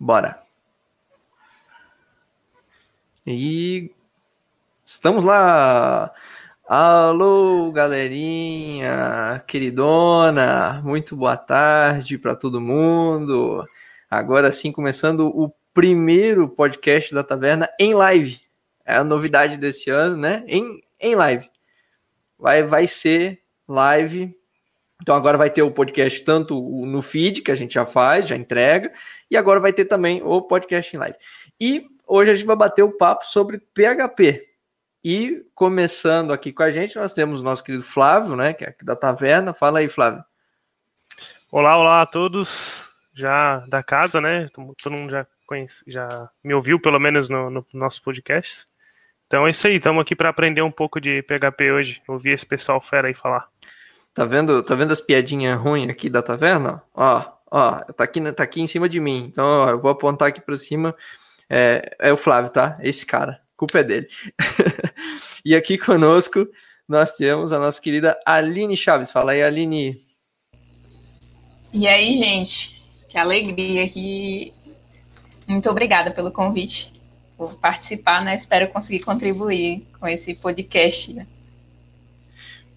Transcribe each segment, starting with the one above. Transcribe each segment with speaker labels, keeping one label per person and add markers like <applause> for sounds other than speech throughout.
Speaker 1: Bora. E estamos lá. Alô, galerinha, queridona, muito boa tarde para todo mundo. Agora sim, começando o primeiro podcast da Taverna em live. É a novidade desse ano, né? Em, em live. Vai, vai ser live. Então agora vai ter o podcast tanto no feed, que a gente já faz, já entrega, e agora vai ter também o podcast em live. E hoje a gente vai bater o papo sobre PHP. E começando aqui com a gente, nós temos o nosso querido Flávio, né, que é da Taverna. Fala aí, Flávio.
Speaker 2: Olá, olá a todos já da casa, né? Todo mundo já conhece, já me ouviu pelo menos no, no nosso podcast. Então é isso aí, estamos aqui para aprender um pouco de PHP hoje. Ouvir esse pessoal fera aí falar.
Speaker 1: Tá vendo, tá vendo as piadinhas ruins aqui da taverna? Ó, ó, tá aqui, tá aqui em cima de mim. Então, ó, eu vou apontar aqui para cima. É, é o Flávio, tá? Esse cara culpa é dele. <laughs> e aqui conosco nós temos a nossa querida Aline Chaves. Fala aí, Aline.
Speaker 3: E aí, gente? Que alegria aqui. Muito obrigada pelo convite, por participar, né? Espero conseguir contribuir com esse podcast.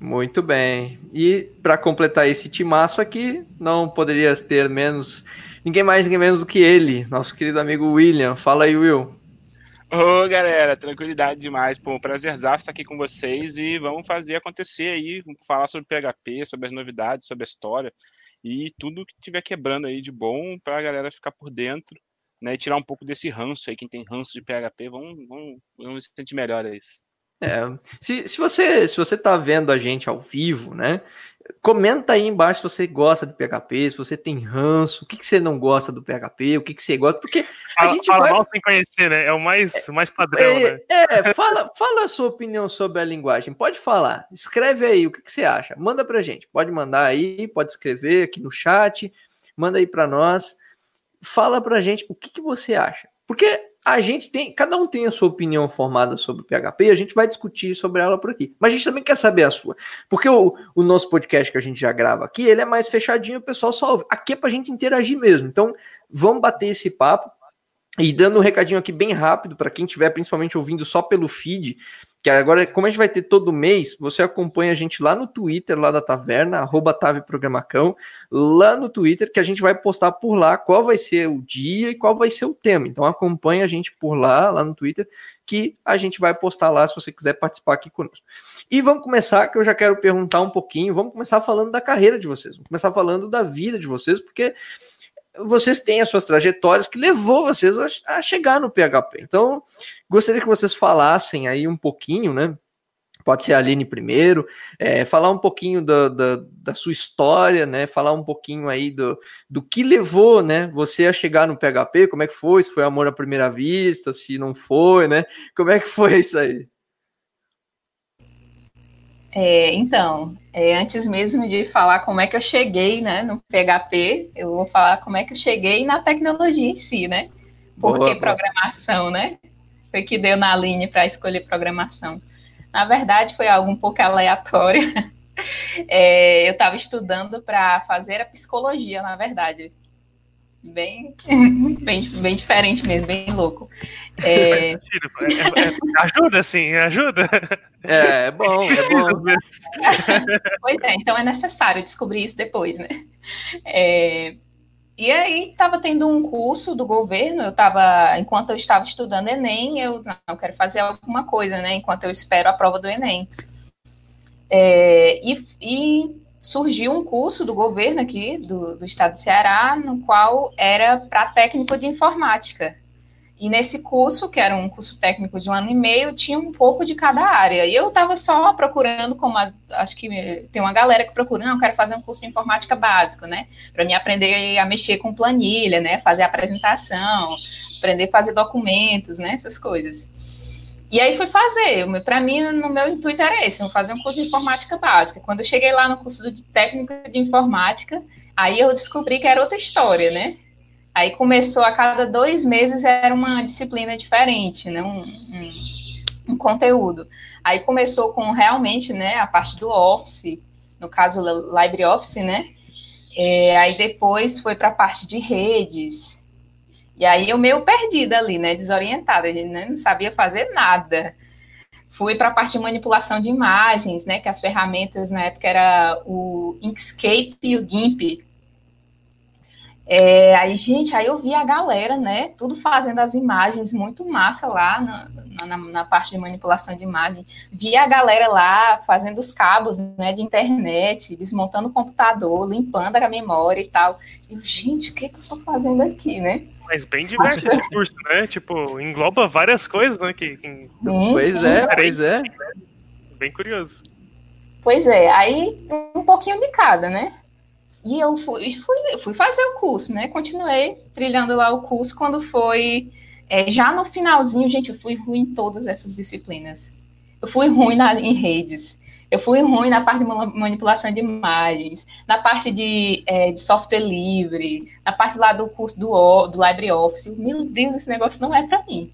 Speaker 1: Muito bem. E para completar esse timaço aqui, não poderia ter menos ninguém mais, ninguém menos do que ele, nosso querido amigo William. Fala aí, Will.
Speaker 4: Ô, galera, tranquilidade demais. Pô, prazerzaço estar aqui com vocês e vamos fazer acontecer aí, falar sobre PHP, sobre as novidades, sobre a história e tudo que tiver quebrando aí de bom para a galera ficar por dentro, né, e tirar um pouco desse ranço aí, quem tem ranço de PHP, vamos, vamos, vamos se sentir melhor a isso.
Speaker 1: É, se, se, você se você tá vendo a gente ao vivo, né? Comenta aí embaixo se você gosta do PHP, se você tem ranço, o que, que você não gosta do PHP, o que, que você gosta, porque
Speaker 2: a fala, gente fala vai... mal sem conhecer, né? É o mais, é, mais padrão, é,
Speaker 1: né? É, fala, fala a sua opinião sobre a linguagem, pode falar, escreve aí o que, que você acha, manda pra gente, pode mandar aí, pode escrever aqui no chat, manda aí para nós, fala pra gente o que, que você acha, porque a gente tem, cada um tem a sua opinião formada sobre o PHP, a gente vai discutir sobre ela por aqui. Mas a gente também quer saber a sua. Porque o, o nosso podcast que a gente já grava aqui, ele é mais fechadinho, o pessoal só ouve. Aqui é pra gente interagir mesmo. Então, vamos bater esse papo. E dando um recadinho aqui bem rápido para quem estiver principalmente ouvindo só pelo feed, que agora, como a gente vai ter todo mês, você acompanha a gente lá no Twitter, lá da Taverna, arroba Programação, lá no Twitter, que a gente vai postar por lá qual vai ser o dia e qual vai ser o tema. Então acompanha a gente por lá, lá no Twitter, que a gente vai postar lá se você quiser participar aqui conosco. E vamos começar, que eu já quero perguntar um pouquinho, vamos começar falando da carreira de vocês, vamos começar falando da vida de vocês, porque vocês têm as suas trajetórias que levou vocês a, a, chegar no PHP. Então, gostaria que vocês falassem aí um pouquinho, né? Pode ser a Aline primeiro, é, falar um pouquinho da, da, da, sua história, né? Falar um pouquinho aí do, do que levou, né? Você a chegar no PHP, como é que foi? Se foi amor à primeira vista, se não foi, né? Como é que foi isso aí?
Speaker 3: É, então, é, antes mesmo de falar como é que eu cheguei né, no PHP, eu vou falar como é que eu cheguei na tecnologia em si, né? Por que programação, né? Foi que deu na linha para escolher programação. Na verdade, foi algo um pouco aleatório. <laughs> É, eu estava estudando para fazer a psicologia, na verdade bem, <laughs> bem, bem diferente mesmo, bem louco.
Speaker 2: É... É, é, ajuda, sim, ajuda.
Speaker 1: É, é bom, é bom.
Speaker 3: pois é, então é necessário descobrir isso depois, né? É, e aí estava tendo um curso do governo, eu estava, enquanto eu estava estudando Enem, eu não, eu quero fazer alguma coisa, né? Enquanto eu espero a prova do Enem. É, e, e surgiu um curso do governo aqui, do, do estado do Ceará, no qual era para técnico de informática. E nesse curso, que era um curso técnico de um ano e meio, tinha um pouco de cada área. E eu estava só procurando, como as, acho que tem uma galera que procura, não, quero fazer um curso de informática básico, né? Para me aprender a mexer com planilha, né? Fazer apresentação, aprender a fazer documentos, né? Essas coisas. E aí fui fazer. Para mim, no meu intuito era esse, fazer um curso de informática básica. Quando eu cheguei lá no curso de técnico de informática, aí eu descobri que era outra história, né? Aí começou a cada dois meses era uma disciplina diferente, né? Um, um, um conteúdo. Aí começou com realmente, né, a parte do Office, no caso LibreOffice, né? É, aí depois foi para a parte de redes, E aí eu meio perdida ali, né? Desorientada, né? não sabia fazer nada. Fui para a parte de manipulação de imagens, né? Que as ferramentas na época era o Inkscape e o GIMP. É, aí, gente, aí eu vi a galera, né? Tudo fazendo as imagens muito massa lá na, na, na, parte de manipulação de imagem. Vi a galera lá fazendo os cabos né, de internet, desmontando o computador, limpando a memória e tal. E gente, o que, que eu tô fazendo aqui, né?
Speaker 2: Mas bem diverso esse curso, né? Tipo, engloba várias coisas, né? Que, que...
Speaker 1: Sim, pois sim, é, pois é. Assim, né?
Speaker 2: Bem curioso.
Speaker 3: Pois é, aí um pouquinho de cada, né? E eu fui, fui, fui fazer o curso, né? Continuei trilhando lá o curso quando foi. É, já no finalzinho, gente, eu fui ruim em todas essas disciplinas. Eu fui ruim na, em redes. Eu fui ruim na parte de manipulação de imagens, na parte de, é, de software livre, na parte lá do curso do, do LibreOffice. Meu Deus, esse negócio não é para mim.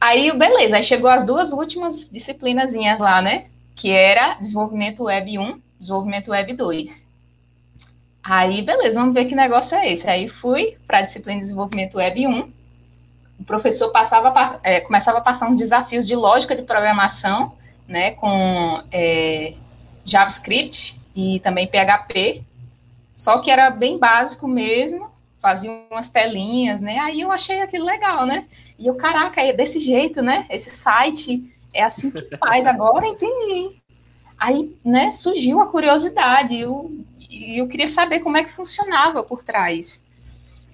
Speaker 3: Aí, beleza, aí chegou as duas últimas disciplinazinhas lá, né? Que era desenvolvimento web 1, desenvolvimento web 2. Aí, beleza, vamos ver que negócio é esse. Aí fui para a disciplina de desenvolvimento web 1. O professor passava, é, começava a passar uns desafios de lógica de programação, né, com é, JavaScript e também PHP. Só que era bem básico mesmo, fazia umas telinhas, né? Aí eu achei aquilo legal, né? E eu, caraca, é desse jeito, né? Esse site é assim que faz agora, entendi. Aí, né, surgiu a curiosidade, eu eu queria saber como é que funcionava por trás.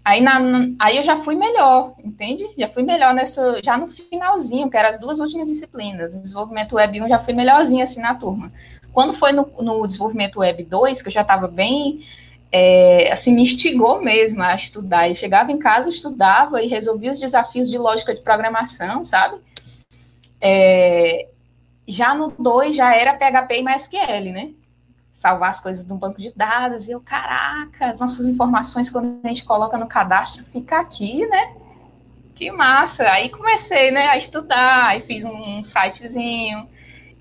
Speaker 3: Aí, na, aí eu já fui melhor, entende? Já fui melhor nessa, já no finalzinho, que eram as duas últimas disciplinas. Desenvolvimento Web 1 já fui melhorzinho assim na turma. Quando foi no, no desenvolvimento Web 2, que eu já estava bem, é, assim, me instigou mesmo a estudar. Eu chegava em casa, estudava e resolvia os desafios de lógica de programação, sabe? É, já no 2 já era PHP e MySQL, né? Salvar as coisas no banco de dados, e eu, caraca, as nossas informações, quando a gente coloca no cadastro, fica aqui, né? Que massa! Aí comecei, né, a estudar, aí fiz um sitezinho,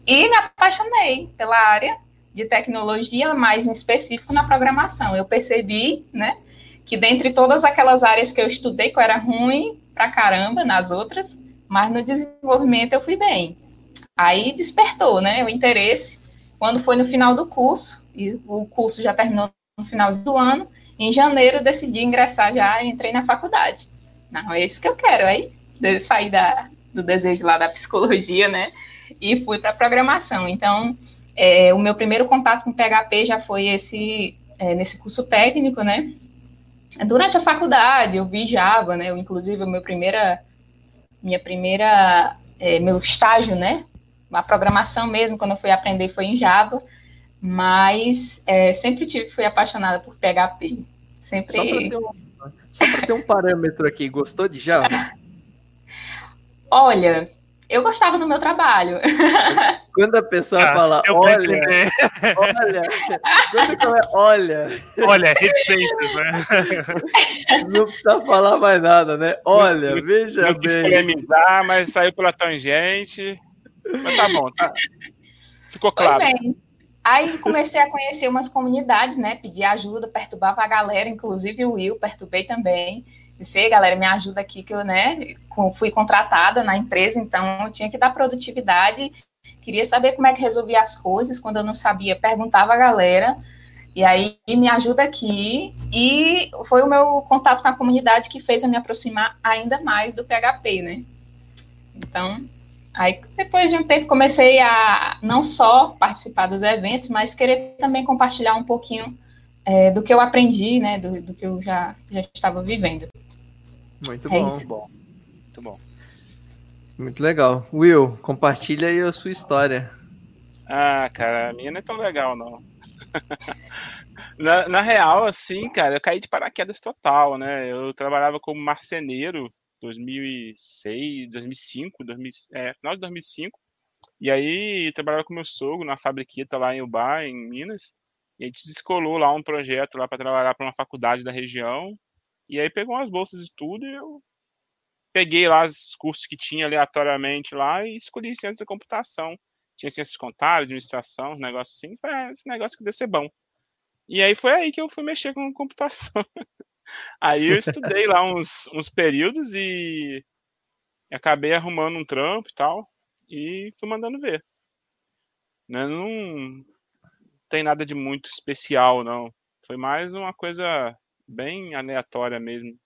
Speaker 3: e me apaixonei pela área de tecnologia, mais em específico na programação. Eu percebi, né, que dentre todas aquelas áreas que eu estudei, que eu era ruim pra caramba nas outras, mas no desenvolvimento eu fui bem. Aí despertou, né, o interesse quando foi no final do curso, e o curso já terminou no final do ano, em janeiro decidi ingressar já e entrei na faculdade. Não, é isso que eu quero, aí sair da, do desejo lá da psicologia, né? E fui para programação. Então, é, o meu primeiro contato com PHP já foi esse é, nesse curso técnico, né? Durante a faculdade eu vi Java, né? Eu, inclusive, o meu primeira, minha primeira, é, meu estágio, né? A programação mesmo, quando eu fui aprender, foi em Java, mas é, sempre tive, fui apaixonada por PHP. Sempre...
Speaker 1: Só para ter, um, ter um parâmetro aqui, gostou de Java? <laughs>
Speaker 3: Olha, eu gostava do meu trabalho. <laughs>
Speaker 1: Quando a pessoa ah, fala, olha, olha, quando olha. <laughs>
Speaker 2: Olha, reticente, né?
Speaker 1: Não precisa falar mais nada, né? Olha, não, veja não bem. Não quis
Speaker 4: polemizar, mas saiu pela tangente. Mas tá bom, tá. Ficou claro.
Speaker 3: Aí comecei a conhecer umas comunidades, né? Pedir ajuda, perturbava a galera, inclusive o Will, perturbei também. Disse, galera, me ajuda aqui, que eu, né, fui contratada na empresa, então eu tinha que dar produtividade. Queria saber como é que resolvia as coisas. Quando eu não sabia, perguntava a galera. E aí, me ajuda aqui. E foi o meu contato com a comunidade que fez eu me aproximar ainda mais do PHP, né? Então, Aí, depois de um tempo, comecei a não só participar dos eventos, mas querer também compartilhar um pouquinho é, do que eu aprendi, né, do, do, que eu já, já estava vivendo.
Speaker 1: Muito é bom, bom. Muito bom. Muito legal. Will, compartilha aí a sua história.
Speaker 4: Ah, cara, a minha não é tão legal, não. <laughs> na, na real, assim, cara, eu caí de paraquedas total, né? Eu trabalhava como marceneiro 2006, 2005, 2000, é, final de 2005. E aí trabalhava com meu sogro na fabriqueta lá em Ubá, em Minas. E a gente descolou lá um projeto lá para trabalhar para uma faculdade da região. E aí pegou umas bolsas e tudo e eu peguei lá os cursos que tinha aleatoriamente lá e escolhi ciência da computação. Tinha ciências contábeis, administração, um negócio assim. Foi ah, esse negócio que deve ser bom. E aí foi aí que eu fui mexer com computação. <laughs> Aí eu estudei lá uns, uns períodos e acabei arrumando um trampo e tal, e fui mandando ver. Né? Não tem nada de muito especial, não. Foi mais uma coisa bem aleatória mesmo,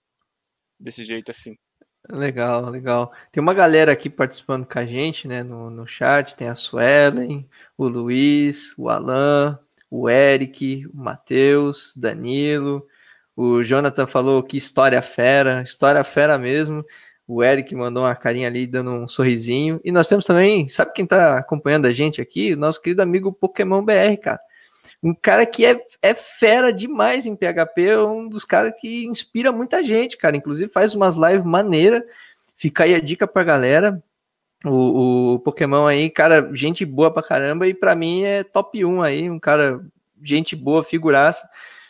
Speaker 4: desse jeito assim.
Speaker 1: Legal, legal. Tem uma galera aqui participando com a gente, né, no, no chat. Tem a Suelen, o Luiz, o Alan, o Eric, o Matheus, Danilo. O Jonathan falou que história fera, história fera mesmo. O Eric mandou uma carinha ali, dando um sorrisinho. E nós temos também, sabe quem tá acompanhando a gente aqui? O nosso querido amigo Pokémon BR, cara. Um cara que é, é fera demais em PHP, é um dos caras que inspira muita gente, cara. Inclusive faz umas lives maneiras. Fica aí a dica pra galera. O, o, Pokémon aí, cara, gente boa pra caramba, e pra mim é top 1 aí, um cara, gente boa, figuraça.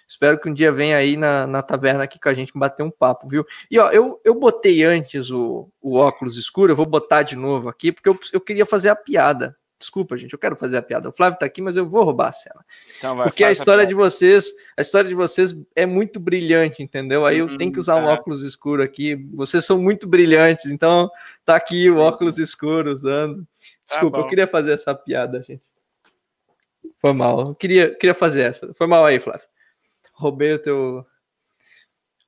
Speaker 1: Espero que um dia venha aí na, na taverna aqui com a gente bater um papo, viu? E ó, eu, eu botei antes o, o óculos escuro, eu vou botar de novo aqui, porque eu, eu queria fazer a piada. Desculpa, gente, eu quero fazer a piada. O Flávio tá aqui, mas eu vou roubar a cena. Então vai, Porque a história a de vocês, a história de vocês é muito brilhante, entendeu? Aí eu tenho que usar um uhum, óculos escuro aqui. Vocês são muito brilhantes, então tá aqui o óculos escuro usando. Desculpa, tá eu queria fazer essa piada, gente. Foi mal. Eu queria, queria fazer essa. Foi mal aí, Flávio. Roubei o teu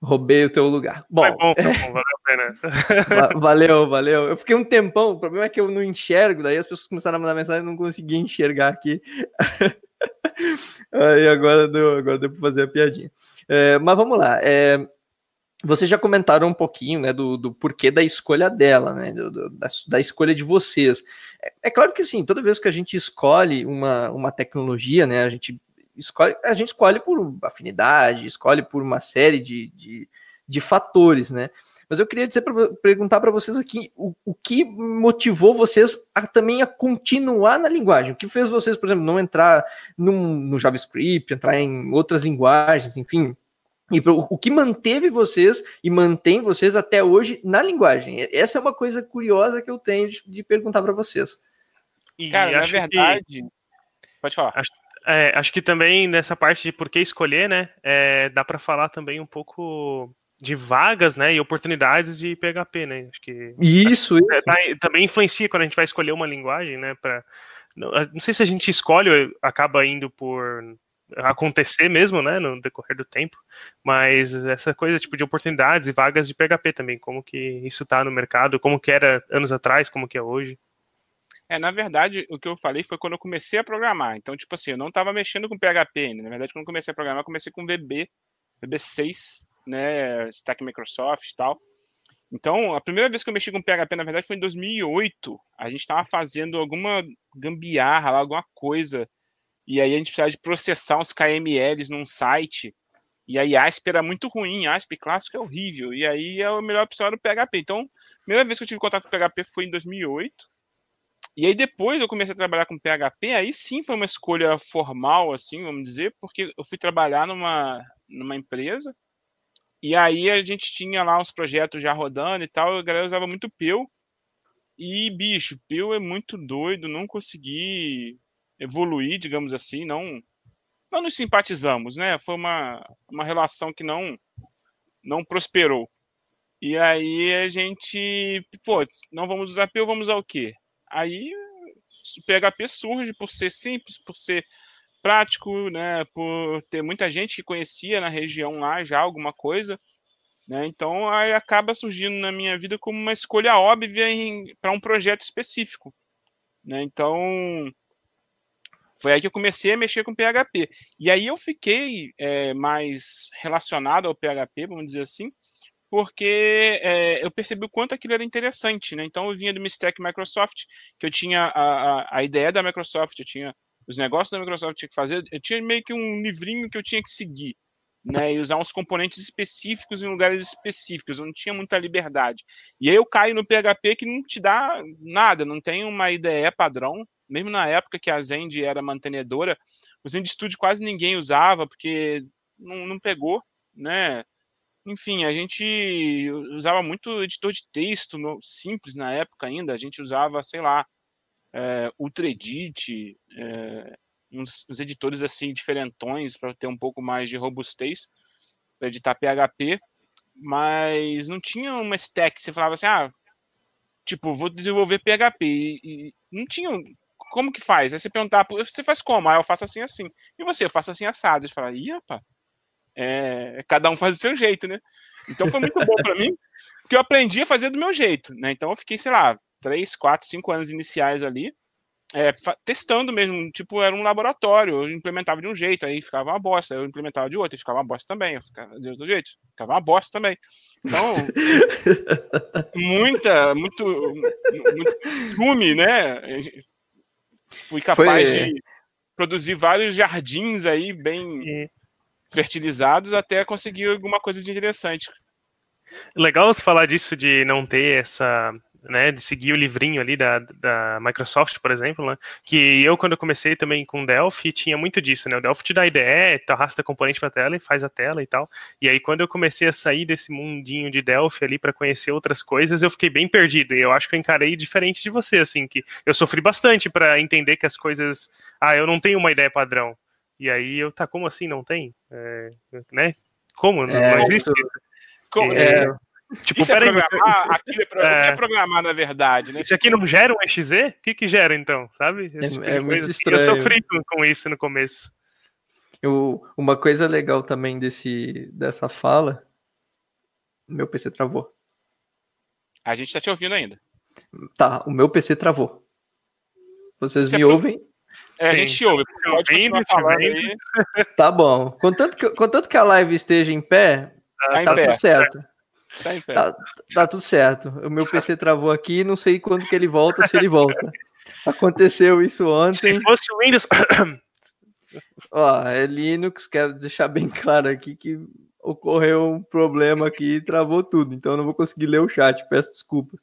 Speaker 1: roubei o teu lugar. Bom, foi bom, foi bom, valeu a pena. <laughs> valeu, valeu. Eu fiquei um tempão, o problema é que eu não enxergo, daí as pessoas começaram a mandar mensagem e não consegui enxergar aqui. <laughs> Aí agora deu, agora deu para fazer a piadinha. É, mas vamos lá. É, vocês já comentaram um pouquinho né, do, do porquê da escolha dela, né, do, do, da, da, escolha de vocês. É, é, claro que sim, toda vez que a gente escolhe uma, uma tecnologia, né, a gente escolhe, a gente escolhe por afinidade, escolhe por uma série de, de, de fatores, né? Mas eu queria dizer pra, perguntar para vocês aqui o, o que motivou vocês a também a continuar na linguagem. O que fez vocês, por exemplo, não entrar num, no JavaScript, entrar em outras linguagens, enfim. E o, o que manteve vocês e mantém vocês até hoje na linguagem? Essa é uma coisa curiosa que eu tenho de, de perguntar para vocês.
Speaker 4: Cara, na verdade. Que... Pode falar.
Speaker 2: Acho, é, acho que também nessa parte de por que escolher, né, é, dá para falar também um pouco de vagas, né, e oportunidades de PHP, né? Acho que
Speaker 1: isso,
Speaker 2: é, tá, também influencia quando a gente vai escolher uma linguagem, né? Para não, não, sei se a gente escolhe ou acaba indo por acontecer mesmo, né, no decorrer do tempo, mas essa coisa tipo de oportunidades e vagas de PHP também, como que isso está no mercado, como que era anos atrás, como que é hoje.
Speaker 4: É, na verdade, o que eu falei foi quando eu comecei a programar. Então, tipo assim, eu não estava mexendo com PHP ainda. Na verdade, quando eu comecei a programar, eu comecei com VB, VB6, né, Stack Microsoft e tal. Então, a primeira vez que eu mexi com PHP, na verdade, foi em 2008. A gente estava fazendo alguma gambiarra lá, alguma coisa. E aí a gente precisava de processar uns KMLs num site. E aí ASP era muito ruim, ASP clássico é horrível. E aí a melhor opção era o PHP. Então, a primeira vez que eu tive contato com PHP foi em 2008. E aí depois eu comecei a trabalhar com PHP, aí sim foi uma escolha formal, assim, vamos dizer, porque eu fui trabalhar numa, numa empresa, e aí a gente tinha lá uns projetos já rodando e tal, a galera usava muito Peu, e, bicho, Peu é muito doido, não consegui evoluir, digamos assim, não não nos simpatizamos, né? Foi uma, uma relação que não não prosperou. E aí a gente, pô, não vamos usar Peu, vamos usar o quê? Aí o PHP surge por ser simples, por ser prático, né, por ter muita gente que conhecia na região lá já alguma coisa, né, então aí acaba surgindo na minha vida como uma escolha óbvia para um projeto específico, né, então foi aí que eu comecei a mexer com PHP, e aí eu fiquei é, mais relacionado ao PHP, vamos dizer assim, porque é, eu percebi o quanto aquilo era interessante, né? Então eu vinha do Stack Microsoft, que eu tinha a, a, a, ideia da Microsoft, eu tinha os negócios da Microsoft que tinha que fazer, eu tinha meio que um livrinho que eu tinha que seguir, né? E usar uns componentes específicos em lugares específicos, eu não tinha muita liberdade. E aí eu caio no PHP que não te dá nada, não tem uma IDE padrão, mesmo na época que a Zend era mantenedora, o Zend Studio quase ninguém usava, porque não, não pegou, né? Enfim, a gente usava muito editor de texto no, simples na época ainda. A gente usava, sei lá, é, Ultraedit, é, uns, uns, editores assim diferentões para ter um pouco mais de robustez. para editar PHP, mas não tinha uma stack. Você falava assim, ah, tipo, vou desenvolver PHP. E, e não tinha. Como que faz? Aí você perguntar, você faz como? Ah, eu faço assim, assim. E você, eu faço assim, assado. Eles falam, ih, rapaz, é, cada um faz do seu jeito, né? Então foi muito bom para mim, porque eu aprendi a fazer do meu jeito, né? Então eu fiquei, sei lá, três, quatro, cinco anos iniciais ali, é, testando mesmo, tipo, era um laboratório, eu implementava de um jeito, aí ficava uma bosta, eu implementava de outro, e ficava uma bosta também, eu ficava de outro jeito, ficava uma bosta também. Então, muita, muito, muito ciúme, né? Fui capaz Foi... de produzir vários jardins aí bem fertilizados até conseguir alguma coisa de interessante.
Speaker 2: Legal você falar disso de não ter essa né, de seguir o livrinho ali da, da Microsoft, por exemplo, né, que eu, quando eu comecei também com Delphi, tinha muito disso, né, o Delphi te dá a IDE, tu arrasta componente para tela e faz a tela e tal, e aí quando eu comecei a sair desse mundinho de Delphi ali para conhecer outras coisas, eu fiquei bem perdido, e eu acho que eu encarei diferente de você, assim, que eu sofri bastante para entender que as coisas, ah, eu não tenho uma ideia padrão, e aí eu, tá, como assim não tem? É, né? Como? Não, é, não existe isso?
Speaker 4: Como, é, Tipo, isso é programar, <laughs> aquilo é, pro... é... é programar na verdade, né?
Speaker 2: Isso aqui não gera um exe? O que que gera então, sabe?
Speaker 1: É, tipo é muito estranho.
Speaker 2: Eu sofri com isso no começo.
Speaker 1: Eu, uma coisa legal também desse, dessa fala, meu PC travou.
Speaker 4: A gente tá te ouvindo ainda.
Speaker 1: Tá, o meu PC travou. Vocês Você me ouvem?
Speaker 4: É, Sim. a gente te ouve. Pode continuar falando aí.
Speaker 1: Tá bom. Contanto que, contanto que a live esteja em pé, tá, tá tudo certo. Tá, tá, tá, tudo certo. O meu PC travou aqui, não sei quando que ele volta, se ele volta. Aconteceu isso ontem.
Speaker 2: Se fosse o Windows. <coughs>
Speaker 1: Ó, é Linux, quero deixar bem claro aqui que ocorreu um problema aqui e travou tudo, então eu não vou conseguir ler o chat, peço desculpas.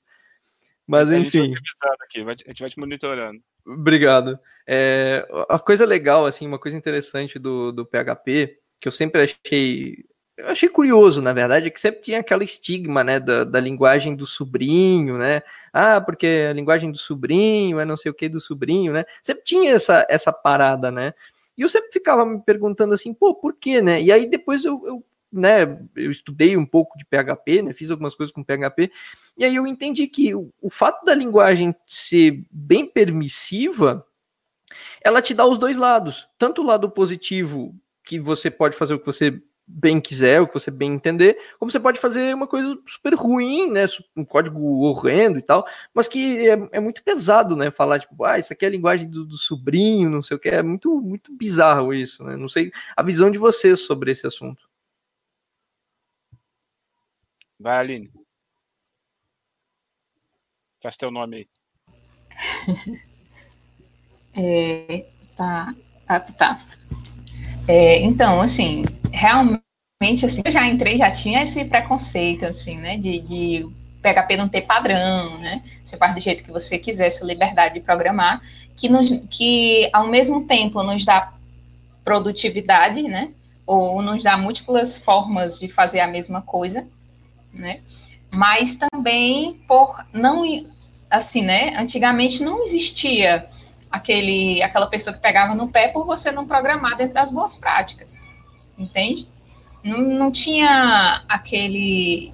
Speaker 1: Mas enfim.
Speaker 4: A gente, vai, a gente vai te monitorando.
Speaker 1: Obrigado. É, a coisa legal, assim, uma coisa interessante do, do PHP, que eu sempre achei eu achei curioso, na verdade, é que sempre tinha aquela estigma, né, da, da, linguagem do sobrinho, né? Ah, porque a linguagem do sobrinho é não sei o que do sobrinho, né? Sempre tinha essa, essa parada, né? E eu sempre ficava me perguntando assim, pô, por quê, né? E aí depois eu, eu né, eu estudei um pouco de PHP, né, fiz algumas coisas com PHP, e aí eu entendi que o, o fato da linguagem ser bem permissiva, ela te dá os dois lados, tanto o lado positivo, que você pode fazer o que você bem quiser, o que você bem entender, como você pode fazer uma coisa super ruim, né, um código horrendo e tal, mas que é, é muito pesado, né, falar tipo, ah, isso aqui é a linguagem do, do, sobrinho, não sei o que, é muito, muito bizarro isso, né, não sei a visão de vocês sobre esse assunto.
Speaker 4: Vai, Aline. Faz teu nome aí. <laughs>
Speaker 3: é, tá, ah, tá. É, então, assim, realmente, assim, eu já entrei, já tinha esse preconceito, assim, né, de, de PHP não ter padrão, né, você faz do jeito que você quiser, essa liberdade de programar, que, nos, que ao mesmo tempo nos dá produtividade, né, ou nos dá múltiplas formas de fazer a mesma coisa, né, mas também por não, assim, né, antigamente não existia aquele, aquela pessoa que pegava no pé por você não programar dentro das boas práticas, entende? Não, não tinha aquele,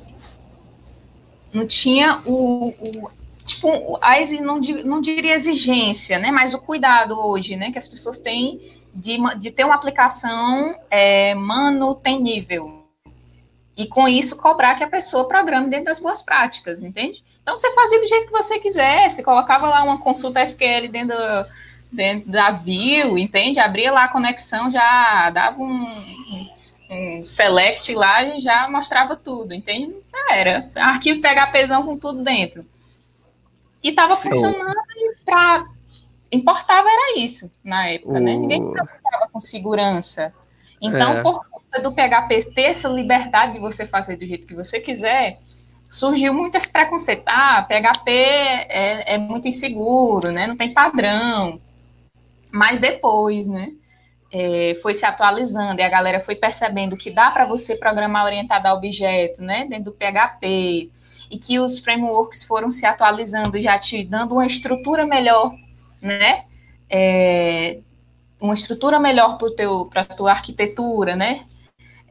Speaker 3: não tinha o, o tipo, a, não, não diria exigência, né, mas o cuidado hoje, né, que as pessoas têm de, de ter uma aplicação é, manutenível, e com isso cobrar que a pessoa programe dentro das boas práticas, entende? Então você fazia do jeito que você quisesse, colocava lá uma consulta SQL dentro, do, dentro da view, entende? Abria lá a conexão, já dava um, um select lá e já mostrava tudo, entende? Já era. Arquivo PHPzão com tudo dentro. E estava funcionando e para importava era isso na época, né? Ninguém se preocupava com segurança. Então, é. por do PHP ter essa liberdade de você fazer do jeito que você quiser, surgiu muito esse preconceito. Ah, PHP é, é muito inseguro, né? Não tem padrão. Mas depois, né? É, foi se atualizando e a galera foi percebendo que dá para você programar orientado a objeto, né? Dentro do PHP e que os frameworks foram se atualizando, já te dando uma estrutura melhor, né? É, uma estrutura melhor para a tua arquitetura, né?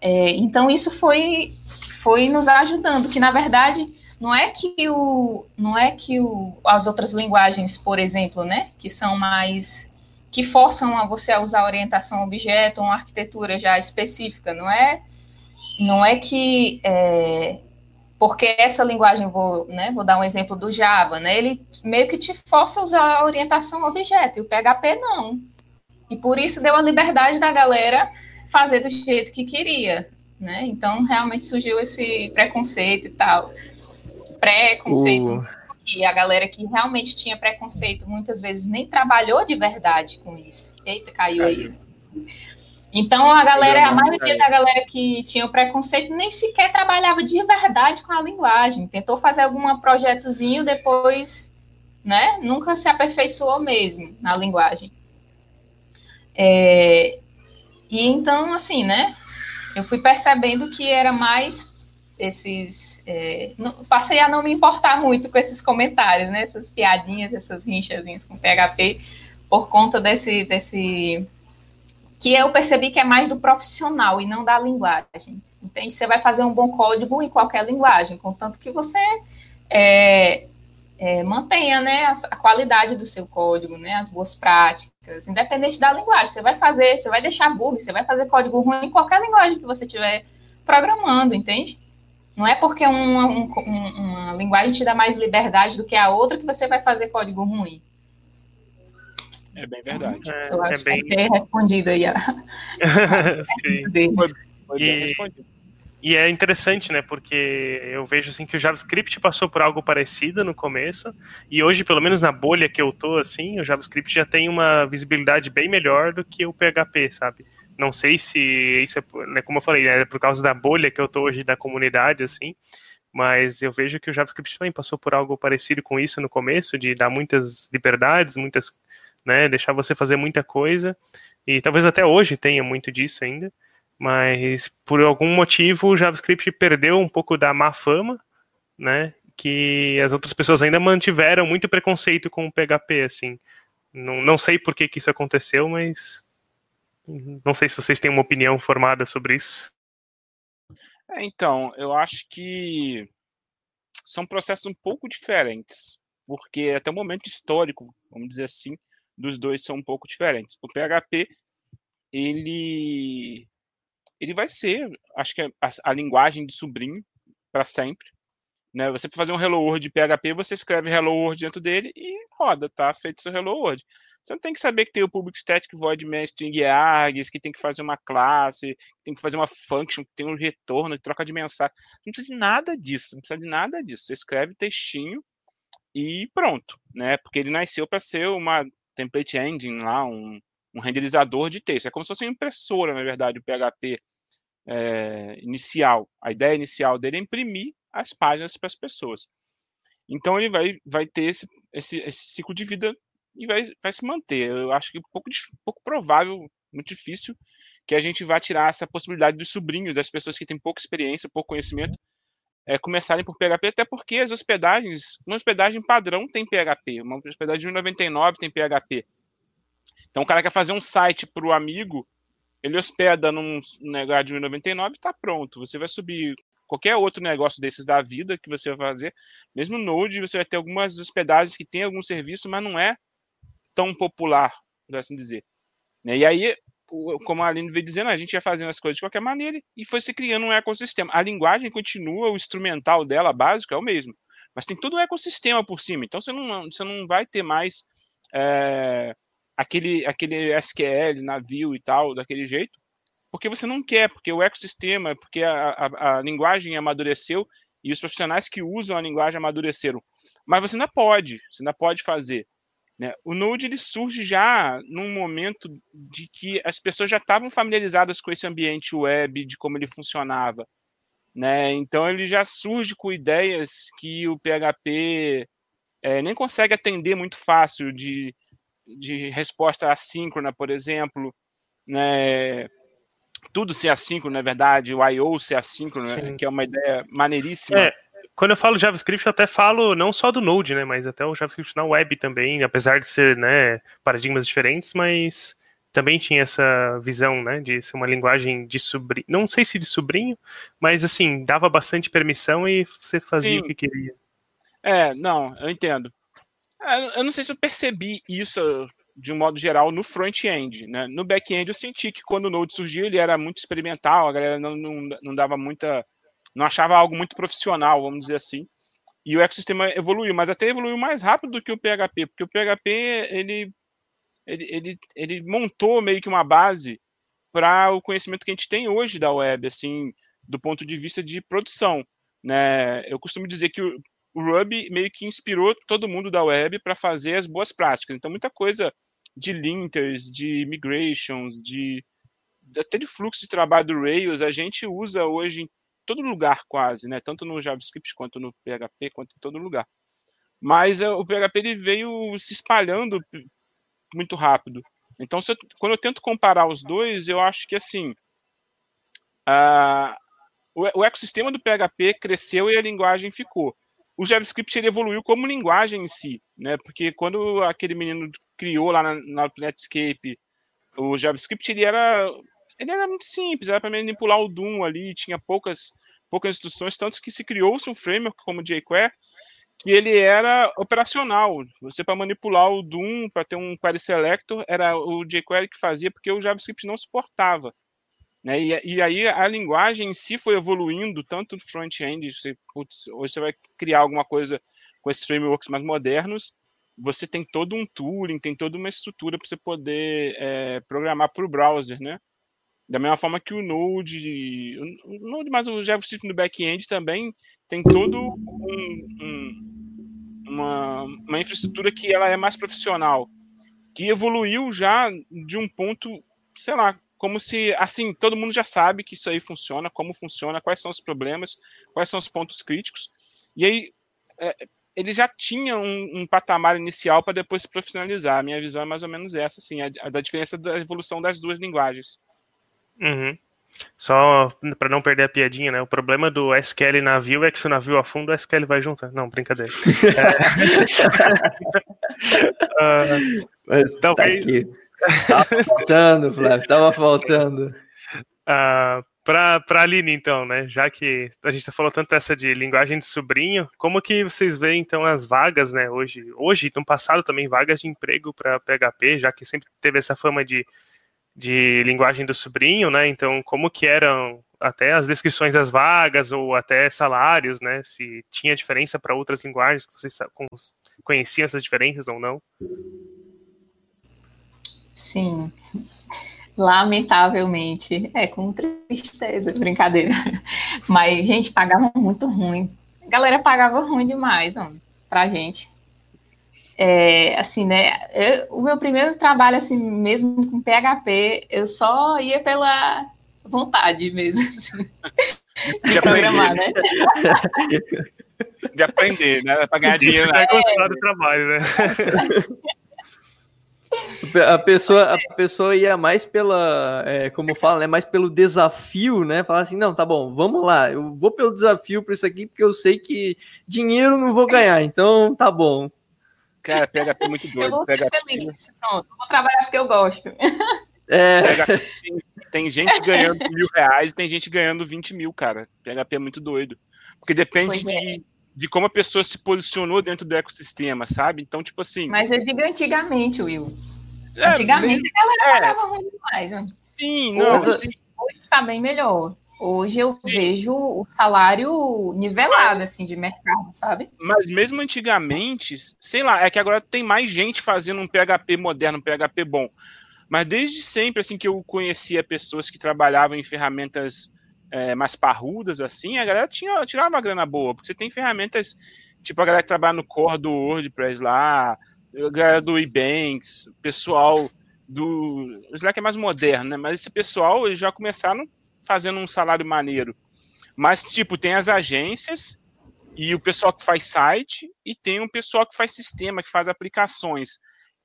Speaker 3: É, então isso foi foi nos ajudando, que na verdade não é que o não é que o, as outras linguagens, por exemplo, né, que são mais que forçam a você a usar orientação objeto, uma arquitetura já específica, não é não é que é, porque essa linguagem, vou, né, vou dar um exemplo do Java, né, ele meio que te força a usar orientação objeto, e o PHP não. E por isso deu a liberdade da galera fazer do jeito que queria, né? Então realmente surgiu esse preconceito e tal. Preconceito. Uh. E a galera que realmente tinha preconceito muitas vezes nem trabalhou de verdade com isso. Eita, caiu aí. Então a galera, a maioria da galera que tinha o preconceito nem sequer trabalhava de verdade com a linguagem. Tentou fazer algum projetozinho, depois, né? Nunca se aperfeiçoou mesmo na linguagem. É, e então, assim, né? Eu fui percebendo que era mais esses. É, passei a não me importar muito com esses comentários, né? Essas piadinhas, essas rinchazinhas com PHP, por conta desse, desse. Que eu percebi que é mais do profissional e não da linguagem. Entende? Você vai fazer um bom código em qualquer linguagem, contanto que você é, é, mantenha né, a, a, qualidade do seu código, né, as boas práticas, independente da linguagem. Você vai fazer, você vai deixar bug, você vai fazer código ruim em qualquer linguagem que você estiver programando, entende? Não é porque uma, um, uma linguagem te dá mais liberdade do que a outra que você vai fazer código ruim.
Speaker 4: É bem verdade.
Speaker 3: É, Eu acho é bem... que ter respondido aí. A... <laughs> <laughs>
Speaker 2: Sim. Foi, foi bem e... respondido. E é interessante, né? Porque eu vejo assim que o JavaScript passou por algo parecido no começo, e hoje, pelo menos na bolha que eu tô, assim, o JavaScript já tem uma visibilidade bem melhor do que o PHP, sabe? Não sei se isso é, né, como eu falei, é por causa da bolha que eu tô hoje da comunidade, assim, mas eu vejo que o JavaScript também passou por algo parecido com isso no começo, de dar muitas liberdades, muitas, né, deixar você fazer muita coisa, e talvez até hoje tenha muito disso ainda mas por algum motivo o JavaScript perdeu um pouco da má fama, né? Que as outras pessoas ainda mantiveram muito preconceito com o PHP, assim. Não, não sei por que, que isso aconteceu, mas não sei se vocês têm uma opinião formada sobre isso.
Speaker 4: É, então, eu acho que são processos um pouco diferentes, porque até o momento histórico, vamos dizer assim, dos dois são um pouco diferentes. O PHP, ele ele vai ser, acho que é a, a linguagem de sobrinho para sempre. Né? Você para fazer um Hello World de PHP, você escreve Hello World dentro dele e roda, tá? Feito seu Hello World. Você não tem que saber que tem o public static void main string args, que tem que fazer uma classe, que tem que fazer uma function, que tem um retorno, que troca de mensagem. Não precisa de nada disso, não precisa de nada disso. Você escreve textinho e pronto, né? Porque ele nasceu para ser uma template engine lá, um, um renderizador de texto. É como se fosse uma impressora, na verdade, o PHP é, inicial. A ideia inicial dele é imprimir as páginas para as pessoas. Então ele vai, vai ter esse, esse, esse, ciclo de vida e vai, vai se manter. Eu acho que é pouco, pouco provável, muito difícil, que a gente vá tirar essa possibilidade dos sobrinhos, das pessoas que têm pouca experiência, pouco conhecimento, é, começarem por PHP, até porque as hospedagens, uma hospedagem padrão tem PHP, uma hospedagem de 99 tem PHP. Então o cara quer fazer um site para o amigo, ele hospeda num negócio de 1,99 e está pronto. Você vai subir qualquer outro negócio desses da vida que você vai fazer, mesmo Node, você vai ter algumas hospedagens que tem algum serviço, mas não é tão popular, por assim dizer. Né? E aí, como a Aline veio dizendo, a gente ia fazendo as coisas de qualquer maneira e foi se criando um ecossistema. A linguagem continua, o instrumental dela, básico, é o mesmo. Mas tem todo um ecossistema por cima. Então você não, você não vai ter mais é, aquele, aquele SQL, navio e tal, daquele jeito, porque você não quer, porque o ecossistema, porque a, a, a linguagem amadureceu e os profissionais que usam a linguagem amadureceram. Mas você ainda pode, você ainda pode fazer. Né? O Node ele surge já num momento de que as pessoas já estavam familiarizadas com esse ambiente web, de como ele funcionava. Né? Então ele já surge com ideias que o PHP é, nem consegue atender muito fácil de de resposta assíncrona, por exemplo, né? tudo ser assíncrono, na verdade, o I.O. ser assíncrono, né? que é uma ideia maneiríssima. É,
Speaker 2: quando eu falo JavaScript, eu até falo não só do Node, né, mas até o JavaScript na web também, apesar de ser, né, paradigmas diferentes, mas também tinha essa visão, né, de ser uma linguagem de sobrinho, não sei se de sobrinho, mas assim, dava bastante permissão e você fazia Sim. o que queria.
Speaker 4: É, não, eu entendo. É, eu não sei se eu percebi isso de um modo geral no front-end, né? No back-end eu senti que quando o Node surgiu ele era muito experimental, a galera não, não, não dava muita, não achava algo muito profissional, vamos dizer assim. E o ecossistema evoluiu, mas até evoluiu mais rápido do que o PHP, porque o PHP ele ele, ele, ele montou meio que uma base para o conhecimento que a gente tem hoje da web, assim, do ponto de vista de produção. Né? Eu costumo dizer que o Ruby meio que inspirou todo mundo da web para fazer as boas práticas. Então, muita coisa de linters, de migrations, de até de fluxo de trabalho do Rails, a gente usa hoje em todo lugar quase, né? Tanto no JavaScript quanto no PHP, quanto em todo lugar. Mas uh, o PHP ele veio se espalhando muito rápido. Então, eu, quando eu tento comparar os dois, eu acho que assim uh, o, o, ecossistema do PHP cresceu e a linguagem ficou. O JavaScript ele evoluiu como linguagem em si, né? Porque quando aquele menino criou lá na, na Netscape o JavaScript, ele era ele era muito simples, era para manipular o Doom ali, tinha poucas poucas instruções, tanto que se criou-se um framework como o jQuery que ele era operacional. Você para manipular o Doom, para ter um query selector, era o jQuery que fazia porque o JavaScript não suportava. Né? E, e aí a linguagem em si foi evoluindo, tanto no front-end, você, hoje você vai criar alguma coisa com esses frameworks mais modernos, você tem todo um tooling, tem toda uma estrutura para você poder é, programar para o browser, né? Da mesma forma que o Node, o Node, mas o JavaScript no back-end também tem todo um, um, uma, uma infraestrutura que ela é mais profissional, que evoluiu já de um ponto, sei lá, como se, assim, todo mundo já sabe que isso aí funciona, como funciona, quais são os problemas, quais são os pontos críticos, e aí é, ele já tinha um, um patamar inicial para depois se profissionalizar. A minha visão é mais ou menos essa, assim, a, a da diferença da evolução das duas linguagens.
Speaker 2: Uhum. Só para não perder a piadinha, né? O problema do SQL navio é que se o navio afunda, o SQL vai junto. Não, brincadeira. <laughs>
Speaker 1: é... uh, <laughs> talvez. Tá tava faltando, Flávio, tava faltando.
Speaker 2: Uh, para a Aline, então, né? Já que a gente tá falou tanto essa de linguagem de sobrinho, como que vocês veem, então, as vagas, né? Hoje, hoje no passado também, vagas de emprego para PHP, já que sempre teve essa fama de de linguagem do sobrinho, né? Então, como que eram até as descrições das vagas ou até salários, né? Se tinha diferença para outras linguagens, vocês conheciam essas diferenças ou não?
Speaker 3: Sim, lamentavelmente, é com tristeza, brincadeira. Mas, gente, pagava muito ruim. A galera pagava ruim demais, ó, pra gente é, assim, né? Eu, o meu primeiro trabalho, assim, mesmo com PHP, eu só ia pela vontade mesmo. Assim, <laughs> de, de programar, né? <laughs>
Speaker 4: De aprender, né? Para ganhar dinheiro. Né?
Speaker 2: gostar do trabalho, né? <laughs>
Speaker 1: A pessoa, a pessoa ia mais pela, é, como fala, né, mais pelo desafio, né? Falar assim, não, tá bom, vamos lá, eu vou pelo desafio para isso aqui, porque eu sei que dinheiro não vou ganhar, então tá bom.
Speaker 4: Cara, PHP é muito doido. Eu vou ser PHP...
Speaker 3: feliz. Pronto, vou trabalhar porque eu gosto.
Speaker 1: É.
Speaker 4: Tem, tem, gente ganhando mil reais e tem gente ganhando 20 mil, cara. PHP é muito doido. Porque depende de, é. de como a pessoa se posicionou dentro do ecossistema, sabe? Então, tipo assim.
Speaker 3: Mas eu digo antigamente, Will. É, antigamente mesmo, a galera é. pagava ruim demais. Né?
Speaker 4: Sim, não. Hoje,
Speaker 3: assim, hoje tá bem melhor. Hoje eu Sim. vejo o salário nivelado, assim, de mercado, sabe?
Speaker 4: Mas mesmo antigamente, sei lá, é que agora tem mais gente fazendo um PHP moderno, um PHP bom. Mas desde sempre, assim, que eu conhecia pessoas que trabalhavam em ferramentas é, mais parrudas, assim, a galera tinha, tirava uma grana boa, porque você tem ferramentas, tipo a galera que trabalha no core do WordPress lá, a galera do Ebanks, pessoal do... O Slack é mais moderno, né? Mas esse pessoal, eles já começaram fazendo um salário maneiro. Mas, tipo, tem as agências e o pessoal que faz site e tem um pessoal que faz sistema, que faz aplicações.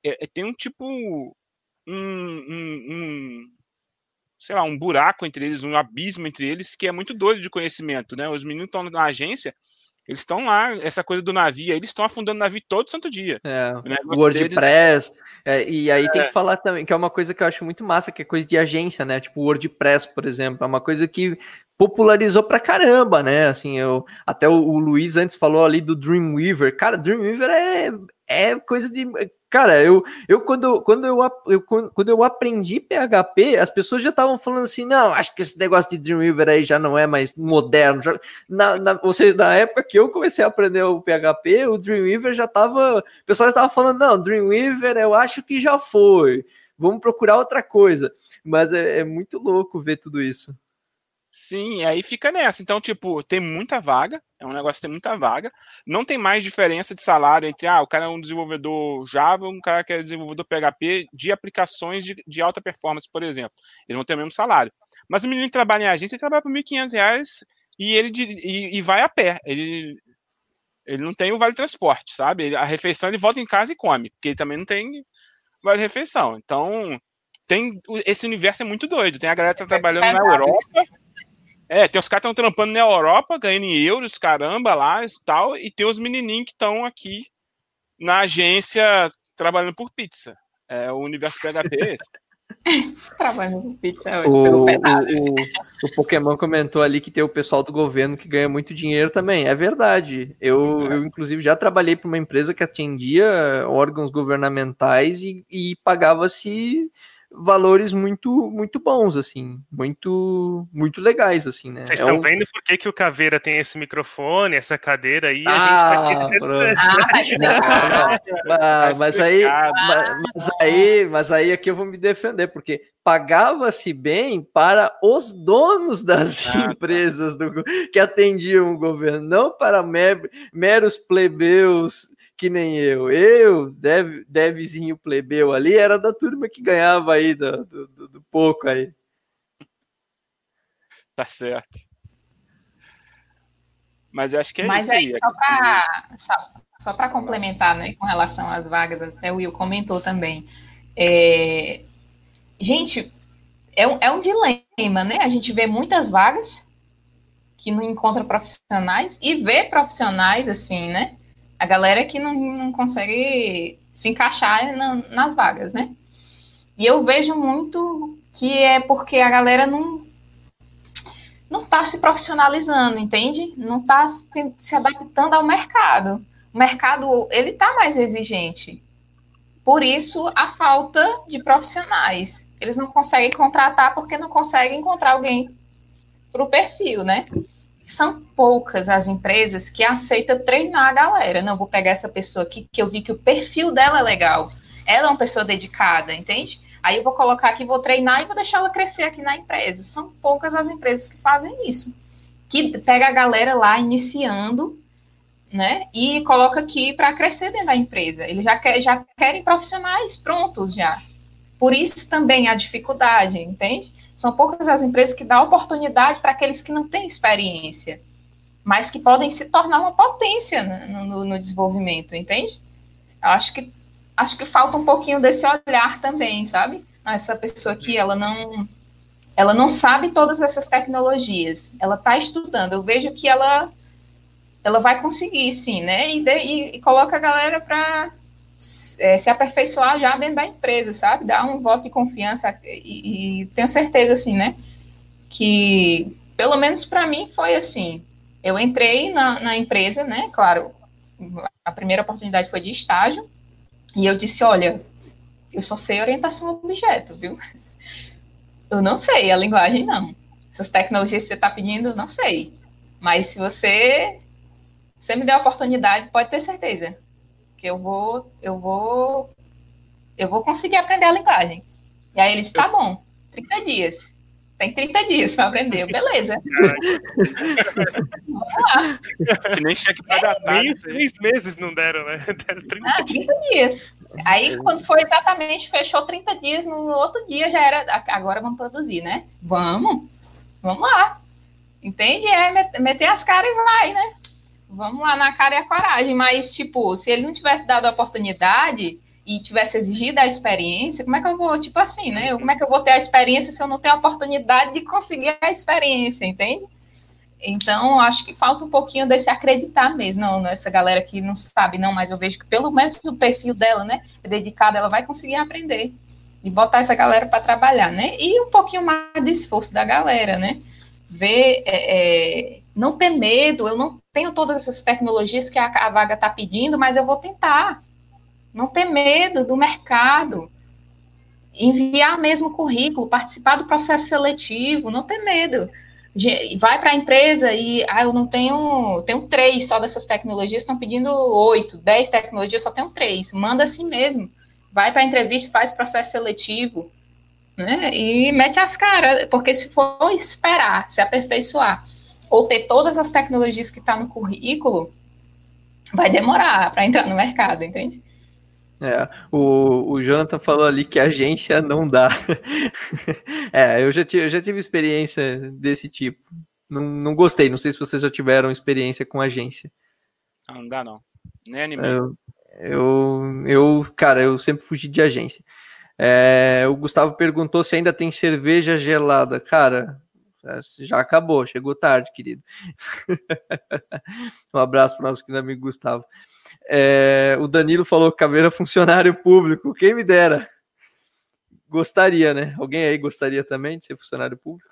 Speaker 4: É, é, tem um tipo. Um, um, um, sei lá, um buraco entre eles, um abismo entre eles, que é muito doido de conhecimento, né? Os meninos estão na agência, Eles estão lá, essa coisa do navio, eles estão afundando o navio todo santo dia.
Speaker 1: É, o WordPress, deles... é, e aí é. tem que falar também, que é uma coisa que eu acho muito massa, que é coisa de agência, né? Tipo o WordPress, por exemplo, é uma coisa que popularizou pra caramba, né? Assim, eu até o, o Luiz antes falou ali do Dreamweaver. Cara, Dreamweaver é, é coisa de Cara, eu, eu, quando, quando, eu, eu, quando eu aprendi PHP, as pessoas já estavam falando assim: não, acho que esse negócio de Dreamweaver aí já não é mais moderno. Já, na, na, ou seja, na época que eu comecei a aprender o PHP, o Dreamweaver já estava. O pessoal já estava falando: não, Dreamweaver eu acho que já foi. Vamos procurar outra coisa. Mas é, é muito louco ver tudo isso.
Speaker 4: Sim, aí fica nessa. Então, tipo, tem muita vaga, é um negócio que tem muita vaga. Não tem mais diferença de salário entre, ah, o cara é um desenvolvedor Java, um cara que é desenvolvedor PHP de aplicações de, de alta performance, por exemplo. Eles vão ter o mesmo salário. Mas o menino que trabalha em agência, ele trabalha por R$ 1.500 e ele e, e, vai a pé. Ele, ele não tem o vale transporte, sabe? a refeição ele volta em casa e come, porque ele também não tem vale refeição. Então, tem esse universo é muito doido. Tem a galera que tá trabalhando na Europa é, tem os caras que estão trampando na Europa, ganhando em euros, caramba, lá e tal, e tem os menininhos que estão aqui na agência trabalhando por pizza. É o universo PHP é esse. <laughs>
Speaker 3: Trabalhando por pizza hoje, o, o,
Speaker 1: o, o, Pokémon comentou ali que tem o pessoal do governo que ganha muito dinheiro também. É verdade. Eu, é. eu inclusive, já trabalhei para uma empresa que atendia órgãos governamentais e, e pagava-se valores muito muito bons, assim, muito muito legais, assim, né?
Speaker 2: Vocês é estão um... vendo por que, que o Caveira tem esse microfone, essa cadeira aí? Ah,
Speaker 1: a gente tá ah, ah, mas aí, mas aí, mas aí aqui eu vou me defender, porque pagava-se bem para os donos das ah, tá. empresas do, que atendiam o governo, não para mer, meros plebeus que nem eu. Eu, dev, devzinho plebeu ali, era da turma que ganhava aí do, do, do pouco aí.
Speaker 4: Tá certo. Mas eu acho que é
Speaker 3: Mas
Speaker 4: isso aí.
Speaker 3: Só para só, só para complementar, né, com relação às vagas, até o Will comentou também. É, gente, é um, é um dilema, né? A gente vê muitas vagas que não encontra profissionais e vê profissionais assim, né? A galera que não, não consegue se encaixar na, nas vagas, né? E eu vejo muito que é porque a galera não não está se profissionalizando, entende? Não está se, se adaptando ao mercado. O mercado ele está mais exigente. Por isso a falta de profissionais. Eles não conseguem contratar porque não conseguem encontrar alguém para o perfil, né? São poucas as empresas que aceitam treinar a galera. Não, vou pegar essa pessoa aqui que eu vi que o perfil dela é legal. Ela é uma pessoa dedicada, entende? Aí eu vou colocar aqui, vou treinar e vou deixar ela crescer aqui na empresa. São poucas as empresas que fazem isso. Que pega a galera lá iniciando, né? E coloca aqui para crescer dentro da empresa. Eles já, quer, já querem profissionais prontos já. Por isso também a dificuldade, entende? São poucas as empresas que dão oportunidade para aqueles que não têm experiência, mas que podem se tornar uma potência no, no, no desenvolvimento, entende? Eu acho que acho que falta um pouquinho desse olhar também, sabe? Essa pessoa aqui, ela não ela não sabe todas essas tecnologias. Ela está estudando. Eu vejo que ela ela vai conseguir, sim, né? E, de, e, e coloca a galera para é, se aperfeiçoar já dentro da empresa, sabe? Dar um voto de confiança e, e tenho certeza, assim, né? Que, pelo menos para mim, foi assim. Eu entrei na, na empresa, né? Claro, a primeira oportunidade foi de estágio e eu disse, olha, eu só sei orientação ao objeto, viu? <laughs> Eu não sei a linguagem, não. Essas tecnologias que você está pedindo, não sei. Mas se você, você me der a oportunidade, pode ter certeza que eu vou, eu vou, eu vou conseguir aprender a linguagem. E aí eles, tá bom, 30 dias. Tem 30 dias para aprender, beleza.
Speaker 4: Vamos lá. Que nem cheque para é, datar.
Speaker 2: Nem três meses não deram, né? <laughs> Deram 30
Speaker 3: ah, 30 dias. Aí, quando foi exatamente, fechou 30 dias, no outro dia já era. Agora vamos produzir, né? Vamos, vamos lá. Entende? É meter as caras e vai, né? Vamos lá na cara e a coragem, mas, tipo, se ele não tivesse dado a oportunidade e tivesse exigido a experiência, como é que eu vou, tipo assim, né? Como é que eu vou ter a experiência se eu não tenho a oportunidade de conseguir a experiência, entende? Então, acho que falta um pouquinho desse acreditar mesmo, não, nessa galera que não sabe, não, mas eu vejo que pelo menos o perfil dela, né, é dedicada, ela vai conseguir aprender e botar essa galera para trabalhar, né? E um pouquinho mais de esforço da galera, né? Ver, é, é, não ter medo, eu não tenho todas essas tecnologias que a, a vaga está pedindo, mas eu vou tentar. Não ter medo do mercado. Enviar mesmo currículo, participar do processo seletivo, não ter medo vai para a empresa e ah, eu não tenho, tenho três só dessas tecnologias, estão pedindo oito, dez tecnologias, só tenho três. Manda assim mesmo. Vai para a entrevista, faz processo seletivo, né? E mete as caras, porque se for esperar, se aperfeiçoar, ou ter todas as tecnologias que está no currículo, vai demorar para entrar no mercado, entende?
Speaker 1: É, o, o Jonathan falou ali que agência não dá. <laughs> é, eu já, tive, eu já tive experiência desse tipo. Não, não gostei, não sei se vocês já tiveram experiência com agência.
Speaker 4: Não, não dá não. Nem anime.
Speaker 1: Eu, eu, eu, cara, eu sempre fugi de agência. É, o Gustavo perguntou se ainda tem cerveja gelada. Cara, já acabou, chegou tarde, querido. <laughs> um abraço para o nosso querido amigo Gustavo. É, o Danilo falou que Caveira é funcionário público. Quem me dera. Gostaria, né? Alguém aí gostaria também de ser funcionário público?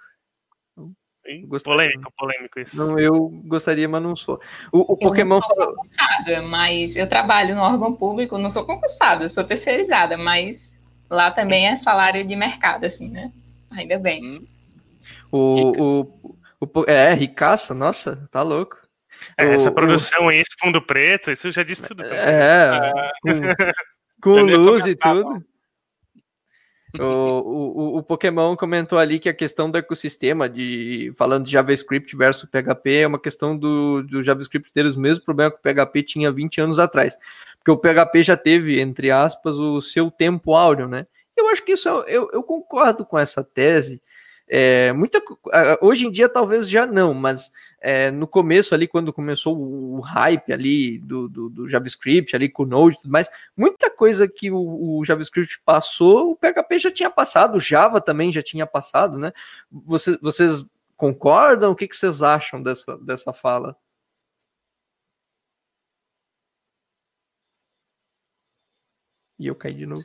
Speaker 2: Polêmico, polêmico isso.
Speaker 1: Não, eu gostaria, mas não sou. O, o Pokémon.
Speaker 3: Eu não sou concursada, mas eu trabalho no órgão público, não sou concursada, sou terceirizada, mas lá também é salário de mercado, assim, né? Ainda bem.
Speaker 1: Hum. O, o, o, é, ricaça, nossa, tá louco.
Speaker 2: É, essa produção o... aí, esse fundo preto, isso já diz tudo. Também.
Speaker 1: É, <laughs> com, com luz e tudo. O, o, o, Pokémon comentou ali que a questão do ecossistema, de falando de JavaScript versus PHP, é uma questão do, do JavaScript ter os mesmos problemas que o PHP tinha 20 anos atrás. Porque o PHP já teve, entre aspas, o seu tempo áureo, né? Eu acho que isso, eu, eu concordo com essa tese. É, muita, hoje em dia talvez já não, mas é, no começo ali, quando começou o, hype ali do, do, do, JavaScript, ali com o Node e tudo mais, muita coisa que o, o, JavaScript passou, o PHP já tinha passado, o Java também já tinha passado, né? Vocês, vocês concordam? O que, que vocês acham dessa, dessa fala? E eu caí de novo.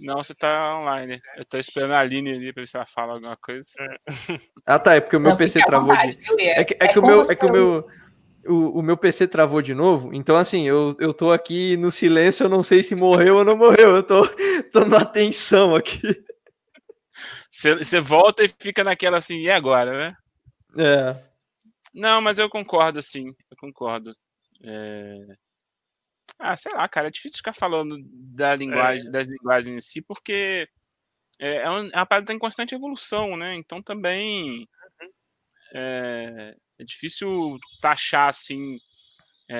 Speaker 4: Não, você tá online. Eu tô esperando a Aline ali pra ver se ela fala alguma coisa. É. <laughs>
Speaker 1: Ah, tá. É porque o meu não, PC travou. Vontade, de... É que, é, é que o meu, é que o meu, o, o, meu PC travou de novo. Então, assim, eu, eu tô aqui no silêncio. Eu não sei se morreu ou não morreu. Eu tô, <laughs> tô na atenção aqui.
Speaker 4: Você volta e fica naquela assim, e agora, né?
Speaker 1: É.
Speaker 4: Não, mas eu concordo, sim. Eu concordo. É... Ah, sei lá, cara, é difícil ficar falando da linguagem, é. das linguagens em si, porque é, é uma, é uma parada tá em constante evolução, né? Então também uhum. é, é difícil taxar assim é,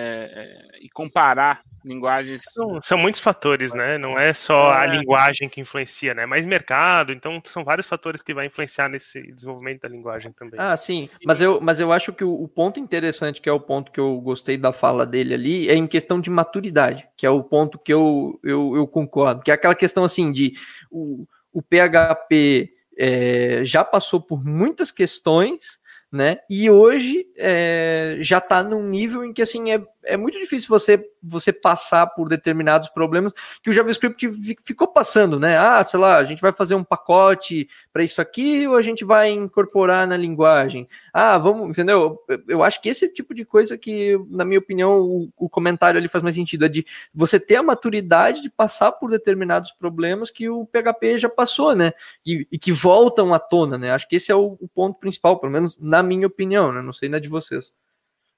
Speaker 4: é, e comparar linguagens.
Speaker 2: São, são, muitos fatores, né? Não é só a é. linguagem que influencia, né? Mas mercado, então são vários fatores que vai influenciar nesse desenvolvimento da linguagem também.
Speaker 1: Ah, sim. sim. Mas, eu, mas eu acho que o, o, ponto interessante, que é o ponto que eu gostei da fala dele ali, é em questão de maturidade, que é o ponto que eu, eu, eu concordo, que é aquela questão assim de o, o PHP é, já passou por muitas questões né? E hoje é, já está num nível em que assim é, é muito difícil você você passar por determinados problemas que o JavaScript ficou passando, né? Ah, sei lá, a gente vai fazer um pacote para isso aqui ou a gente vai incorporar na linguagem? Ah, vamos, entendeu? Eu acho que esse tipo de coisa que, na minha opinião, o, o comentário ali faz mais sentido, é de você ter a maturidade de passar por determinados problemas que o PHP já passou, né? E, e que voltam à tona, né? Acho que esse é o, o ponto principal, pelo menos na minha opinião, né? Não sei na de vocês.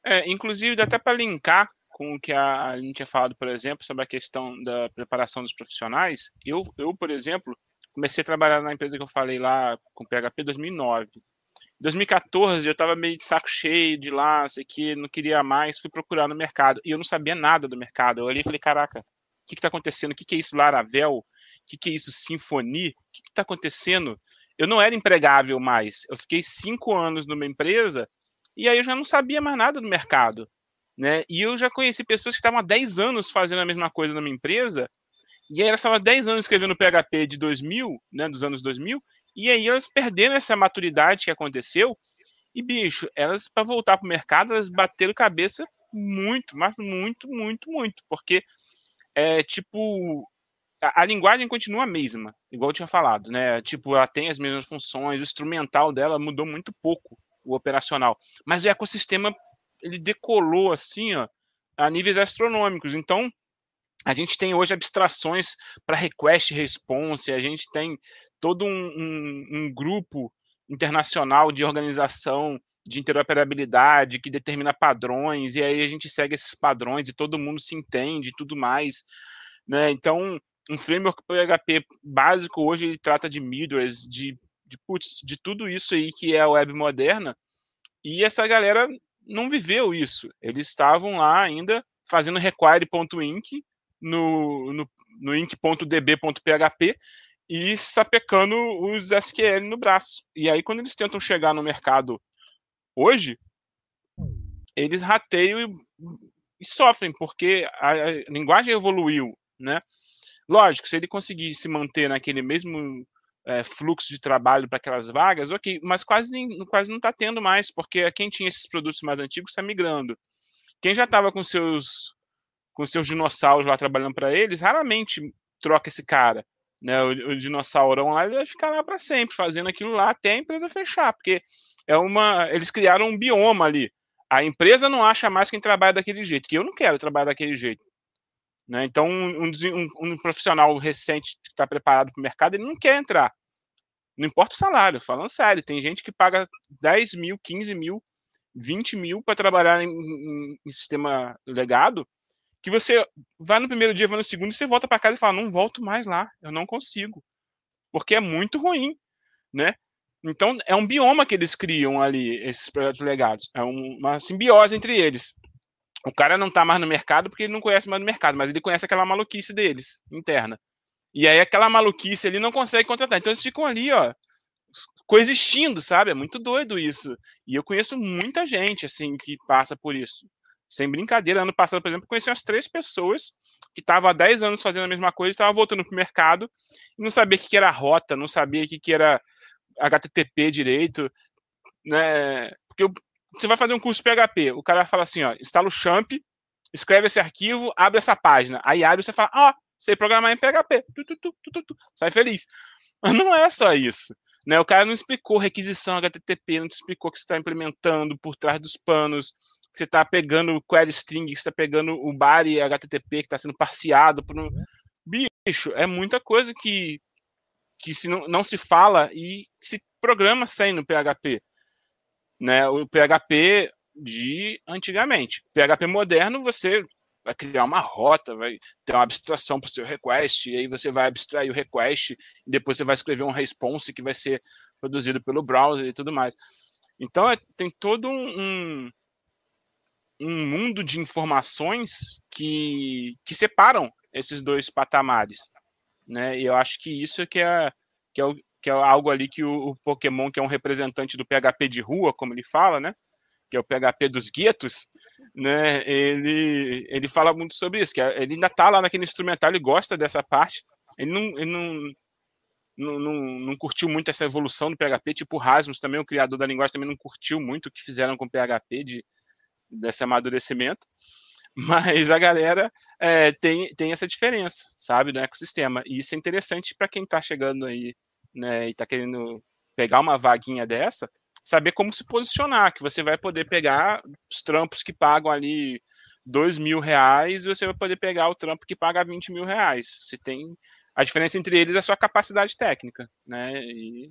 Speaker 4: É, inclusive, dá até para linkar com o que a, gente tinha falado, por exemplo, sobre a questão da preparação dos profissionais. Eu, eu, por exemplo, comecei a trabalhar na empresa que eu falei lá com PHP em 2009. Em 2014 eu estava meio de saco cheio de lá, sei que não queria mais, fui procurar no mercado e eu não sabia nada do mercado. Eu olhei e falei, caraca, o que está acontecendo? O que, que é isso Laravel? O que, que é isso Symfony? O que está acontecendo? Eu não era empregável mais. Eu fiquei cinco anos numa empresa e aí eu já não sabia mais nada do mercado. Né? E eu já conheci pessoas que estavam há 10 anos fazendo a mesma coisa numa empresa, e aí elas estavam há 10 anos escrevendo PHP de 2000, né, dos anos 2000, e aí elas perderam essa maturidade que aconteceu, E, bicho, elas, para voltar para o mercado, elas bateram cabeça muito, mas muito, muito, muito. Porque é tipo. A, a, linguagem continua a mesma, igual eu tinha falado, né? Tipo, ela tem as mesmas funções, o instrumental dela mudou muito pouco, o operacional. Mas o ecossistema, ele decolou assim, ó, a níveis astronômicos. Então, a gente tem hoje abstrações para request response, a gente tem todo um, um, um grupo internacional de organização de interoperabilidade que determina padrões, e aí a gente segue esses padrões e todo mundo se entende e tudo mais. Né? Então, um framework PHP básico hoje ele trata de middlewares, de, de, putz, de tudo isso aí que é a web moderna, e essa galera não viveu isso. Eles estavam lá ainda fazendo require.inc no, no, no inc.db.php e sapecando os SQL no braço. E aí, quando eles tentam chegar no mercado hoje, eles rateiam e, e sofrem, porque a, a, linguagem evoluiu, né? Lógico, se ele conseguir se manter naquele mesmo é, fluxo de trabalho para aquelas vagas, ok, mas quase, quase não está tendo mais, porque quem tinha esses produtos mais antigos está migrando. Quem já estava com seus com seus dinossauros lá trabalhando para eles, raramente troca esse cara. Né, o, o dinossaurão lá ele vai ficar lá para sempre, fazendo aquilo lá até a empresa fechar, porque é uma. Eles criaram um bioma ali. A empresa não acha mais quem trabalha daquele jeito, que eu não quero trabalhar daquele jeito. Né? Então, um, um, um profissional recente que está preparado para o mercado, ele não quer entrar. Não importa o salário, falando sério. Tem gente que paga 10 mil, 15 mil, 20 mil para trabalhar em, em, em, sistema legado, que você vai no primeiro dia, vai no segundo, e você volta para casa e fala: não volto mais lá, eu não consigo. Porque é muito ruim. Né? Então, é um bioma que eles criam ali, esses projetos legados. É uma simbiose entre eles. O cara não está mais no mercado porque ele não conhece mais o mercado, mas ele conhece aquela maluquice deles, interna. E aí, aquela maluquice ele não consegue contratar. Então, eles ficam ali, ó, coexistindo, sabe? É muito doido isso. E eu conheço muita gente, assim, que passa por isso. Sem brincadeira, ano passado, por exemplo, conheci umas três pessoas que estavam há 10 anos fazendo a mesma coisa, estavam voltando para o mercado e não sabia o que era rota, não sabia o que era HTTP direito, né? Porque você vai fazer um curso PHP, o cara fala assim, ó, instala o champ, escreve esse arquivo, abre essa página. Aí abre você fala, ó, oh, sei programar em PHP, tu, tu, tu, sai feliz. Mas não é só isso. Né? O cara não explicou requisição HTTP, não te explicou que você está implementando por trás dos panos, que você está pegando o query string, que você está pegando o body HTTP que está sendo parciado por um. Bicho, é muita coisa que que se não, não se fala e se programa sem no PHP. Né? O PHP de antigamente. PHP moderno, você vai criar uma rota, vai ter uma abstração para o seu request, e aí você vai abstrair o request, e depois você vai escrever um response que vai ser produzido pelo browser e tudo mais. Então, é, tem todo um, um mundo de informações que, que separam esses dois patamares né? E eu acho que isso é que é, que é, que é algo ali que o, o, Pokémon, que é um representante do PHP de rua, como ele fala, né? Que é o PHP dos guetos, né? Ele, ele fala muito sobre isso, que é, ele ainda tá lá naquele instrumental, ele gosta dessa parte. Ele não, ele não, não, não, não, curtiu muito essa evolução do PHP, tipo o Rasmus também, o criador da linguagem, também não curtiu muito o que fizeram com o PHP de, desse amadurecimento <laughs> mas a galera é, tem, tem essa diferença, sabe, no ecossistema. E isso é interessante para quem está chegando aí né, e está querendo pegar uma vaguinha dessa, saber como se posicionar, que você vai poder pegar os trampos que pagam ali dois mil reais e você vai poder pegar o trampo que paga 20 mil reais. Você tem a diferença entre eles é a sua capacidade técnica, né? E,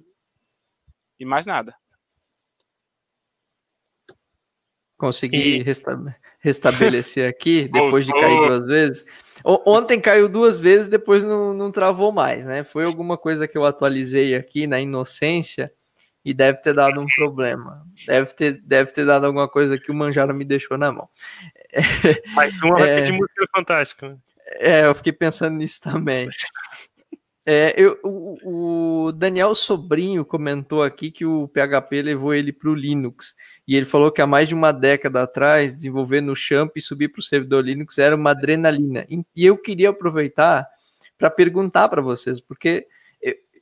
Speaker 4: e mais nada.
Speaker 1: Consegui e restabelecer aqui, depois de cair duas vezes. Ontem caiu duas vezes, depois não, não travou mais, né? Foi alguma coisa que eu atualizei aqui na inocência e deve ter dado um problema. Deve ter, deve ter dado alguma coisa que o Manjaro me deixou na mão. <laughs>
Speaker 2: Mais uma é, de música fantástica. Né?
Speaker 1: É, eu fiquei pensando nisso também. É, eu, o, o, Daniel Sobrinho comentou aqui que o PHP levou ele para o Linux. E ele falou que há mais de uma década atrás, desenvolver no Champ e subir para o servidor Linux era uma adrenalina. E eu queria aproveitar para perguntar para vocês, porque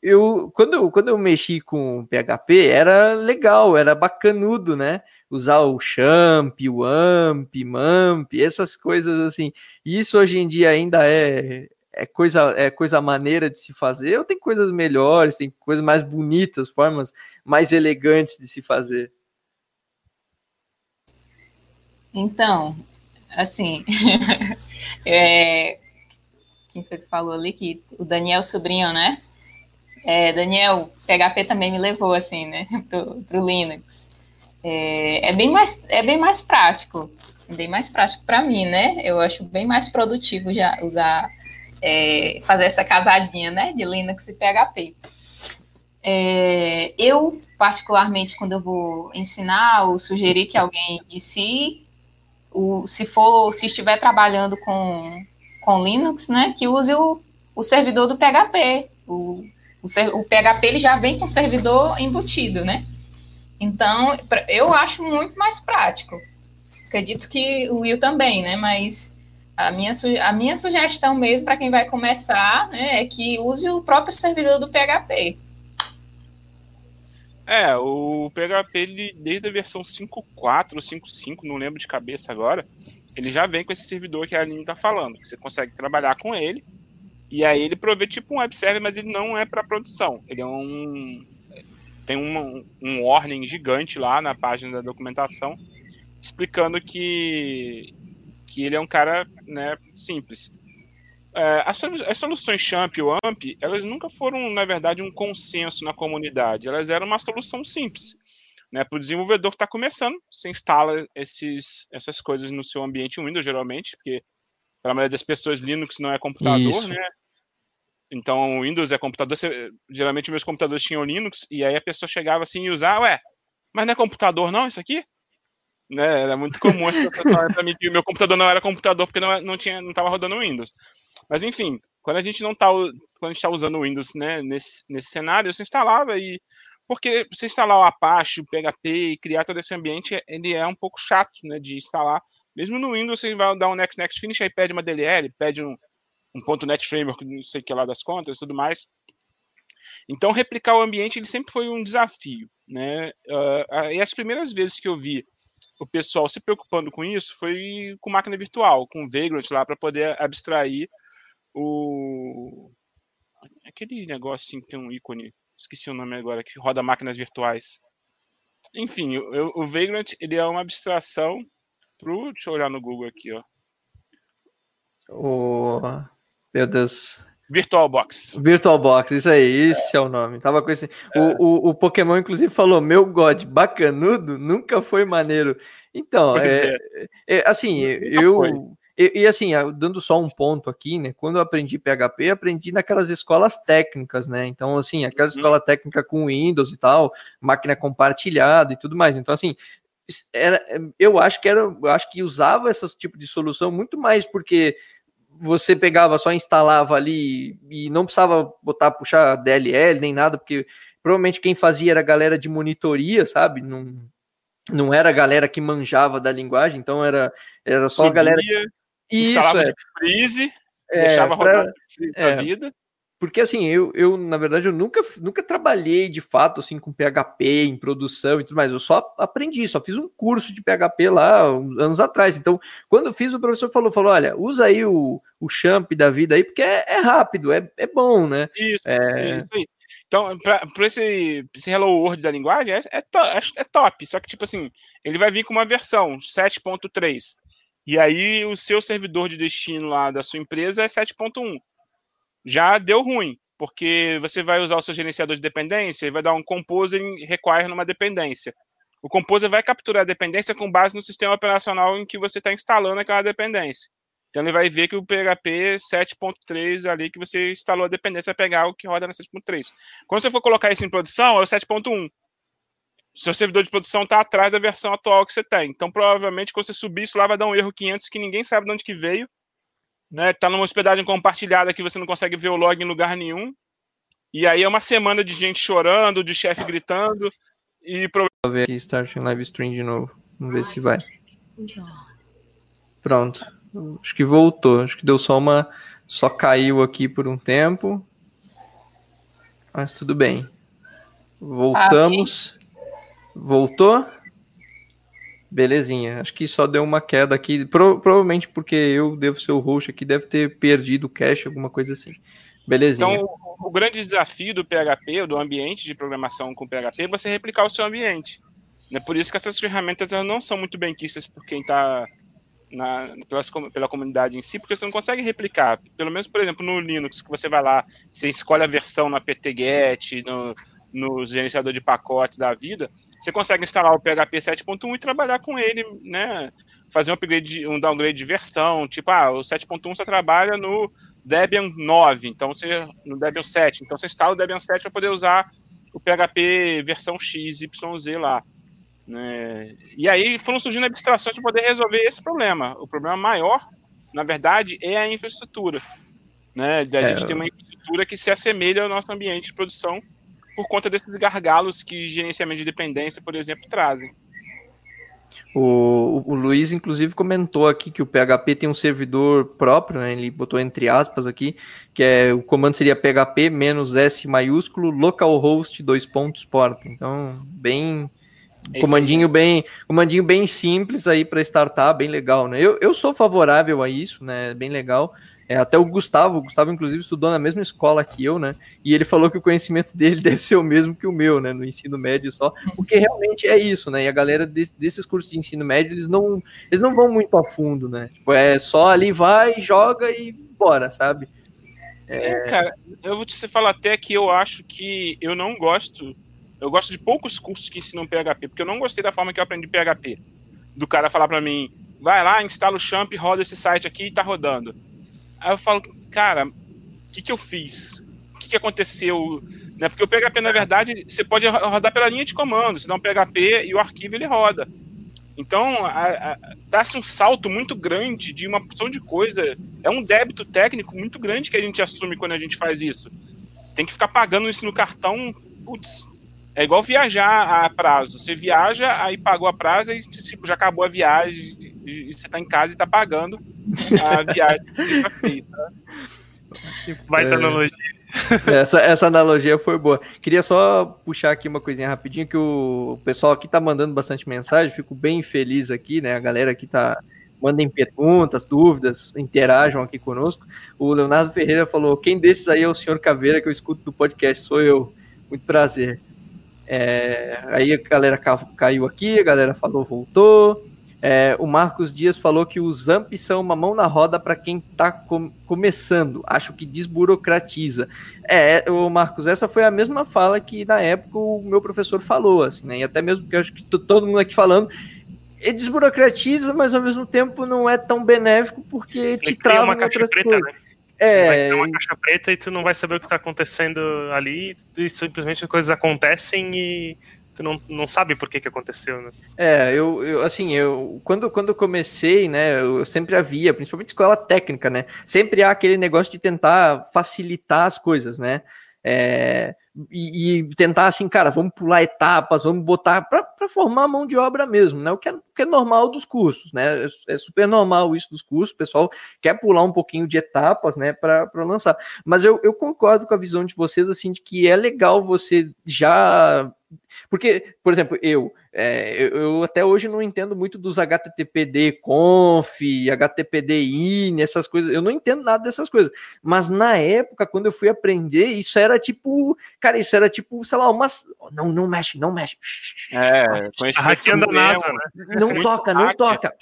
Speaker 1: eu quando, eu quando eu mexi com PHP era legal, era bacanudo, né? Usar o champ, o amp, mamp, essas coisas assim. Isso hoje em dia ainda é, é coisa é coisa maneira de se fazer. Ou tem coisas melhores, tem coisas mais bonitas, formas mais elegantes de se fazer.
Speaker 3: Então, assim, <laughs> é, quem foi que falou ali que o Daniel Sobrinho, né? É, Daniel, PHP também me levou assim, né, <laughs> pro, pro Linux. É, é, bem mais, é bem mais prático, bem mais prático para mim, né? Eu acho bem mais produtivo já usar, é, fazer essa casadinha, né, de Linux e PHP. É, eu, particularmente, quando eu vou ensinar ou sugerir que alguém inicie, o, se for, se estiver trabalhando com, com Linux, né, que use o, o servidor do PHP. O, o, o PHP ele já vem com o servidor embutido, né? Então, eu acho muito mais prático. Acredito que o Will também, né? Mas a minha, a minha sugestão mesmo para quem vai começar né, é que use o próprio servidor do PHP.
Speaker 4: É, o PHP, ele, desde a versão 5.4 ou 5.5, não lembro de cabeça agora, ele já vem com esse servidor que a Aline está falando. Você consegue trabalhar com ele. E aí ele provê tipo um web server, mas ele não é para produção. Ele é um. Tem um, um warning gigante lá na página da documentação explicando que, que ele é um cara né, simples. É, as, soluções Champ ou AMP, elas nunca foram, na verdade, um consenso na comunidade. Elas eram uma solução simples. Né, para o desenvolvedor que está começando, você instala esses, essas coisas no seu ambiente Windows, geralmente, porque para a maioria das pessoas Linux não é computador, Isso. né? Então, Windows é computador. Você, geralmente, meus computadores tinham Linux, e aí a pessoa chegava assim e usar, ué, mas não é computador não isso aqui? Né, era muito comum essa pessoa falar para mim que meu computador não era computador porque não, não tinha, não estava rodando Windows. Mas enfim, quando a gente não está quando está usando o Windows, né, nesse, nesse cenário, você instalava e porque você instalar o Apache, o PHP e criar todo esse ambiente, ele é um pouco chato, né, de instalar. Mesmo no Windows, você vai dar um next next finish, aí pede uma DLL, pede um, um .NET Framework, não sei o que lá das contas, tudo mais. Então, replicar o ambiente ele sempre foi um desafio, né? Uh, e as primeiras vezes que eu vi o pessoal se preocupando com isso foi com máquina virtual, com Vagrant lá para poder abstrair o aquele negocinho que tem um ícone, esqueci o nome agora, que roda máquinas virtuais. Enfim, o, o Vagrant ele é uma abstração pro, deixa eu olhar no Google aqui, ó.
Speaker 1: O meu Deus.
Speaker 4: VirtualBox.
Speaker 1: VirtualBox, isso aí, esse é, é o nome. Tava com esse. É. O, o, o, Pokémon, inclusive, falou: Meu God, bacanudo, nunca foi maneiro. Então, é, é, é, assim, eu. E, e, assim, dando só um ponto aqui, né? Quando eu aprendi PHP, aprendi naquelas escolas técnicas, né? Então, assim, aquela uhum. escola técnica com Windows e tal, máquina compartilhada e tudo mais. Então, assim, era, eu acho que era, eu acho que usava esse tipo de solução muito mais porque você pegava, só instalava ali e não precisava botar, puxar DLL nem nada, porque provavelmente quem fazia era a galera de monitoria, sabe? Não, não era a galera que manjava da linguagem, então era, era só a galera.
Speaker 4: Isso, instalava é. de freeze, é, deixava pra, rodar a é, vida.
Speaker 1: Porque assim, eu, eu, na verdade, eu nunca, nunca trabalhei de fato assim com PHP em produção e tudo mais. Eu só aprendi, só fiz um curso de PHP lá anos atrás. Então, quando eu fiz, o professor falou: falou, olha, usa aí o, o champ da vida aí, porque é, é rápido, é, é bom, né?
Speaker 4: Isso, é... isso aí. Então, para esse, esse Hello World da linguagem, é, é, é, é top. Só que, tipo assim, ele vai vir com uma versão 7.3. E aí o seu servidor de destino lá da sua empresa é 7.1 já deu ruim, porque você vai usar o seu gerenciador de dependência e vai dar um composer require numa dependência. O composer vai capturar a dependência com base no sistema operacional em que você está instalando aquela dependência. Então ele vai ver que o PHP 7.3 ali que você instalou a dependência vai pegar o que roda na 7.3. Quando você for colocar isso em produção, é o 7.1. Seu servidor de produção está atrás da versão atual que você tem. Então, provavelmente, quando você subir isso lá, vai dar um erro 500 que ninguém sabe de onde que veio né? Tá numa hospedagem compartilhada que você não consegue ver o log em lugar nenhum. E aí é uma semana de gente chorando, de chefe gritando e
Speaker 1: Vou ver aqui starting live stream de novo. Vamos ver se vai. Pronto. Acho que voltou. Acho que deu só uma só caiu aqui por um tempo. Mas tudo bem. Voltamos. Voltou? Belezinha. Acho que só deu uma queda aqui. Pro, provavelmente porque eu devo ser o host aqui, deve ter perdido o cache, alguma coisa assim. Belezinha.
Speaker 4: Então, o grande desafio do PHP, do ambiente de programação com PHP, é você replicar o seu ambiente. É por isso que essas ferramentas não são muito bem quistas por quem está pela, pela comunidade em si, porque você não consegue replicar. Pelo menos, por exemplo, no Linux, que você vai lá, você escolhe a versão no apt-get, no, no gerenciador de pacote da vida, você consegue instalar o PHP 7.1 e trabalhar com ele, né? Fazer um upgrade, um downgrade de versão, tipo, ah, o 7.1 você trabalha no Debian 9, então você no Debian 7, então você instala o Debian 7 para poder usar o PHP versão X, Y, lá. Né? E aí foram surgindo abstrações para poder resolver esse problema. O problema maior, na verdade, é a infraestrutura. Né? Da é, gente ter uma infraestrutura que se assemelha ao nosso ambiente de produção por conta desses gargalos que gerenciamento de dependência, por exemplo, trazem.
Speaker 1: O, o, Luiz, inclusive, comentou aqui que o PHP tem um servidor próprio, né? ele botou entre aspas aqui, que é o comando seria PHP menos S maiúsculo localhost dois pontos porta. Então, bem é comandinho bem, comandinho bem simples aí para startar, bem legal, né? Eu, eu sou favorável a isso, né? Bem legal. É, até o Gustavo, o Gustavo inclusive estudou na mesma escola que eu, né? E ele falou que o conhecimento <laughs> dele deve ser o mesmo que o meu, né? No ensino médio só, porque realmente é isso, né? E a galera desses cursos de ensino médio, eles não, eles não vão muito a fundo, né? Tipo, é só ali vai, joga e bora, sabe?
Speaker 4: É... é, cara, eu vou te falar até que eu acho que eu não gosto, eu gosto de poucos cursos que ensinam PHP, porque eu não gostei da forma que eu aprendi PHP. Do cara falar para mim, vai lá, instala o champ, roda esse site aqui e tá rodando Aí eu falo, cara, o que, que eu fiz? O que, que aconteceu? Né? Porque o PHP, na verdade, você pode rodar pela linha de comando. Você dá um PHP e o arquivo ele roda. Então, dá-se um salto muito grande de uma porção de coisa. É um débito técnico muito grande que a gente assume quando a gente faz isso. Tem que ficar pagando isso no cartão. Putz, é igual viajar a prazo. Você viaja, aí pagou a prazo e tipo, já acabou a viagem e você está em casa e está pagando a <laughs> viagem que você fez. Tá?
Speaker 2: Vai é... analogia.
Speaker 1: Essa, essa analogia foi boa. Queria só puxar aqui uma coisinha rapidinho, que o pessoal aqui tá mandando bastante mensagem, fico bem feliz aqui, né? A galera aqui tá. Mandem perguntas, dúvidas, interajam aqui conosco. O Leonardo Ferreira falou: quem desses aí é o senhor Caveira que eu escuto do podcast? Sou eu. Muito prazer. É, aí a galera caiu aqui, a galera falou, voltou. É, o Marcos Dias falou que os AMPs são uma mão na roda para quem está com, começando. Acho que desburocratiza. É, o Marcos, essa foi a mesma fala que na época o meu professor falou, assim, né? E até mesmo que eu acho que todo mundo aqui falando, ele desburocratiza, mas ao mesmo tempo não é tão benéfico porque ele te trava em outras preta, coisas. Né?
Speaker 2: É, vai uma caixa preta e tu não vai saber o que está acontecendo ali e simplesmente coisas acontecem e tu não, não sabe por que, que aconteceu, né?
Speaker 1: É, eu, eu assim, eu quando, quando comecei, né, eu sempre havia, principalmente escola técnica, né, sempre há aquele negócio de tentar facilitar as coisas, né, é, e, e, tentar assim, cara, vamos pular etapas, vamos botar para formar mão de obra mesmo, né? O que, é, o que é normal dos cursos, né? É, é, super normal isso dos cursos, o pessoal quer pular um pouquinho de etapas, né, para lançar. Mas eu, eu concordo com a visão de vocês, assim, de que é legal você já porque, por exemplo, eu, é, eu, até hoje não entendo muito dos HTTPD conf, HTTPD in, essas coisas. Eu não entendo nada dessas coisas. Mas na época, quando eu fui aprender, isso era tipo, cara, isso era tipo, sei lá, umas. Não, não mexe, não mexe.
Speaker 4: É, conhecimento
Speaker 2: da NASA, né?
Speaker 1: Não toca, não toca.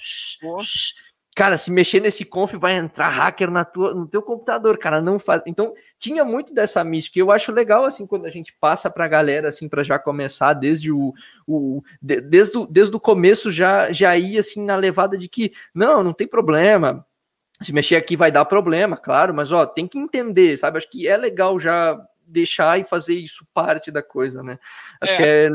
Speaker 1: Cara, se mexer nesse conf vai entrar hacker na tua, no teu computador, cara, não faz. Então, tinha muito dessa mística. Eu acho legal assim quando a gente passa para a galera assim para já começar desde o, o de, desde, o, desde o começo já já ir assim na levada de que não, não tem problema. Se mexer aqui vai dar problema, claro, mas ó, tem que entender, sabe? Acho que é legal já deixar e fazer isso parte da coisa, né? Acho é. que é,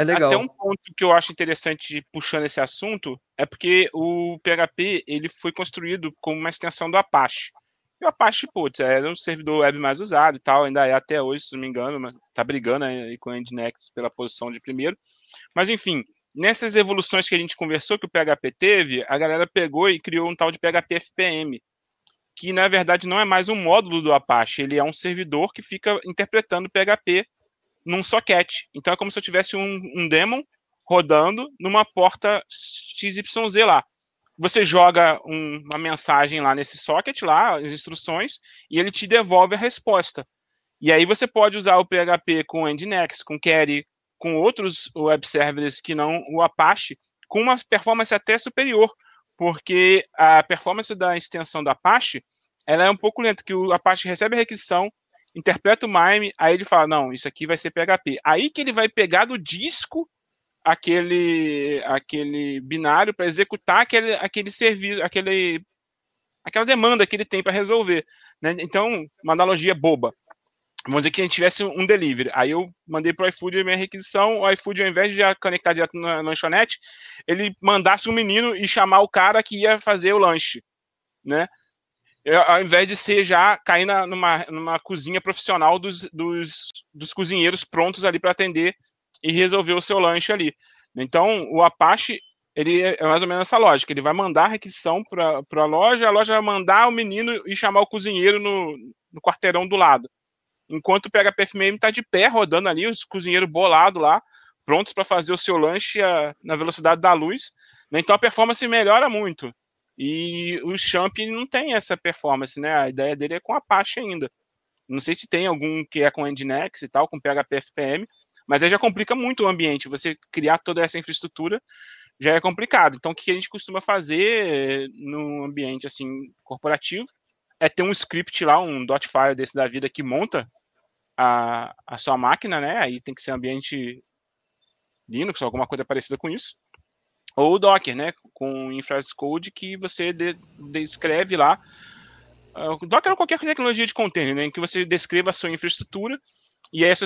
Speaker 1: é legal.
Speaker 4: Até um ponto que eu acho interessante puxando esse assunto é porque o PHP ele foi construído como uma extensão do Apache. E o Apache, putz, é um servidor web mais usado e tal, ainda é até hoje, se não me engano, tá brigando aí com o Nginx pela posição de primeiro. Mas enfim, nessas evoluções que a gente conversou que o PHP teve, a galera pegou e criou um tal de PHP FPM, que na verdade não é mais um módulo do Apache, ele é um servidor que fica interpretando PHP num socket. Então é como se eu tivesse um, um rodando numa porta XYZ lá. Você joga um, uma mensagem lá nesse socket, lá, as instruções, e ele te devolve a resposta. E aí você pode usar o PHP com Nginx, com Query, com outros web servers que não o Apache, com uma performance até superior, porque a performance da extensão do Apache ela é um pouco lenta, que o Apache recebe a requisição, interpreta o MIME, aí ele fala, não, isso aqui vai ser PHP. Aí que ele vai pegar do disco aquele aquele binário para executar aquele, aquele serviço, aquele aquela demanda que ele tem para resolver. Né? Então, uma analogia boba. Vamos dizer que a gente tivesse um delivery. Aí eu mandei para o iFood a minha requisição. O iFood, ao invés de conectar direto na lanchonete, ele mandasse um menino e chamar o cara que ia fazer o lanche. Né? Ao invés de ser já cair na, numa, numa cozinha profissional dos, dos, dos cozinheiros prontos ali para atender e resolver o seu lanche ali. Então, o Apache ele é mais ou menos essa lógica. Ele vai mandar a requisição para a loja, a loja vai mandar o menino e chamar o cozinheiro no, no quarteirão do lado. Enquanto o PHPFMM está de pé, rodando ali, os cozinheiros bolados lá, prontos para fazer o seu lanche a, na velocidade da luz. Né? Então a performance melhora muito. E o Champ não tem essa performance, né? A ideia dele é com Apache ainda. Não sei se tem algum que é com Nginx e tal, com PHP FPM, mas aí já complica muito o ambiente. Você criar toda essa infraestrutura já é complicado. Então, o que a gente costuma fazer no ambiente assim corporativo é ter um script lá, um .file desse da vida que monta a, a sua máquina, né? Aí tem que ser ambiente Linux ou alguma coisa parecida com isso ou o Docker, né, com Infrastructure Code que você de, descreve lá. Uh, Docker é qualquer tecnologia de container, né, em que você descreva a sua infraestrutura e aí essa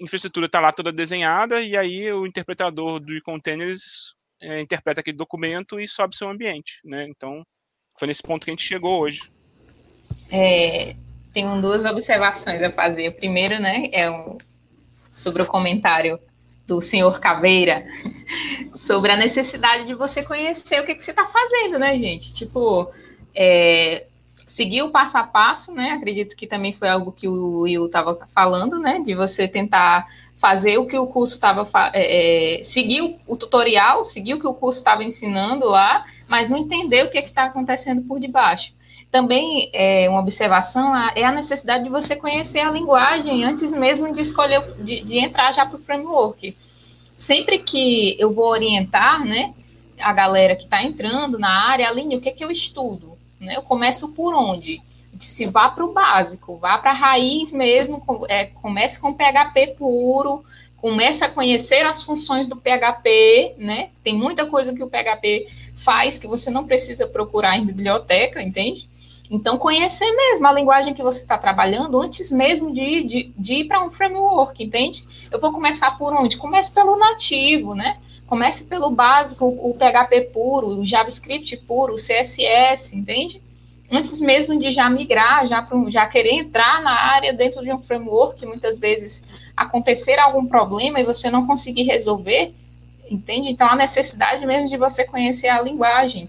Speaker 4: infraestrutura está lá toda desenhada e aí o interpretador do containers é, interpreta aquele documento e sobe seu ambiente, né? Então foi nesse ponto que a gente chegou hoje.
Speaker 3: É, tenho duas observações a fazer. O primeiro, né, é um, sobre o comentário do senhor Caveira sobre a necessidade de você conhecer o que, que você está fazendo, né, gente? Tipo, é, seguir o passo a passo, né? Acredito que também foi algo que o Will estava falando, né? De você tentar fazer o que o curso estava é, é, seguir o, o, tutorial, seguir o que o curso estava ensinando lá, mas não entender o que está acontecendo por debaixo. Também é, uma observação é a necessidade de você conhecer a linguagem antes mesmo de escolher, de, de entrar já para o framework. Sempre que eu vou orientar, né, a galera que está entrando na área, Aline, o que, é que eu estudo? Né? Eu começo por onde? Se vá para o básico, vá para a raiz mesmo, é, comece com PHP puro, comece a conhecer as funções do PHP, né? Tem muita coisa que o PHP faz que você não precisa procurar em biblioteca, entende? Então, conhecer mesmo a linguagem que você está trabalhando antes mesmo de, de, de ir para um framework, entende? Eu vou começar por onde? Comece pelo nativo, né? Comece pelo básico, o PHP puro, o JavaScript puro, o CSS, entende? Antes mesmo de já migrar, já, pro, já querer entrar na área dentro de um framework, muitas vezes acontecer algum problema e você não conseguir resolver, entende? Então, a necessidade mesmo de você conhecer a linguagem.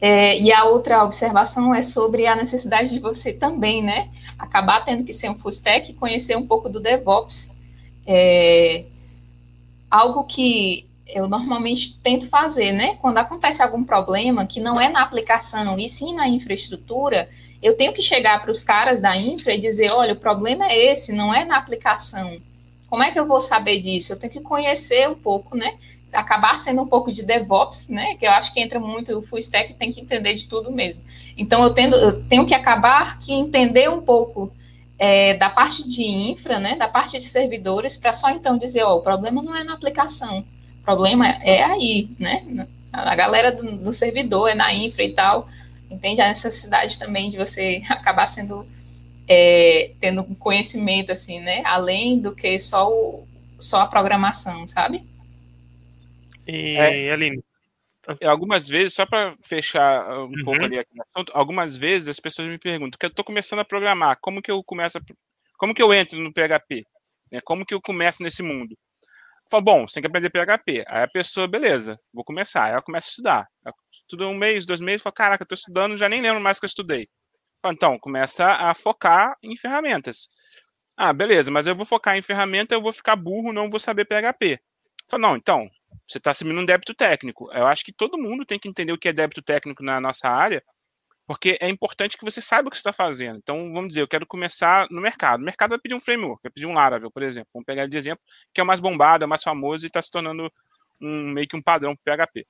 Speaker 3: É, e a outra observação é sobre a necessidade de você também, né, acabar tendo que ser um full stack e conhecer um pouco do DevOps. É, algo que eu normalmente tento fazer, né, quando acontece algum problema que não é na aplicação e sim na infraestrutura, eu tenho que chegar para os caras da infra e dizer, olha, o problema é esse, não é na aplicação. Como é que eu vou saber disso? Eu tenho que conhecer um pouco, né? Acabar sendo um pouco de DevOps, né? Que eu acho que entra muito o full stack tem que entender de tudo mesmo. Então eu, tendo, eu tenho que acabar que entender um pouco é, da parte de infra, né? Da parte de servidores, para só então dizer, ó, o problema não é na aplicação, o problema é aí, né? A galera do, do servidor é na infra e tal. Entende a necessidade também de você <laughs> acabar sendo é, tendo conhecimento assim, né? Além do que só o, só a programação, sabe?
Speaker 2: E é, Aline?
Speaker 4: É, algumas vezes, só para fechar uh, um uhum. pouco ali aqui no assunto, algumas vezes as pessoas me perguntam que eu estou começando a programar, como que eu começo a, como que eu entro no PHP? Né? Como que eu começo nesse mundo? Fala, bom, você tem que aprender PHP. Aí a pessoa, beleza, vou começar. Aí ela começa a estudar. Estuda um mês, dois meses, fala, caraca, eu tô estudando, já nem lembro mais que eu estudei. Fala, então, começa a focar em ferramentas. Ah, beleza, mas eu vou focar em ferramenta, eu vou ficar burro, não vou saber PHP. Fala, não, então, você está assumindo um débito técnico. Eu acho que todo mundo tem que entender o que é débito técnico na nossa área, porque é importante que você saiba o que você está fazendo. Então, vamos dizer, eu quero começar no mercado. O mercado vai pedir um framework, vai pedir um Laravel, por exemplo. Vamos pegar ele de exemplo, que é o mais bombado, é o mais famoso e está se tornando um, meio que um padrão para PHP.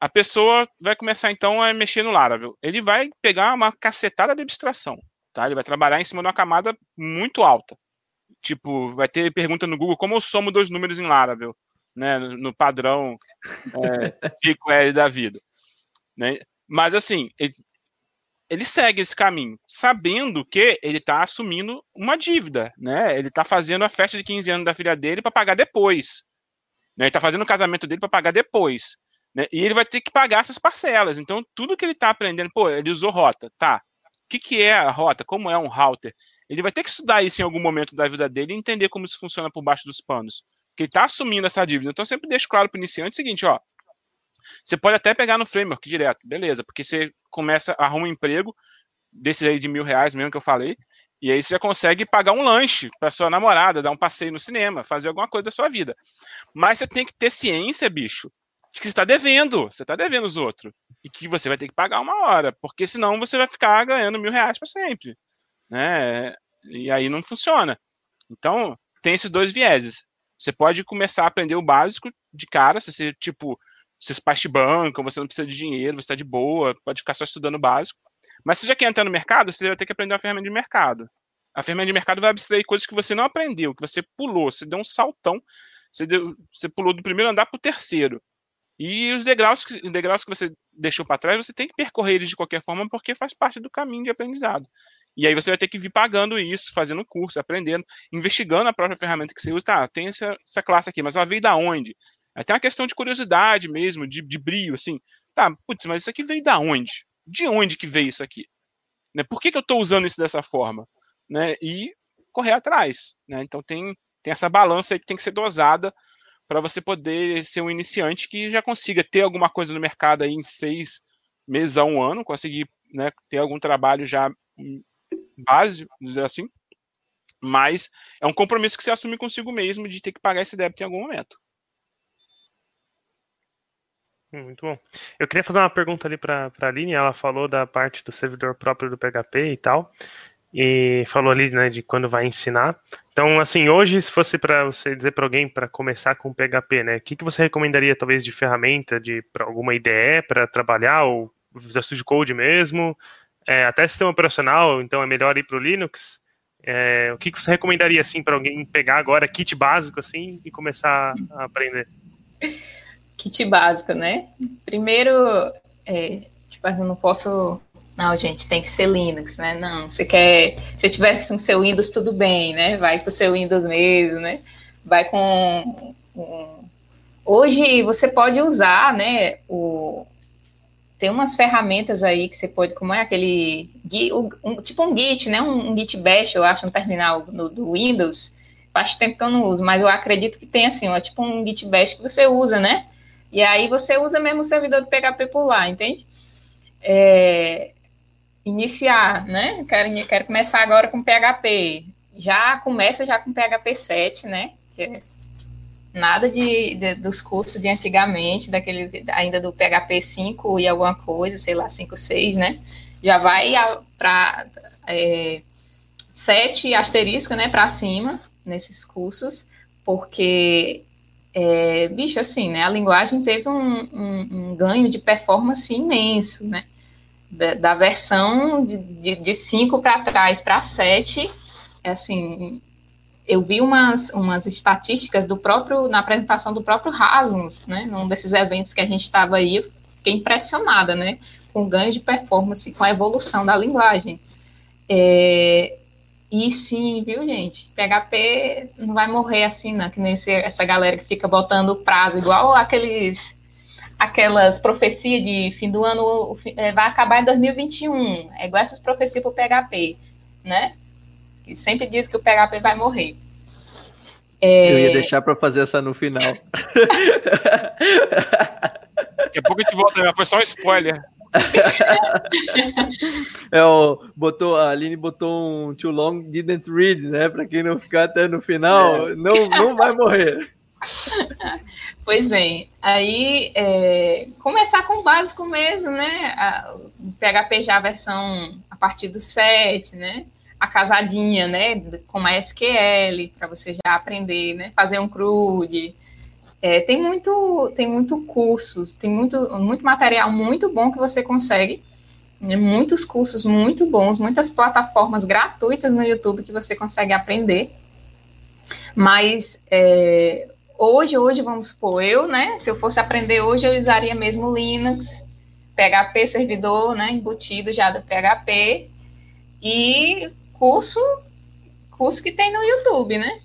Speaker 4: A pessoa vai começar, então, a mexer no Laravel. Ele vai pegar uma cacetada de abstração. Tá? Ele vai trabalhar em cima de uma camada muito alta. Tipo, vai ter pergunta no Google como eu somo dois números em Laravel, né? No padrão é, <laughs> SQL da vida. Né? Mas assim, ele, ele segue esse caminho, sabendo que ele está assumindo uma dívida, né? Ele está fazendo a festa de 15 anos da filha dele para pagar depois. Né? Ele está fazendo o casamento dele para pagar depois. Né? E ele vai ter que pagar essas parcelas. Então, tudo que ele está aprendendo, pô, ele usou rota, tá? O que, que é a rota? Como é um router? Ele vai ter que estudar isso em algum momento da vida dele e entender como isso funciona por baixo dos panos. Porque ele está assumindo essa dívida. Então, sempre deixo claro para o iniciante o seguinte, ó. Você pode até pegar no framework direto, beleza, porque você começa, arruma um emprego, desse aí de mil reais mesmo que eu falei, e aí você já consegue pagar um lanche para sua namorada, dar um passeio no cinema, fazer alguma coisa da sua vida. Mas você tem que ter ciência, bicho, de que você está devendo, você está devendo os outros, e que você vai ter que pagar uma hora, porque senão você vai ficar ganhando mil reais para sempre, né? E aí não funciona. Então, tem esses dois vieses. Você pode começar a aprender o básico de cara, se você, tipo, seus pais te bancam, você não precisa de dinheiro, você está de boa, pode ficar só estudando o básico. Mas se já quer entrar no mercado, você vai ter que aprender uma ferramenta de mercado. A ferramenta de mercado vai abstrair coisas que você não aprendeu, que você pulou, você deu um saltão, você, deu, você pulou do primeiro andar para o terceiro. E os degraus, degraus que você deixou para trás, você tem que percorrer eles de qualquer forma, porque faz parte do caminho de aprendizado. E aí você vai ter que vir pagando isso, fazendo curso, aprendendo, investigando a própria ferramenta que você usa. Tá, tem essa, essa classe aqui, mas ela veio da onde? Tem uma questão de curiosidade mesmo, de, de brilho, assim. Tá, putz, mas isso aqui veio da onde? De onde que veio isso aqui? Né? Por que, que eu estou usando isso dessa forma? Né? E correr atrás. Né? Então tem, tem essa balança aí que tem que ser dosada para você poder ser um iniciante que já consiga ter alguma coisa no mercado aí em seis meses a um ano, conseguir né, ter algum trabalho já base, dizer assim. Mas é um compromisso que você assume consigo mesmo de ter que pagar esse débito em algum momento.
Speaker 2: Hum, muito bom. Eu queria fazer uma pergunta ali para a Aline. Ela falou da parte do servidor próprio do PHP e tal. E falou ali né, de quando vai ensinar. Então, assim, hoje, se fosse para você dizer para alguém para começar com PHP, né, o que, que você recomendaria, talvez, de ferramenta, de pra alguma IDE para trabalhar, ou Visual Studio Code mesmo, é, até sistema operacional, então é melhor ir para o Linux? É, o que, você recomendaria, assim, para alguém pegar agora, kit básico, assim, e começar a aprender?
Speaker 3: kit básico, né? Primeiro, é, tipo, eu não posso. Não, gente, tem que ser Linux, né? Não, você quer. Se tivesse um seu Windows, tudo bem, né? Vai com o seu Windows mesmo, né? Vai com. Um... Hoje você pode usar, né? O, tem umas ferramentas aí que você pode, como é aquele, um, tipo um Git, né, um, um, Git Bash, eu acho, um terminal no, do Windows, faz tempo que eu não uso, mas eu acredito que tem assim, ó, tipo um Git Bash que você usa, né, e aí você usa mesmo o servidor do PHP por lá, entende? É, iniciar, né? Quero, quero começar agora com PHP. Já começa já com PHP 7, né? É nada de, de, dos cursos de antigamente, daquele ainda do PHP 5 e alguma coisa, sei lá, 5, 6, né? Já vai para é, 7 asterisco, né, para cima nesses cursos, porque é, bicho, assim, né? A linguagem teve um, um, um ganho de performance imenso, né? Da, da versão de 5 para trás para 7, é assim, eu vi umas, umas estatísticas do próprio, na apresentação do próprio Rasmus, né? Num desses eventos que a gente estava aí, eu fiquei impressionada, né? Com o ganho de performance, com a evolução da linguagem. É, e sim, viu, gente? PHP não vai morrer assim, não, que nem esse, essa galera que fica botando prazo, igual aqueles aquelas profecias de fim do ano é, vai acabar em 2021. É igual essas profecias para o PHP, né? Que sempre diz que o PHP vai morrer.
Speaker 1: É... Eu ia deixar para fazer essa no final.
Speaker 4: Daqui a pouco a gente volta, né? foi só um spoiler.
Speaker 1: é, o, botou, a Aline botou um too long didn't read, né? Para quem não ficar até no final, é. não, não vai morrer.
Speaker 3: Pois bem, aí é, começar com o básico mesmo, né? A, PHP já a versão a partir do 7, né? A casadinha, né? Com a SQL, para você já aprender, né? Fazer um CRUD, é, tem muito, tem muito cursos, tem muito, muito material muito bom que você consegue, né, muitos cursos muito bons, muitas plataformas gratuitas no YouTube que você consegue aprender. Mas é, hoje, hoje, vamos supor, eu, né? Se eu fosse aprender hoje, eu usaria mesmo Linux, PHP servidor, né? Embutido já do PHP e curso, curso que tem no YouTube, né?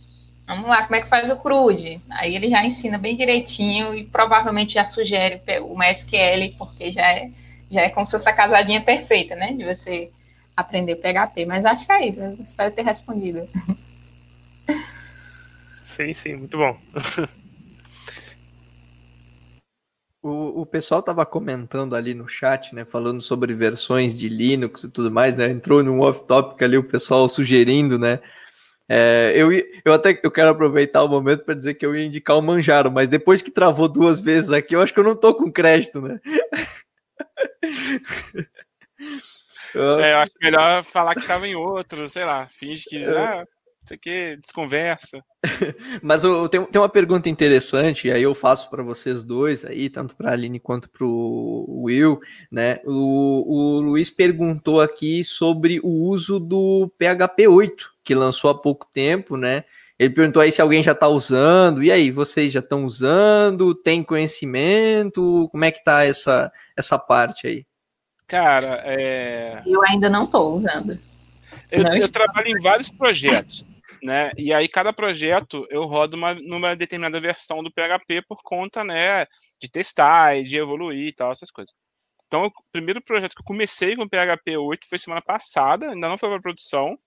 Speaker 3: Vamos lá, como é que faz o CRUD? Aí ele já ensina bem direitinho e provavelmente já sugere o MySQL, porque já é, já é como se fosse a casadinha perfeita, né? De você aprender PHP. Mas acho que é isso, espero ter respondido.
Speaker 2: Sim, sim, muito bom. <laughs>
Speaker 1: O, o pessoal estava comentando ali no chat, né, falando sobre versões de Linux e tudo mais, né, entrou num off-topic ali o pessoal sugerindo, né, é, eu, eu até eu quero aproveitar o momento para dizer que eu ia indicar o Manjaro, mas depois que travou duas vezes aqui, eu acho que eu não tô com crédito, né? <laughs>
Speaker 4: É, eu acho melhor falar que tava em outro, sei lá, finge que. Ah, isso aqui desconversa. <laughs>
Speaker 1: Mas eu, tem, tem uma pergunta interessante, e aí eu faço para vocês dois aí, tanto para a Aline quanto para o Will, né? O, o Luiz perguntou aqui sobre o uso do PHP 8 que lançou há pouco tempo, né? Ele perguntou aí se alguém já está usando. E aí, vocês já estão usando? Tem conhecimento? Como é que tá essa, essa parte aí?
Speaker 4: Cara, é...
Speaker 3: eu ainda não estou usando.
Speaker 4: Eu, eu trabalho em vários projetos, né? E aí cada projeto eu rodo uma, numa determinada versão do PHP por conta, né, de testar e de evoluir e tal, essas coisas. Então, o primeiro projeto que eu comecei com PHP 8 foi semana passada, ainda não foi para produção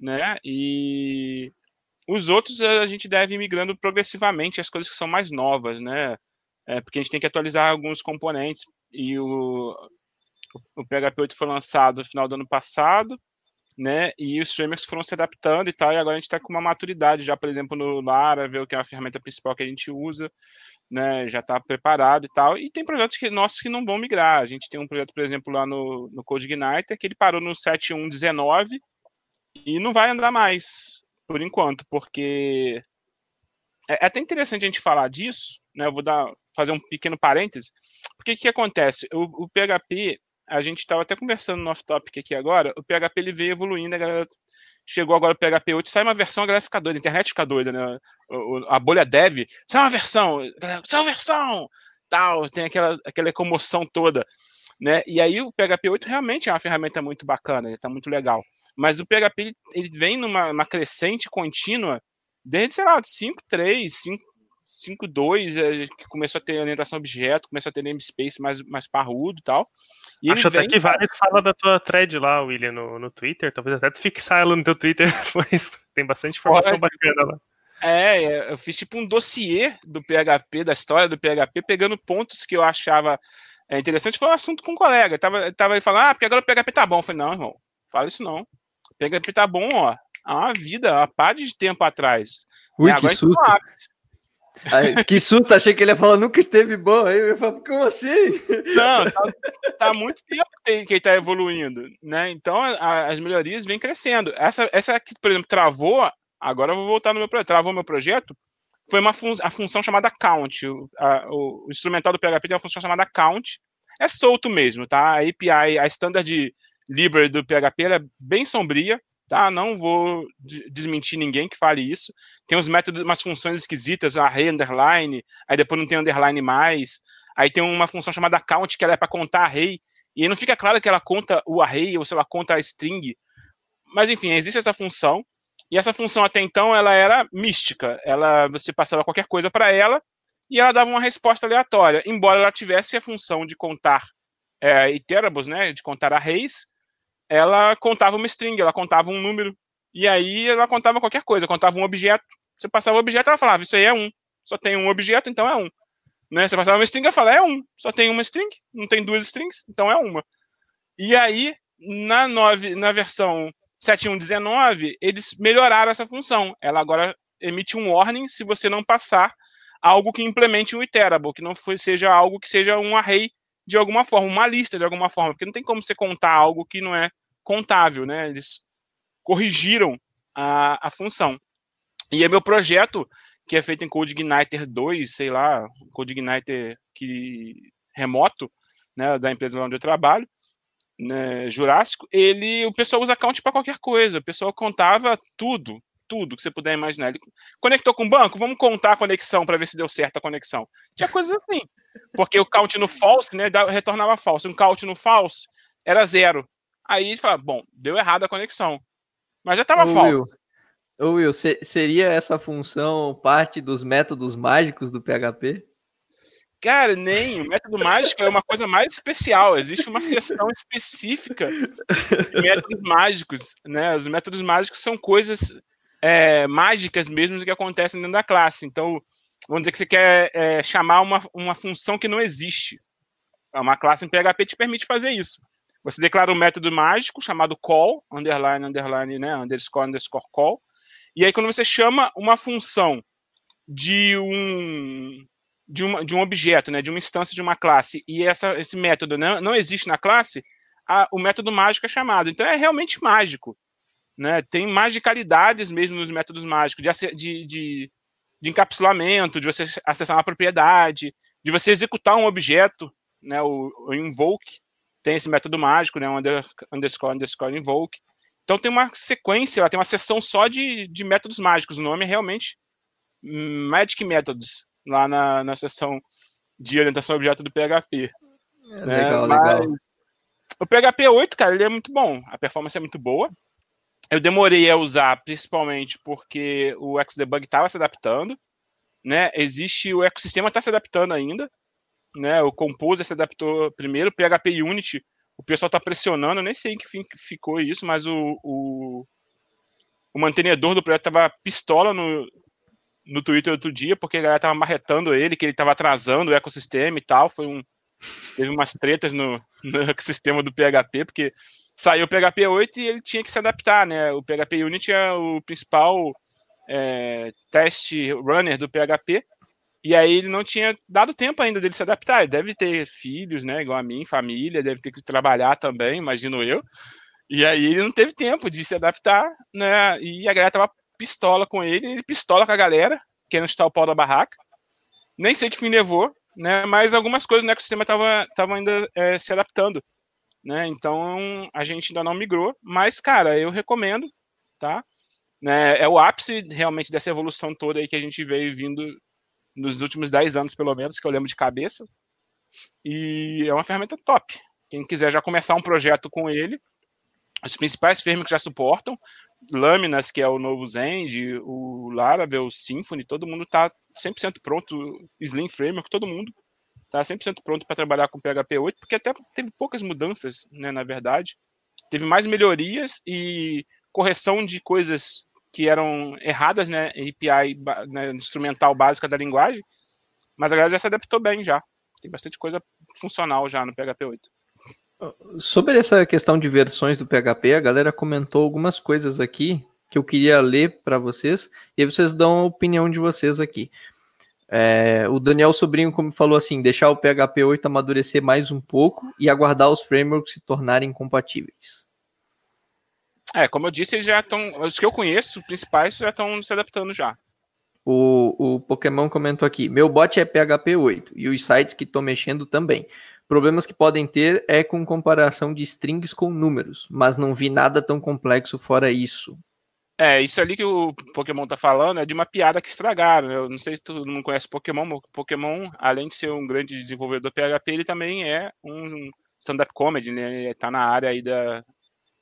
Speaker 4: né? E os outros a gente deve ir migrando progressivamente as coisas que são mais novas, né? É, porque a gente tem que atualizar alguns componentes e o, o PHP 8 foi lançado no final do ano passado, né? E os frameworks foram se adaptando e tal, e agora a gente está com uma maturidade já, por exemplo, no Laravel, que é a ferramenta principal que a gente usa, né? Já está preparado e tal. E tem projetos que, nossos que não vão migrar. A gente tem um projeto, por exemplo, lá no, no CodeIgniter, que ele parou no 7.1.19 e não vai andar mais, por enquanto, porque é, é até interessante a gente falar disso, né? Eu vou dar, fazer um pequeno parêntese, porque o que acontece? O, o PHP, a gente estava até conversando no off-topic aqui agora, o PHP ele veio evoluindo, a galera chegou agora o PHP 8, sai uma versão, a galera fica doida, a internet fica doida, né? A bolha dev, sai uma versão, sai uma versão, tal, tem aquela, aquela comoção toda, né? E aí o PHP 8 realmente é uma ferramenta muito bacana, ele tá muito legal. Mas o PHP ele vem numa crescente contínua desde, sei lá, 5.3, 5.2, é, que começou a ter orientação objeto, começou a ter namespace mais, mais parrudo e tal. E
Speaker 2: Acho até que vários falam da tua thread lá, William, no, no Twitter. Talvez até tu fixar ela no teu Twitter <laughs> depois. Tem bastante informação Pode. bacana lá.
Speaker 4: É, é, eu fiz tipo um dossiê do PHP, da história do PHP, pegando pontos que eu achava é, interessante. Foi um assunto com um colega. Eu tava, tava aí falando, ah, porque agora o PHP tá bom. Eu falei, não, irmão, fala isso não. PHP tá bom, ó. Há uma vida, há pá de tempo atrás.
Speaker 1: Ui, que susto. Que susto, achei que ele ia falar, nunca esteve bom. Aí eu ia falar, como assim?
Speaker 4: Não, tá, tá muito tempo que ele tá evoluindo, né? Então a, as melhorias vêm crescendo. Essa, essa que, por exemplo, travou, agora eu vou voltar no meu projeto, travou meu projeto, foi uma fun a função chamada count. O, a, o, instrumental do PHP tem uma função chamada count. É solto mesmo, tá? A API, a standard library do PHP é bem sombria, tá? Não vou desmentir ninguém que fale isso. Tem uns métodos, umas funções esquisitas, array underline, aí depois não tem underline mais. Aí tem uma função chamada count que ela é para contar array e aí não fica claro que ela conta o array ou se ela conta a string. Mas enfim, existe essa função. E essa função até então ela era mística. Ela você passava qualquer coisa para ela e ela dava uma resposta aleatória, embora ela tivesse a função de contar é, iterables, né, de contar arrays, ela contava uma string, ela contava um número, e aí ela contava qualquer coisa, contava um objeto, Você passava o objeto, ela falava, isso aí é um. Só tem um objeto, então é um. Né? Você passava uma string, ela falava, é um. Só tem uma string, não tem duas strings, então é uma. E aí, na, nove, na versão 7.1.19, eles melhoraram essa função. Ela agora emite um warning se você não passar algo que implemente um iterable, que não seja algo que seja um array de alguma forma, uma lista de alguma forma, porque não tem como você contar algo que não é contável, né? Eles corrigiram a, a função. E é meu projeto, que é feito em CodeIgniter 2, sei lá, CodeIgniter que remoto, né, da empresa onde eu trabalho, né, Jurássico, ele, o pessoal usa account para qualquer coisa. O pessoal contava tudo, tudo que você puder imaginar. Ele conectou com o banco, vamos contar a conexão para ver se deu certo a conexão. Tinha coisas assim. Porque o count no false, né, retornava false. Um count no false era zero. Aí ele fala, bom, deu errado a conexão. Mas já estava false. Will,
Speaker 1: ô Will, seria essa função parte dos métodos mágicos do PHP?
Speaker 4: Cara, nem. O método mágico é uma coisa mais especial. Existe uma seção específica de métodos mágicos. Né? Os métodos mágicos são coisas é, mágicas mesmo que acontecem dentro da classe. Então, vamos dizer que você quer é, chamar uma, uma função que não existe. É uma classe em PHP te permite fazer isso. Você declara um método mágico chamado call, underline, underline, né, underscore, underscore call. E aí, quando você chama uma função de um, de, uma, de um objeto, né, de uma instância de uma classe, e essa, esse método não, não existe na classe, a, o método mágico é chamado. Então, é realmente mágico. Né? Tem magicalidades mesmo nos métodos mágicos, de, de, de, de encapsulamento, de você acessar uma propriedade, de você executar um objeto, né? o, o invoke, tem esse método mágico, né? Under, underscore, underscore, invoke. Então tem uma sequência, ela tem uma seção só de, de métodos mágicos. O nome é realmente Magic Methods, lá na, na seção de orientação a objeto do PHP.
Speaker 1: É, né? Legal, Mas, legal.
Speaker 4: O PHP 8, cara, ele é muito bom. A performance é muito boa eu demorei a usar principalmente porque o Xdebug estava se adaptando, né? Existe o ecossistema está se adaptando ainda, né? O Composer se adaptou primeiro, o PHP Unity, o pessoal está pressionando, nem sei em que fim ficou isso, mas o, o, o mantenedor do projeto estava pistola no, no Twitter outro dia, porque a galera estava marretando ele, que ele estava atrasando o ecossistema e tal, foi um teve umas tretas no, no ecossistema do PHP, porque saiu o PHP 8 e ele tinha que se adaptar, né? O PHP Unity é o principal é, teste runner do PHP, e aí ele não tinha dado tempo ainda dele se adaptar. Ele deve ter filhos, né? Igual a mim, família, deve ter que trabalhar também, imagino eu. E aí ele não teve tempo de se adaptar, né? E a galera tava pistola com ele, ele pistola com a galera, querendo chutar o pau da barraca. Nem sei que fim levou, né? Mas algumas coisas no ecossistema estavam ainda é, se adaptando né? Então a gente ainda não migrou, mas cara, eu recomendo, tá? Né, é o ápice realmente dessa evolução toda aí que a gente veio vindo nos últimos 10 anos, pelo menos, que eu lembro de cabeça. E é uma ferramenta top. Quem quiser já começar um projeto com ele, os principais frameworks já suportam. Lâminas, que é o novo Zend, o Laravel, o Symfony, todo mundo está 100% pronto. Slim Framework, todo mundo está 100% pronto para trabalhar com PHP 8, porque até teve poucas mudanças, né, na verdade. Teve mais melhorias e correção de coisas que eram erradas, né, API né, instrumental básica da linguagem, mas a galera já se adaptou bem já. Tem bastante coisa funcional já no PHP 8.
Speaker 1: Sobre essa questão de versões do PHP, a galera comentou algumas coisas aqui que eu queria ler para vocês, e aí vocês dão a opinião de vocês aqui. É, o Daniel Sobrinho, como falou assim, deixar o PHP 8 amadurecer mais um pouco e aguardar os frameworks se tornarem compatíveis.
Speaker 4: É, como eu disse, eles já estão. Os que eu conheço, os principais, já estão se adaptando já.
Speaker 1: O, o Pokémon comentou aqui: meu bot é PHP 8 e os sites que estou mexendo também. Problemas que podem ter é com comparação de strings com números, mas não vi nada tão complexo fora isso.
Speaker 4: É, isso ali que o Pokémon tá falando é de uma piada que estragaram. Eu não sei se todo mundo conhece Pokémon, Pokémon, além de ser um grande desenvolvedor PHP, ele também é um stand-up comedy, né? Ele tá na área aí da,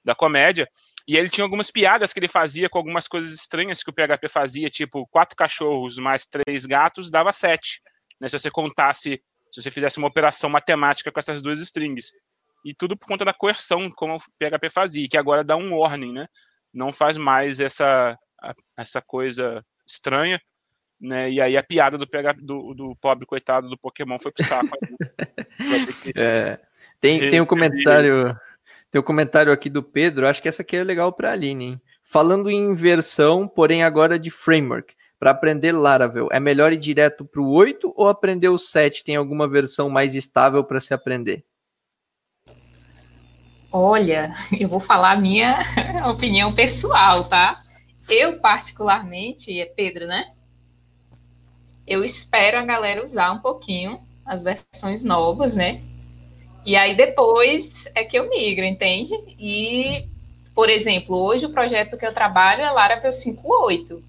Speaker 4: da comédia. E ele tinha algumas piadas que ele fazia com algumas coisas estranhas que o PHP fazia, tipo quatro cachorros mais três gatos dava sete. Né? Se você contasse, se você fizesse uma operação matemática com essas duas strings. E tudo por conta da coerção, como o PHP fazia, que agora dá um warning, né? Não faz mais essa, essa coisa estranha, né? E aí a piada do, do, do pobre coitado do Pokémon foi pro saco. <laughs>
Speaker 1: é, tem, tem um comentário. Tem um comentário aqui do Pedro, acho que essa aqui é legal para a Aline, hein? Falando em versão, porém agora de framework, para aprender Laravel, é melhor ir direto para o 8 ou aprender o 7? Tem alguma versão mais estável para se aprender?
Speaker 3: Olha, eu vou falar a minha <laughs> opinião pessoal, tá? Eu, particularmente, é Pedro, né? Eu espero a galera usar um pouquinho as versões novas, né? E aí depois é que eu migro, entende? E, por exemplo, hoje o projeto que eu trabalho é Laravel 5.8.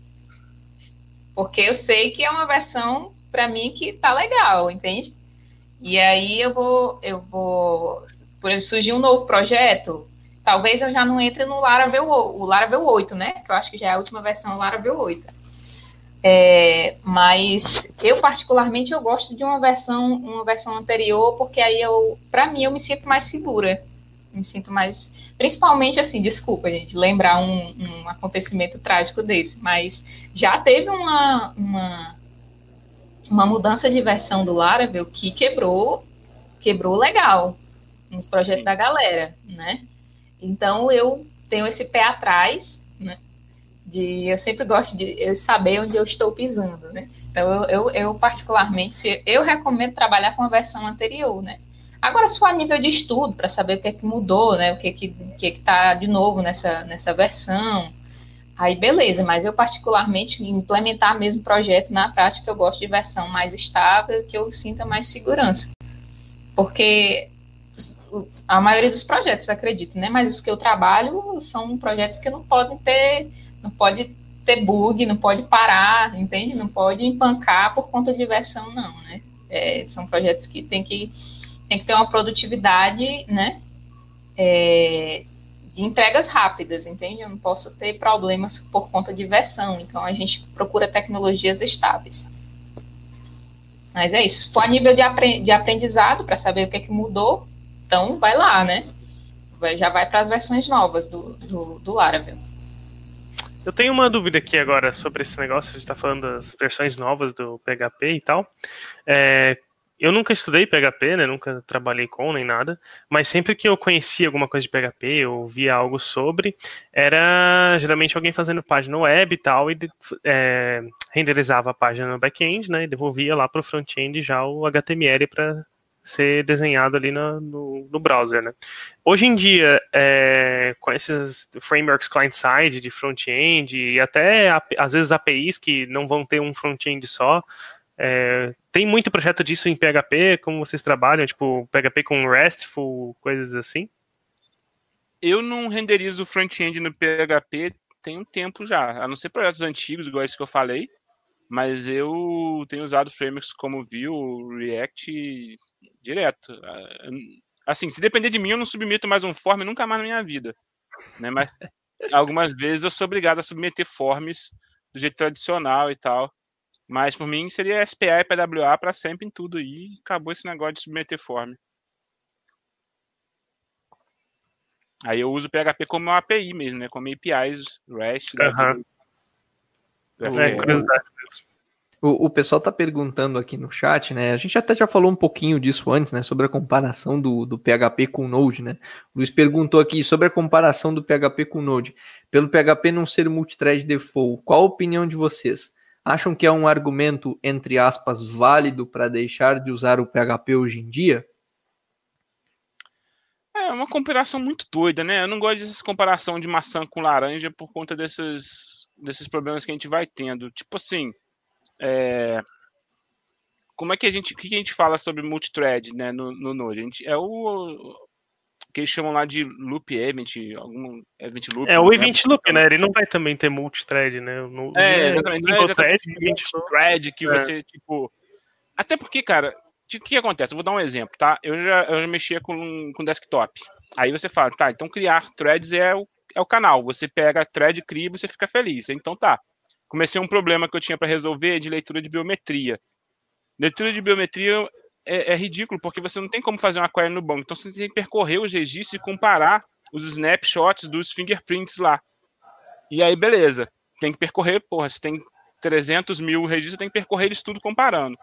Speaker 3: Porque eu sei que é uma versão, para mim, que tá legal, entende? E aí eu vou, eu vou, por exemplo, surgir um novo projeto, talvez eu já não entre no Laravel, o Laravel 8, né? Que eu acho que já é a última versão do Laravel 8. É, mas eu particularmente eu gosto de uma versão, uma versão anterior, porque aí eu, para mim, eu me sinto mais segura. Me sinto mais, principalmente assim, desculpa, gente, lembrar um, um acontecimento trágico desse, mas já teve uma, uma, uma mudança de versão do Laravel que quebrou, quebrou legal nos projetos Sim. da galera, né? Então eu tenho esse pé atrás, né? de eu sempre gosto de saber onde eu estou pisando, né? Então eu, eu, eu particularmente se, eu recomendo trabalhar com a versão anterior, né? Agora se for a nível de estudo para saber o que é que mudou, né? O que é que que está de novo nessa nessa versão, aí beleza. Mas eu particularmente implementar mesmo projeto na prática eu gosto de versão mais estável que eu sinta mais segurança, porque a maioria dos projetos, acredito, né? Mas os que eu trabalho são projetos que não podem ter não pode ter bug, não pode parar, entende? Não pode empancar por conta de versão, não, né? É, são projetos que tem que, tem que ter uma produtividade, né? É, de entregas rápidas, entende? Eu não posso ter problemas por conta de versão, então a gente procura tecnologias estáveis. Mas é isso. For a nível de aprendizado, para saber o que é que mudou, então vai lá, né? Já vai para as versões novas do, do, do Laravel.
Speaker 2: Eu tenho uma dúvida aqui agora sobre esse negócio. A gente está falando das versões novas do PHP e tal. É, eu nunca estudei PHP, né? Nunca trabalhei com nem nada. Mas sempre que eu conhecia alguma coisa de PHP ou via algo sobre, era geralmente alguém fazendo página web e tal e é, renderizava a página no back-end, né? E devolvia lá para o front-end já o HTML para ser desenhado ali no, no, no browser, né? Hoje em dia, é, com esses frameworks client-side de front-end e até às vezes APIs que não vão ter um front-end só, é, tem muito projeto disso em PHP, como vocês trabalham, tipo PHP com RESTful, coisas assim?
Speaker 4: Eu não renderizo front-end no PHP tem um tempo já, a não ser projetos antigos, igual esse que eu falei, mas eu tenho usado frameworks como Vue, React direto. Ah, assim, se depender de mim, eu não submeto mais um form nunca mais na minha vida. Né? Mas algumas vezes eu sou obrigado a submeter forms do jeito tradicional e tal. Mas por mim seria SPA e PWA para sempre em tudo aí. Acabou esse negócio de submeter form. Aí eu uso o PHP como uma API mesmo, né? Como APIs, REST. Uhum.
Speaker 1: É, curiosidade mesmo. O, o pessoal está perguntando aqui no chat, né? A gente até já falou um pouquinho disso antes, né? Sobre a comparação do, do PHP com o Node, né? O Luiz perguntou aqui sobre a comparação do PHP com o Node. Pelo PHP não ser multithread default, qual a opinião de vocês? Acham que é um argumento, entre aspas, válido para deixar de usar o PHP hoje em dia?
Speaker 4: É uma comparação muito doida, né? Eu não gosto dessa comparação de maçã com laranja por conta desses, desses problemas que a gente vai tendo. Tipo assim, é, como é que a gente, o que a gente fala sobre multithread, né, no, no Node? A gente, é o que eles chamam lá de loop event, algum event loop.
Speaker 2: É o né? event loop, né? Ele não vai também ter multithread, né?
Speaker 4: No, é, exatamente. Não é exatamente multithread que é. você, tipo... Até porque, cara, o que acontece? Eu vou dar um exemplo, tá? Eu já, eu já mexia com, com desktop. Aí você fala, tá, então criar threads é o, é o canal. Você pega a thread, cria e você fica feliz. Então tá comecei um problema que eu tinha para resolver de leitura de biometria. Leitura de biometria é, é, ridículo, porque você não tem como fazer uma query no banco. Então você tem que percorrer os registros e comparar os snapshots dos fingerprints lá. E aí, beleza. Tem que percorrer, porra, você tem 300 mil registros, tenho que percorrer eles tudo comparando.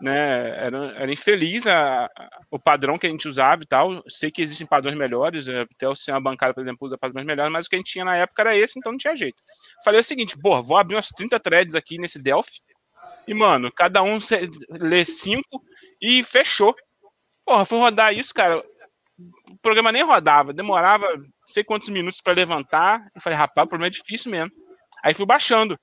Speaker 4: Né? Era, era infeliz a, a, o padrão que a gente usava e tal. Sei que existem padrões melhores, é, até o sistema bancário, por exemplo, usa padrões melhores, mas o que a gente tinha na época era esse, então não tinha jeito. Falei o seguinte, pô, vou abrir umas 30 threads aqui nesse Delphi, e, mano, cada um lê cinco e fechou. Porra, fui rodar isso, cara. O programa nem rodava, demorava sei quantos minutos para levantar. Eu falei, rapaz, o problema é difícil mesmo. Aí fui baixando.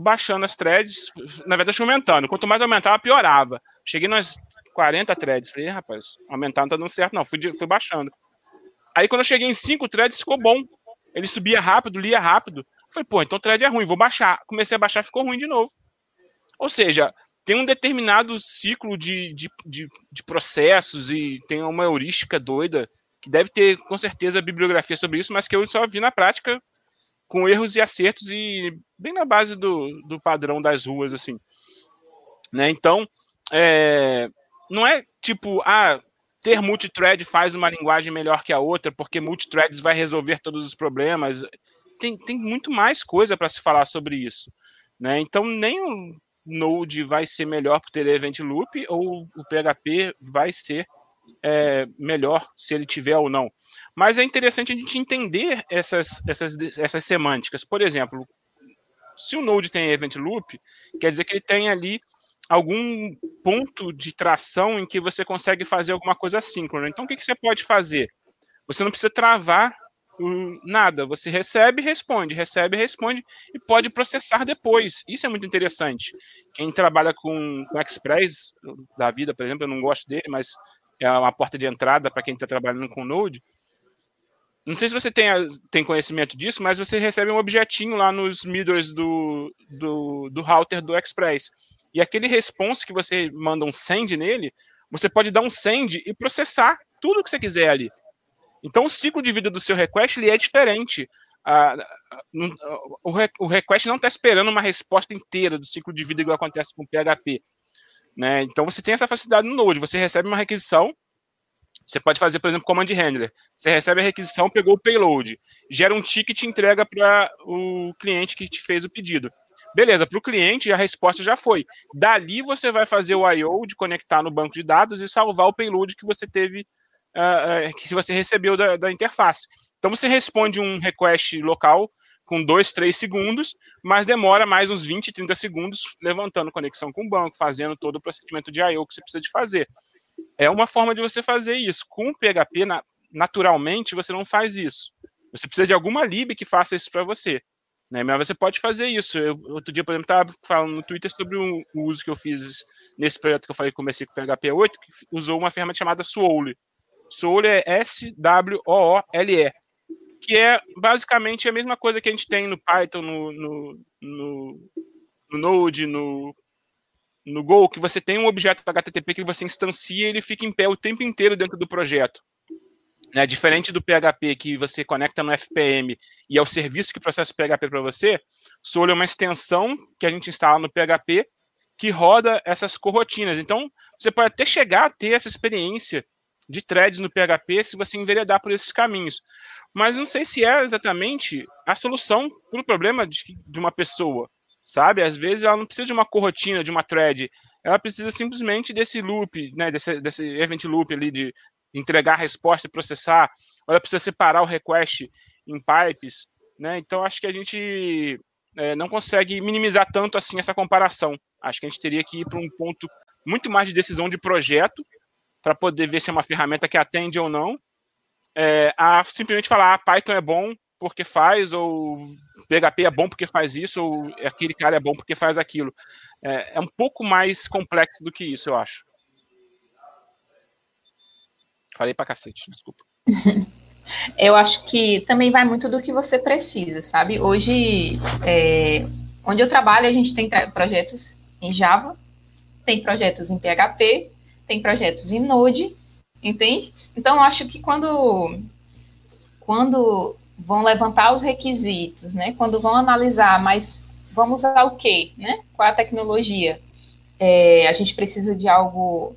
Speaker 4: Baixando as threads, na verdade aumentando. Quanto mais aumentava, piorava. Cheguei nas 40 threads. Falei, rapaz, aumentar não tá dando certo, não. Fui, fui baixando. Aí quando eu cheguei em 5 threads, ficou bom. Ele subia rápido, lia rápido. Falei, pô, então thread é ruim, vou baixar. Comecei a baixar, ficou ruim de novo. Ou seja, tem um determinado ciclo de, de, de, de processos e tem uma heurística doida que deve ter com certeza bibliografia sobre isso, mas que eu só vi na prática com erros e acertos e bem na base do, do padrão das ruas, assim. Né? Então, é, não é tipo, ah, ter multithread faz uma linguagem melhor que a outra, porque multithreads vai resolver todos os problemas. Tem, tem muito mais coisa para se falar sobre isso. Né? Então, nem o Node vai ser melhor por ter event loop, ou o PHP vai ser é, melhor se ele tiver ou não. Mas é interessante a gente entender essas, essas, essas semânticas. Por exemplo, se o Node tem event loop, quer dizer que ele tem ali algum ponto de tração em que você consegue fazer alguma coisa síncrona. Então, o que, que você pode fazer? Você não precisa travar nada. Você recebe, responde, recebe, responde e pode processar depois. Isso é muito interessante. Quem trabalha com, com Express da vida, por exemplo, eu não gosto dele, mas é uma porta de entrada para quem está trabalhando com Node. Não sei se você tem, tem conhecimento disso, mas você recebe um objetinho lá nos middles do, do, do router do Express. E aquele response que você manda um send nele, você pode dar um send e processar tudo que você quiser ali. Então, o ciclo de vida do seu request ele é diferente. o, request não está esperando uma resposta inteira do ciclo de vida igual acontece com o PHP. Né? Então, você tem essa facilidade no Node. Você recebe uma requisição, você pode fazer, por exemplo, command handler. Você recebe a requisição, pegou o payload, gera um ticket e entrega para o cliente que te fez o pedido. Beleza, para o cliente a resposta já foi. Dali você vai fazer o I/O de conectar no banco de dados e salvar o payload que você teve, uh, que você recebeu da, da interface. Então você responde um request local com 2, 3 segundos, mas demora mais uns 20, 30 segundos levantando conexão com o banco, fazendo todo o procedimento de I/O que você precisa de fazer. É uma forma de você fazer isso. Com PHP, na, naturalmente, você não faz isso. Você precisa de alguma lib que faça isso para você. Né? Mas você pode fazer isso. Eu, outro dia, por exemplo, estava falando no Twitter sobre um, uso que eu fiz nesse projeto que eu falei que comecei com PHP 8, que usou uma ferramenta chamada Swole. Swole é S-W-O-O-L-E, que é basicamente a mesma coisa que a gente tem no Python, no, no, no, no Node, no no Go que você tem um objeto HTTP que você instancia e ele fica em pé o tempo inteiro dentro do projeto. Né? Diferente do PHP que você conecta no FPM e é o serviço que processa o PHP para você, Solo é uma extensão que a gente instala no PHP que roda essas corotinas. Então, você pode até chegar a ter essa experiência de threads no PHP se você enveredar por esses caminhos. Mas não sei se é exatamente a solução para o problema de, de uma pessoa sabe? Às vezes ela não precisa de uma corrotina, de uma thread, ela precisa simplesmente desse loop, né, desse, desse event loop ali de entregar a resposta e processar, ou ela precisa separar o request em pipes, né? Então acho que a gente é, não consegue minimizar tanto assim essa comparação. Acho que a gente teria que ir para um ponto muito mais de decisão de projeto para poder ver se é uma ferramenta que atende ou não, é, a simplesmente falar ah, Python é bom, porque faz, ou PHP é bom porque faz isso, ou aquele cara é bom porque faz aquilo. É, é um pouco mais complexo do que isso, eu acho. Falei pra cacete, desculpa. <laughs>
Speaker 3: eu acho que também vai muito do que você precisa, sabe? Hoje, é, onde eu trabalho, a gente tem projetos em Java, tem projetos em PHP, tem projetos em Node, entende? Então, eu acho que quando, quando vão levantar os requisitos, né? Quando vão analisar, mas vamos usar o quê, né? Qual a tecnologia? É, a gente precisa de algo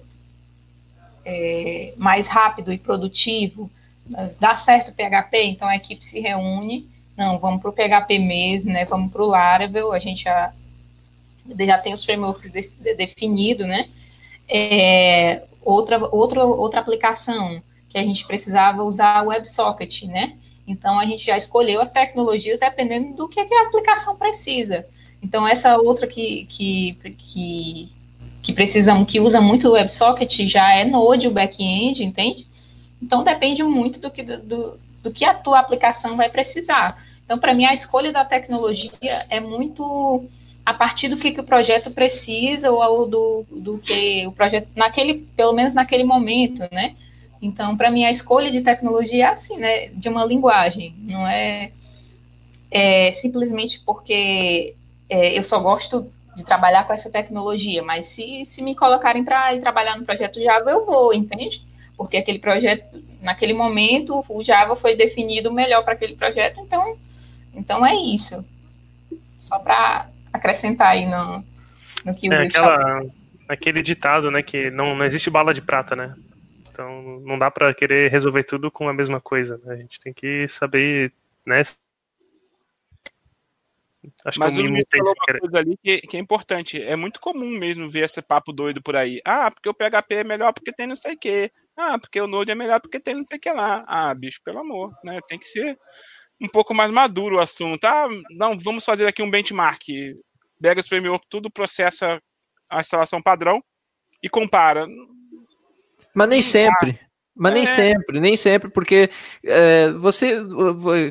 Speaker 3: é, mais rápido e produtivo. Dá certo o PHP, então a equipe se reúne. Não, vamos para o PHP mesmo, né? Vamos para o Laravel. A gente já já tem os frameworks de, definidos, né? É, outra, outra, outra aplicação que a gente precisava usar o WebSocket, né? Então a gente já escolheu as tecnologias dependendo do que, que a aplicação precisa. Então essa outra que, que, que, que precisa, que usa muito o WebSocket já é Node, o back-end, entende? Então depende muito do que, do, do que a tua aplicação vai precisar. Então, para mim, a escolha da tecnologia é muito a partir do que, que o projeto precisa ou do, do que o projeto, naquele, pelo menos naquele momento, né? Então, para mim, a escolha de tecnologia é assim, né? De uma linguagem, não é, é simplesmente porque é, eu só gosto de trabalhar com essa tecnologia, mas se, se me colocarem para ir trabalhar no projeto Java, eu vou, entende? Porque aquele projeto, naquele momento, o Java foi definido melhor para aquele projeto, então, então é isso. Só para acrescentar aí no, no que o
Speaker 2: é, aquela, aquele ditado, né, que não, não existe bala de prata, né? Então não dá para querer resolver tudo com a mesma coisa. Né? A gente tem que saber, né?
Speaker 4: Acho Mas que o Luiz falou uma coisa ali que, que, é importante. É muito comum mesmo ver esse papo doido por aí. Ah, porque o PHP é melhor porque tem não sei o quê. Ah, porque o Node é melhor porque tem não sei o que lá. Ah, bicho, pelo amor, né? Tem que ser um pouco mais maduro o assunto. Ah, não, vamos fazer aqui um benchmark. Pega os framework, tudo processa a instalação padrão e compara.
Speaker 1: Mas nem sempre. Mas nem é. sempre, nem sempre, porque é, você,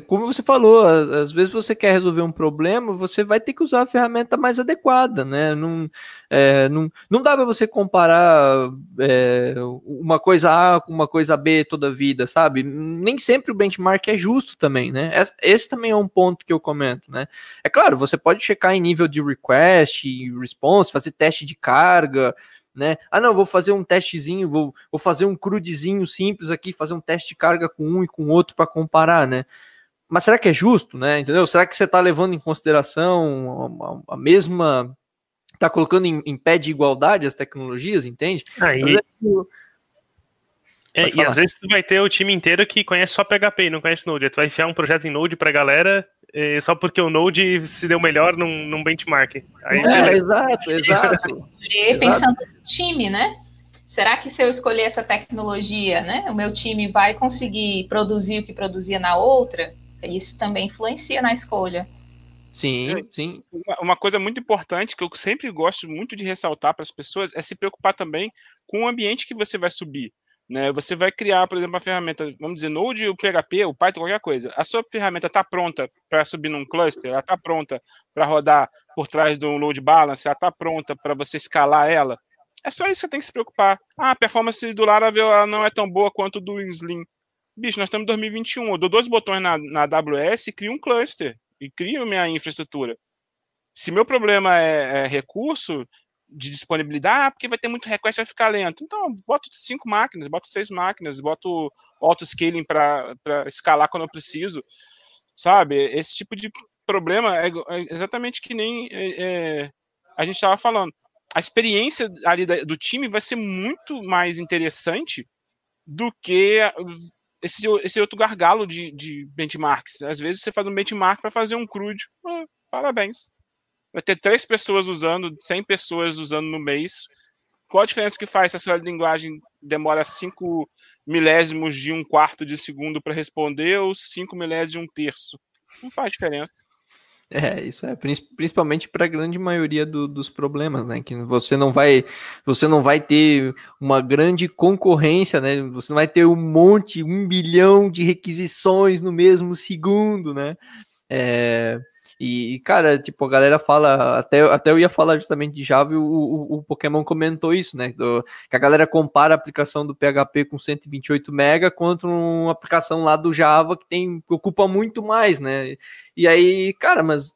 Speaker 1: como você falou, às, vezes você quer resolver um problema, você vai ter que usar a ferramenta mais adequada, né? Não, é, não, não dá para você comparar é, uma coisa A com uma coisa B toda a vida, sabe? Nem sempre o benchmark é justo também, né? Esse também é um ponto que eu comento, né? É claro, você pode checar em nível de request, response, fazer teste de carga, né? Ah, não, vou fazer um testezinho, vou, vou fazer um crudezinho simples aqui, fazer um teste de carga com um e com outro para comparar, né? Mas será que é justo, né? Entendeu? Será que você está levando em consideração a, a, mesma. Está colocando em, em, pé de igualdade as tecnologias, entende?
Speaker 2: Aí. É, e às vezes tu vai ter o time inteiro que conhece só PHP e não conhece Node. Tu vai enfiar um projeto em Node pra galera é, só porque o Node se deu melhor num, num benchmark.
Speaker 1: Aí, é, exato, exato.
Speaker 3: Pensando no time, né? Será que se eu escolher essa tecnologia, né, o meu time vai conseguir produzir o que produzia na outra? Isso também influencia na escolha.
Speaker 1: Sim, é, sim.
Speaker 4: Uma, coisa muito importante que eu sempre gosto muito de ressaltar para as pessoas é se preocupar também com o ambiente que você vai subir. Né? Você vai criar, por exemplo, uma ferramenta, vamos dizer, Node, o PHP, o Python, qualquer coisa. A sua ferramenta está pronta para subir num cluster, ela está pronta para rodar por trás do load balance, ela está pronta para você escalar ela. É só isso que você tem que se preocupar. Ah, a performance do Laravel não é tão boa quanto do Slim. Bicho, nós estamos em 2021. Eu dou dois botões na, na AWS e crio um cluster. E crio minha infraestrutura. Se meu problema é, é recurso, de disponibilidade, ah, porque vai ter muito request, vai ficar lento. Então, boto cinco máquinas, boto seis máquinas, boto auto-scaling para escalar quando eu preciso, sabe? Esse tipo de problema é, é exatamente que nem é, é a gente estava falando. A experiência ali do time vai ser muito mais interessante do que esse, esse outro gargalo de, de benchmarks. Às vezes você faz um benchmark para fazer um crude. Ah, parabéns vai ter três pessoas usando, 100 pessoas usando no mês. Qual a diferença que faz se a sua linguagem demora 5 milésimos de um quarto de segundo para responder ou 5 milésimos de um terço? Não faz diferença.
Speaker 1: É, isso é principalmente para a grande maioria do, dos problemas, né? Que você não vai, você não vai ter uma grande concorrência, né? Você não vai ter um monte, um bilhão de requisições no mesmo segundo, né? É, e, cara, tipo, a galera fala, até, até eu ia falar justamente de Java e o, o, o Pokémon comentou isso, né? Do, que a galera compara a aplicação do PHP com 128 MB contra uma aplicação lá do Java que tem que ocupa muito mais, né? E aí, cara, mas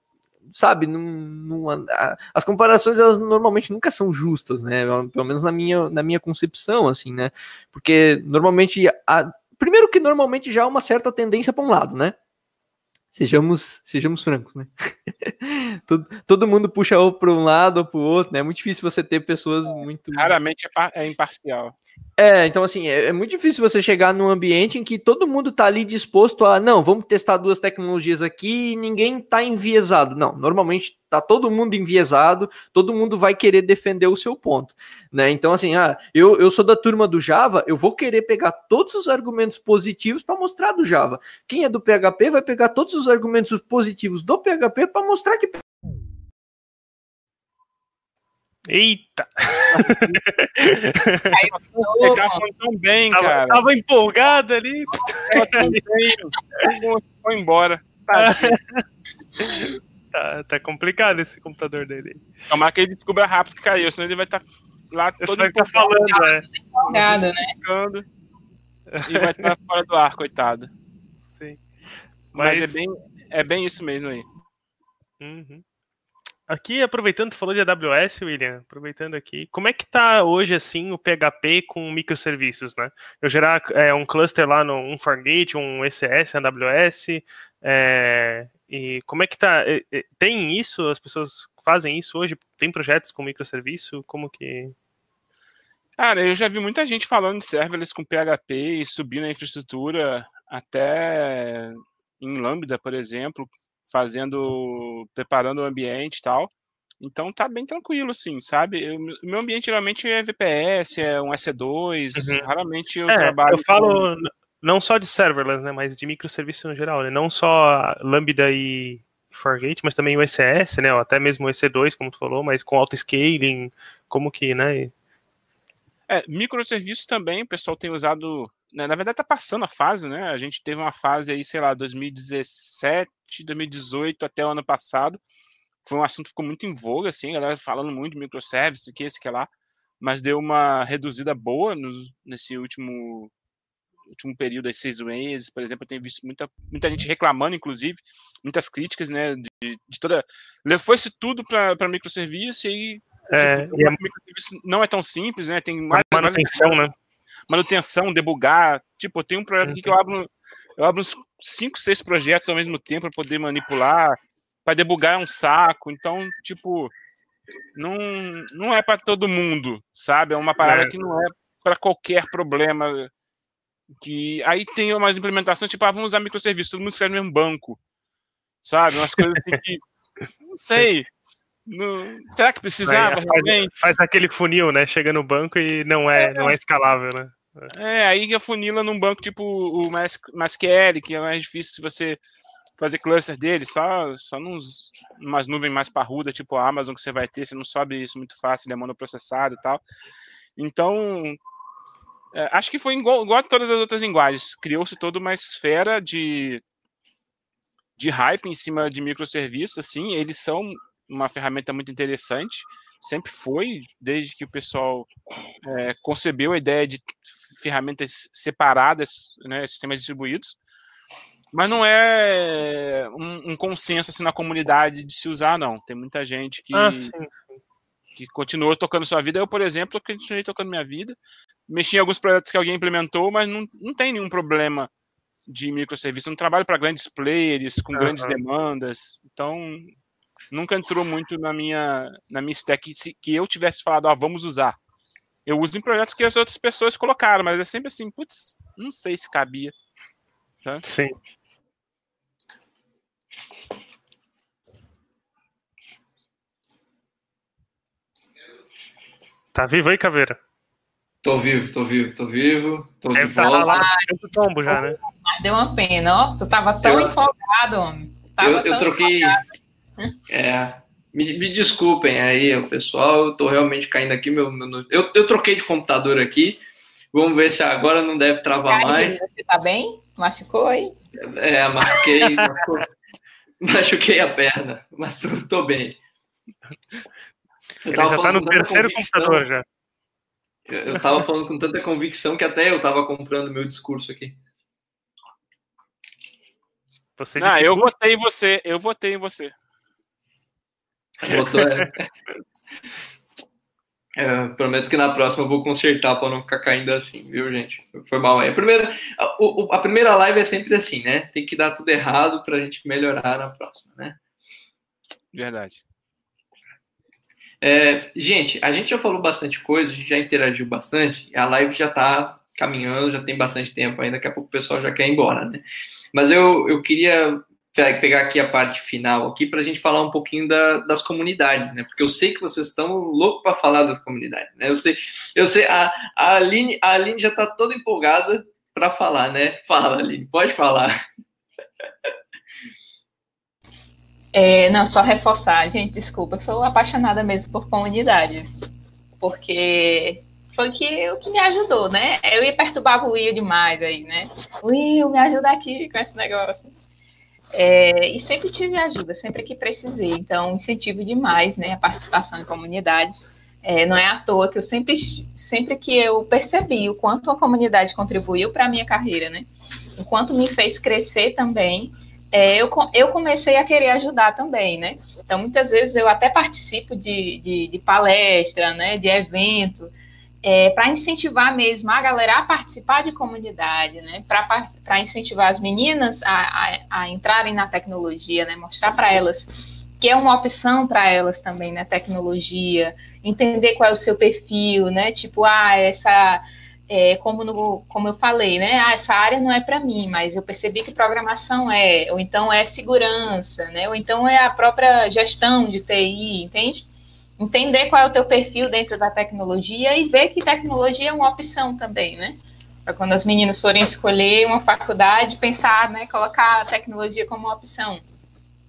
Speaker 1: sabe, não, não, as comparações elas normalmente nunca são justas, né? Pelo menos na minha, na minha concepção, assim, né? Porque normalmente, a, primeiro que normalmente já há uma certa tendência para um lado, né? Sejamos, sejamos francos, né? <laughs> todo, todo mundo puxa ou para um lado ou para o outro, né? É muito difícil você ter pessoas muito.
Speaker 4: Raramente é, é imparcial.
Speaker 1: É, então assim, é, é, muito difícil você chegar num ambiente em que todo mundo tá ali disposto a, não, vamos testar duas tecnologias aqui e ninguém tá enviesado. Não, normalmente tá todo mundo enviesado, todo mundo vai querer defender o seu ponto, né? Então assim, ah, eu, eu sou da turma do Java, eu vou querer pegar todos os argumentos positivos para mostrar do Java. Quem é do PHP vai pegar todos os argumentos positivos do PHP para mostrar que
Speaker 2: Eita! <laughs>
Speaker 4: Ele tava falando tão bem,
Speaker 2: tava,
Speaker 4: cara.
Speaker 2: Tava empolgado ali.
Speaker 4: Foi embora. <laughs>
Speaker 2: Tá, tá complicado esse computador dele.
Speaker 4: Tomara que ele descubra rápido que caiu, senão ele vai estar tá lá todo
Speaker 2: mundo tá falando, né?
Speaker 3: Empolgado, né?
Speaker 4: E vai estar tá <laughs> fora do ar, coitado.
Speaker 2: Sim.
Speaker 4: Mas, Mas, é, bem, é bem isso mesmo aí.
Speaker 2: Uhum. Aqui, aproveitando, tu falou de AWS, William, aproveitando aqui, como é que tá hoje, assim, o PHP com microserviços, né? Eu gerar é, um cluster lá no um Fargate, um ECS, AWS, é, e como é que tá? Tem isso? As pessoas fazem isso hoje? Tem projetos com microserviço? Como que...
Speaker 4: Cara, eu já vi muita gente falando de serverless com PHP e subindo a infraestrutura até em Lambda, por exemplo, fazendo, preparando o ambiente e tal. Então tá bem tranquilo, assim, sabe? O meu ambiente geralmente é VPS, é um EC2, uhum. raramente eu
Speaker 2: é,
Speaker 4: trabalho.
Speaker 2: Eu falo com... não só de serverless, né? Mas de microserviço no geral, né? Não só Lambda e Fargate, mas também o ECS, né? Ou até mesmo o EC2, como tu falou, mas com auto-scaling, como que, né?
Speaker 4: É, microserviços também, o pessoal tem usado na verdade está passando a fase, né? A gente teve uma fase aí, sei lá, 2017, 2018 até o ano passado. Foi um assunto que ficou muito em voga, assim, a galera falando muito de microservices, que esse que lá, mas deu uma reduzida boa no, nesse último último período, aí, seis meses, por exemplo, eu tenho visto muita, muita gente reclamando, inclusive, muitas críticas, né, de, de toda... Foi-se tudo para microserviço e,
Speaker 2: é, tipo, e
Speaker 4: a... microserviço não é tão simples, né, tem
Speaker 2: mais... Manutenção, mais... né?
Speaker 4: Manutenção, debugar. Tipo, eu tenho um projeto aqui que eu uhum. abro, eu abro uns 5, 6 projetos ao mesmo tempo para poder manipular. Para debugar é um saco. Então, tipo, não, não é para todo mundo, sabe? É uma parada é. que não é para qualquer problema. Que aí tem umas implementações, tipo, ah, vamos usar microserviços, todo mundo escreve no mesmo banco, sabe? Umas coisas assim que. Não <laughs> sei. Não, será que precisava
Speaker 2: faz,
Speaker 4: realmente?
Speaker 2: Faz aquele funil, né? Chega no banco e não é, é, não é escalável, né?
Speaker 4: É, aí a funila num banco tipo o MySQL, que é mais difícil se você fazer cluster dele, só, só nos, umas nuvens mais parrudas, tipo a Amazon, que você vai ter, você não sobe isso muito fácil, ele é monoprocessado e tal. Então, é, acho que foi igual, igual a todas as outras linguagens. Criou-se toda uma esfera de, de hype em cima de microserviços, assim, eles são uma ferramenta muito interessante, sempre foi, desde que o pessoal é, concebeu a ideia de ferramentas separadas, né, sistemas distribuídos, mas não é um, um, consenso assim na comunidade de se usar, não. Tem muita gente que, ah, que continuou tocando sua vida. Eu, por exemplo, continuei tocando minha vida, mexi em alguns projetos que alguém implementou, mas não, não tem nenhum problema de microserviço. Eu não trabalho para grandes players, com uhum. grandes demandas. Então, nunca entrou muito na minha, na minha stack que eu tivesse falado, ah, vamos usar. Eu uso em projetos que as outras pessoas colocaram, mas é sempre assim, putz, não sei se cabia.
Speaker 2: Tá? Sim. Tá vivo aí, Caveira?
Speaker 5: Tô vivo, tô vivo, tô vivo. Tô Deve
Speaker 2: de tá volta. lá tombo já, né?
Speaker 3: Deu uma pena, ó. Tu tava tão eu, empolgado, homem.
Speaker 5: Tava eu, eu troquei. Empolgado. É, me, me, desculpem aí, o pessoal, eu tô realmente caindo aqui. Meu, meu eu, eu, troquei de computador aqui. Vamos ver se agora não deve travar mais.
Speaker 3: Você tá bem? Machucou aí?
Speaker 5: É, <laughs> machuquei, machuquei a perna, mas tô, tô bem.
Speaker 2: Eu Ele já tá no terceiro computador já.
Speaker 5: Eu, eu tava falando com tanta convicção que até eu tava comprando meu discurso aqui.
Speaker 4: Você não, eu votei em você, eu votei em você.
Speaker 5: É. <laughs> É, prometo que na próxima eu vou consertar para não ficar caindo assim, viu, gente? Foi mal aí. A primeira, a, a, primeira live é sempre assim, né? Tem que dar tudo errado para a gente melhorar na próxima, né?
Speaker 4: Verdade.
Speaker 5: É, gente, a gente já falou bastante coisa, a gente já interagiu bastante, a live já está caminhando, já tem bastante tempo ainda, daqui a pouco o pessoal já quer ir embora, né? Mas eu, eu queria pegar aqui a parte final aqui para a gente falar um pouquinho da, das comunidades, né? Porque eu sei que vocês estão loucos para falar das comunidades, né? Eu sei, eu sei, a, a Aline, a Aline já está toda empolgada para falar, né? Fala, Aline, pode falar.
Speaker 3: É, não, só reforçar, gente, desculpa, eu sou apaixonada mesmo por comunidade, porque foi que, o que me ajudou, né? Eu ia perturbar o Will demais aí, né? Will, me ajuda aqui com esse negócio. É, e sempre tive ajuda, sempre que precisei. Então, incentivo demais né, a participação em comunidades. É, não é à toa que eu sempre, sempre que eu percebi o quanto a comunidade contribuiu para a minha carreira, né? O quanto me fez crescer também, é, eu, eu comecei a querer ajudar também, né? Então, muitas vezes eu até participo de, de, de palestra, né, de evento, é, para incentivar mesmo a galera a participar de comunidade, né? Para incentivar as meninas a, a, a, entrarem na tecnologia, né? Mostrar para elas que é uma opção para elas também, né? Tecnologia, entender qual é o seu perfil, né? Tipo, ah, essa. É, como, no, como eu falei, né? Ah, essa área não é para mim, mas eu percebi que programação é, ou então é segurança, né? Ou então é a própria gestão de TI, entende? Entender qual é o teu perfil dentro da tecnologia e ver que tecnologia é uma opção também, né? Para quando as meninas forem escolher uma faculdade, pensar, né, colocar a tecnologia como uma opção.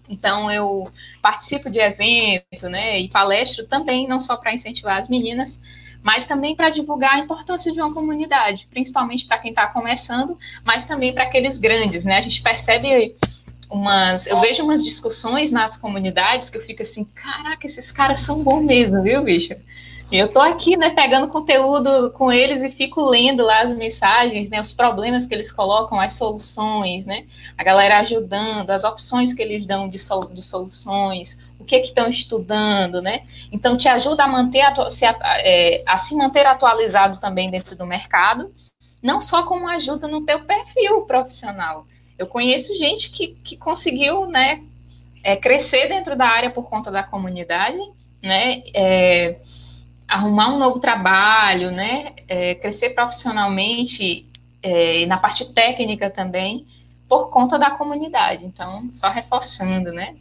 Speaker 3: Então eu participo de evento, né, e palestro também, não só para incentivar as meninas, mas também para divulgar a importância de uma comunidade, principalmente para quem está começando, mas também para aqueles grandes, né? A gente percebe umas. Eu vejo umas discussões nas comunidades que eu fico assim, caraca, esses caras são bons mesmo, viu, bicho? Eu tô aqui, né, pegando conteúdo com eles e fico lendo lá as mensagens, né, os problemas que eles colocam, as soluções, né, a galera ajudando, as opções que eles dão de, sol, de soluções, o que que estão estudando, né, então te ajuda a manter, a, se, é, a se manter atualizado também dentro do mercado, não só como ajuda no teu perfil profissional, eu conheço gente que, que conseguiu, né, é, crescer dentro da área por conta da comunidade, né, é, arrumar um novo trabalho, né, é, crescer profissionalmente é, e na parte técnica também, por conta da comunidade. Então, só reforçando, né?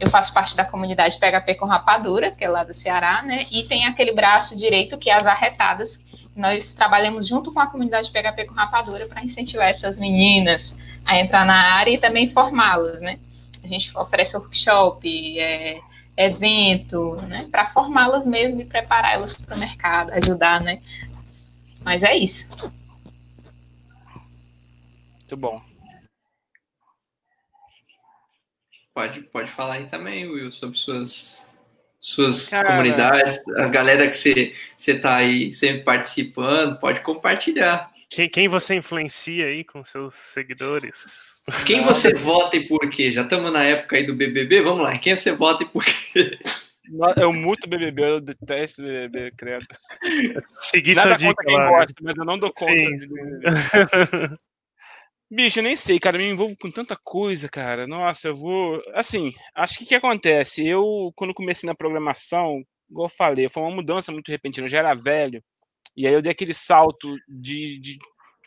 Speaker 3: Eu faço parte da comunidade PHP com Rapadura, que é lá do Ceará, né? E tem aquele braço direito que é as arretadas, nós trabalhamos junto com a comunidade PHP com Rapadura para incentivar essas meninas a entrar na área e também formá-las, né? A gente oferece workshop, é, evento, né? Para formá-las mesmo e prepará-las para o mercado, ajudar, né? Mas é isso.
Speaker 4: Muito bom.
Speaker 5: Pode, pode falar aí também, Will, sobre suas suas Cara, comunidades, a galera que você está aí sempre participando, pode compartilhar.
Speaker 2: Quem, quem, você influencia aí com seus seguidores?
Speaker 5: Quem você vota e por quê? Já estamos na época aí do BBB, vamos lá. Quem você vota e por quê?
Speaker 4: Eu muito BBB, eu detesto BBB, credo.
Speaker 2: Seguir Nada sua dica, quem
Speaker 4: gosta, mas eu não dou conta Sim. de BBB. <laughs> Bicho, eu nem sei, cara, me envolvo com tanta coisa, cara. Nossa, eu vou. Assim, acho que o que acontece? Eu, quando comecei na programação, igual eu falei, foi uma mudança muito repentina. Eu já era velho, e aí eu dei aquele salto de, de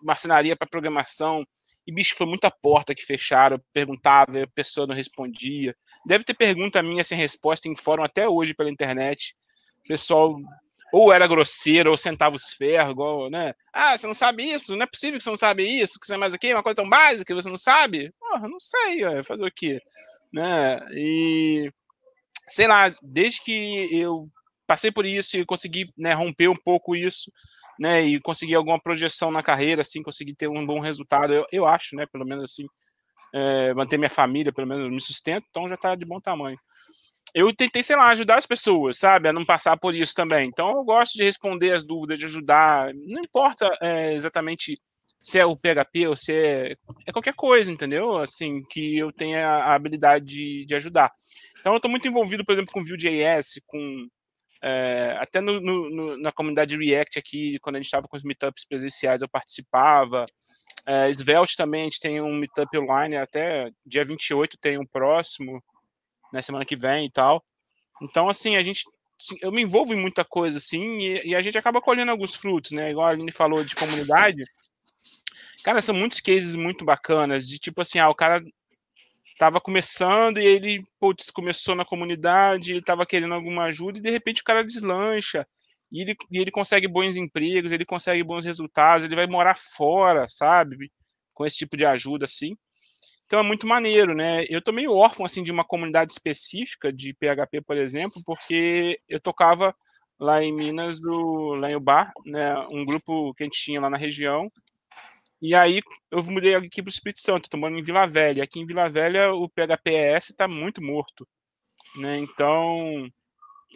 Speaker 4: marcenaria para programação. E, bicho, foi muita porta que fecharam. Eu perguntava, a pessoa não respondia. Deve ter pergunta minha sem resposta em fórum até hoje pela internet. O pessoal ou era grosseiro, ou sentava os ferros, igual, né? Ah, você não sabe isso? Não é possível que você não sabe isso, que você é mais o quê? Uma coisa tão básica que você não sabe? Porra, não sei, ó, fazer o quê? Né? E sei lá, desde que eu passei por isso e consegui né, romper um pouco isso, né? E conseguir alguma projeção na carreira, assim, conseguir ter um bom resultado, eu, eu acho, né? Pelo menos assim, é, manter minha família, pelo menos me sustento, então já tá de bom tamanho eu tentei, sei lá, ajudar as pessoas, sabe, a não passar por isso também. Então eu gosto de responder as dúvidas, de ajudar, não importa é, exatamente se é o PHP ou se é, é, qualquer coisa, entendeu? Assim, que eu tenha a habilidade de, de ajudar. Então eu estou muito envolvido, por exemplo, com Vue.js, com é, até no, no, na comunidade React aqui, quando a gente estava com os meetups presenciais, eu participava. É, Svelte também, a gente tem um meetup online, até dia 28 tem um próximo na semana que vem e tal. Então, assim, a gente assim, eu me envolvo em muita coisa, assim, e, e, a gente acaba colhendo alguns frutos, né? Igual a Aline falou de comunidade. Cara, são muitos cases muito bacanas, de tipo assim, ah, o cara tava começando e ele, putz, começou na comunidade, ele tava querendo alguma ajuda e de repente o cara deslancha. E ele, e ele consegue bons empregos, ele consegue bons resultados, ele vai morar fora, sabe? Com esse tipo de ajuda, assim. Então é muito maneiro, né? Eu tô meio órfão, assim, de uma comunidade específica de PHP, por exemplo, porque eu tocava lá em Minas, do, lá em Ubar, né? Um grupo que a gente tinha lá na região, e aí eu mudei aqui para o Espírito Santo, estou morando em Vila Velha. Aqui em Vila Velha o PHPS está muito morto. Né? Então,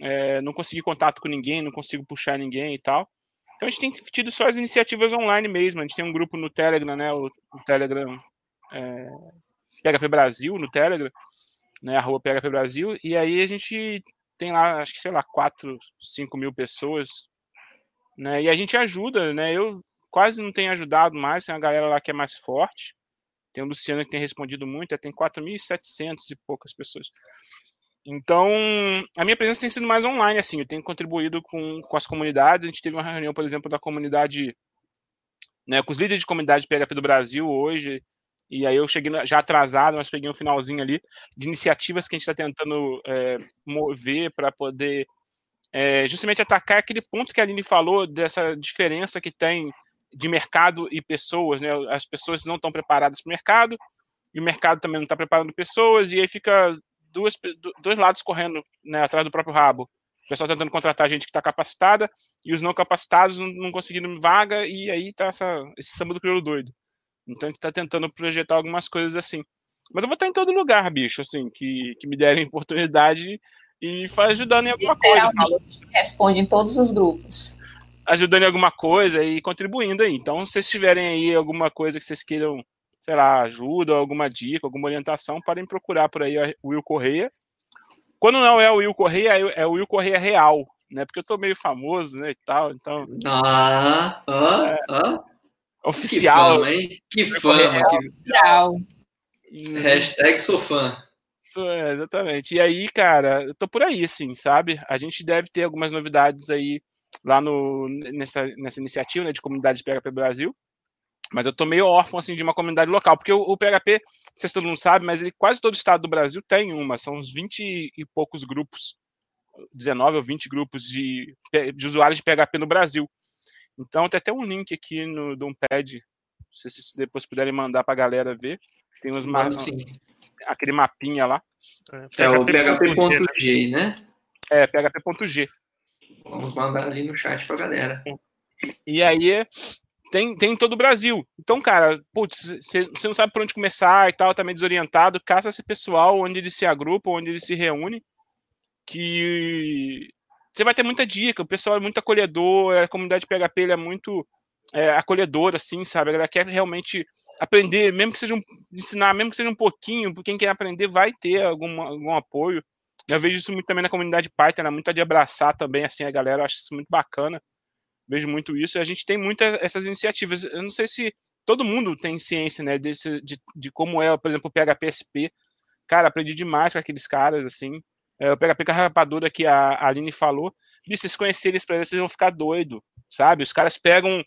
Speaker 4: é, não consegui contato com ninguém, não consigo puxar ninguém e tal. Então a gente tem tido só as iniciativas online mesmo. A gente tem um grupo no Telegram, né? O, o Telegram é, PHP Brasil no Telegram, né? Arroba PHP Brasil. E aí a gente tem lá, acho que sei lá, 4, 5 mil pessoas. Né? E a gente ajuda, né? Eu quase não tem ajudado mais, tem uma galera lá que é mais forte. Tem o Luciano que tem respondido muito, tem 4.700 e poucas pessoas. Então, a minha presença tem sido mais online, assim, eu tenho contribuído com, com as comunidades. A gente teve uma reunião, por exemplo, da comunidade, né, com os líderes de comunidade PHP do Brasil hoje, e aí eu cheguei já atrasado, mas peguei um finalzinho ali de iniciativas que a gente está tentando é, mover para poder é, justamente atacar aquele ponto que a Aline falou, dessa diferença que tem de mercado e pessoas, né? As pessoas não estão preparadas para o mercado e o mercado também não está preparando pessoas e aí fica duas, dois lados correndo né, atrás do próprio rabo. O pessoal tentando contratar gente que está capacitada e os não capacitados não, não conseguindo vaga e aí tá esse samba do crioulo doido. Então a gente está tentando projetar algumas coisas assim. Mas eu vou estar em todo lugar, bicho, assim, que, que me derem <laughs> oportunidade e faz ajudando em alguma coisa.
Speaker 3: Responde em todos os grupos
Speaker 4: ajudando em alguma coisa e contribuindo aí. Então, se vocês tiverem aí alguma coisa que vocês queiram, sei lá, ajuda, alguma dica, alguma orientação, podem procurar por aí o Will Correia. Quando não é o Will Correia, é o Will Correia Real, né? Porque eu tô meio famoso, né, e tal, então...
Speaker 5: Ah, ah, é, ah.
Speaker 4: Oficial.
Speaker 5: Que fã, hein? Que fã. Que... Hashtag sou fã.
Speaker 4: É, exatamente. E aí, cara, eu tô por aí, assim, sabe? A gente deve ter algumas novidades aí lá no, nessa, nessa iniciativa né, de comunidade de PHP Brasil. Mas eu tô meio órfão assim, de uma comunidade local, porque o, o PHP, não sei se todo mundo sabe, mas ele, quase todo estado do Brasil tem uma, são uns 20 e poucos grupos, 19 ou 20 grupos de, de usuários de PHP no Brasil. Então tem até um link aqui no Dompad, se vocês depois puderem mandar para a galera ver. Tem uns ma aquele mapinha lá.
Speaker 5: É, é o PHP.g, né?
Speaker 4: É, PHP.g.
Speaker 5: Vamos mandar ali no chat pra galera.
Speaker 4: E aí tem, tem em todo o Brasil. Então, cara, putz, você não sabe por onde começar e tal, tá meio desorientado, caça esse pessoal onde eles se agrupam, onde eles se reúnem, que você vai ter muita dica, o pessoal é muito acolhedor, a comunidade PHP é muito é, acolhedora, assim, sabe? A galera quer realmente aprender, mesmo que seja um, ensinar, mesmo que seja um pouquinho, quem quer aprender vai ter algum, algum apoio. Eu vejo isso muito também na comunidade Python, né? muito de abraçar também assim a galera, eu acho isso muito bacana. Vejo muito isso e a gente tem muitas essas iniciativas. Eu não sei se todo mundo tem ciência, né, desse, de, de como é, por exemplo, o PHPSP. Cara, aprendi demais com aqueles caras, assim. É, o PHP Rapadura que a, Aline falou. Se vocês conhecerem eles para vocês vão ficar doido, sabe? Os caras pegam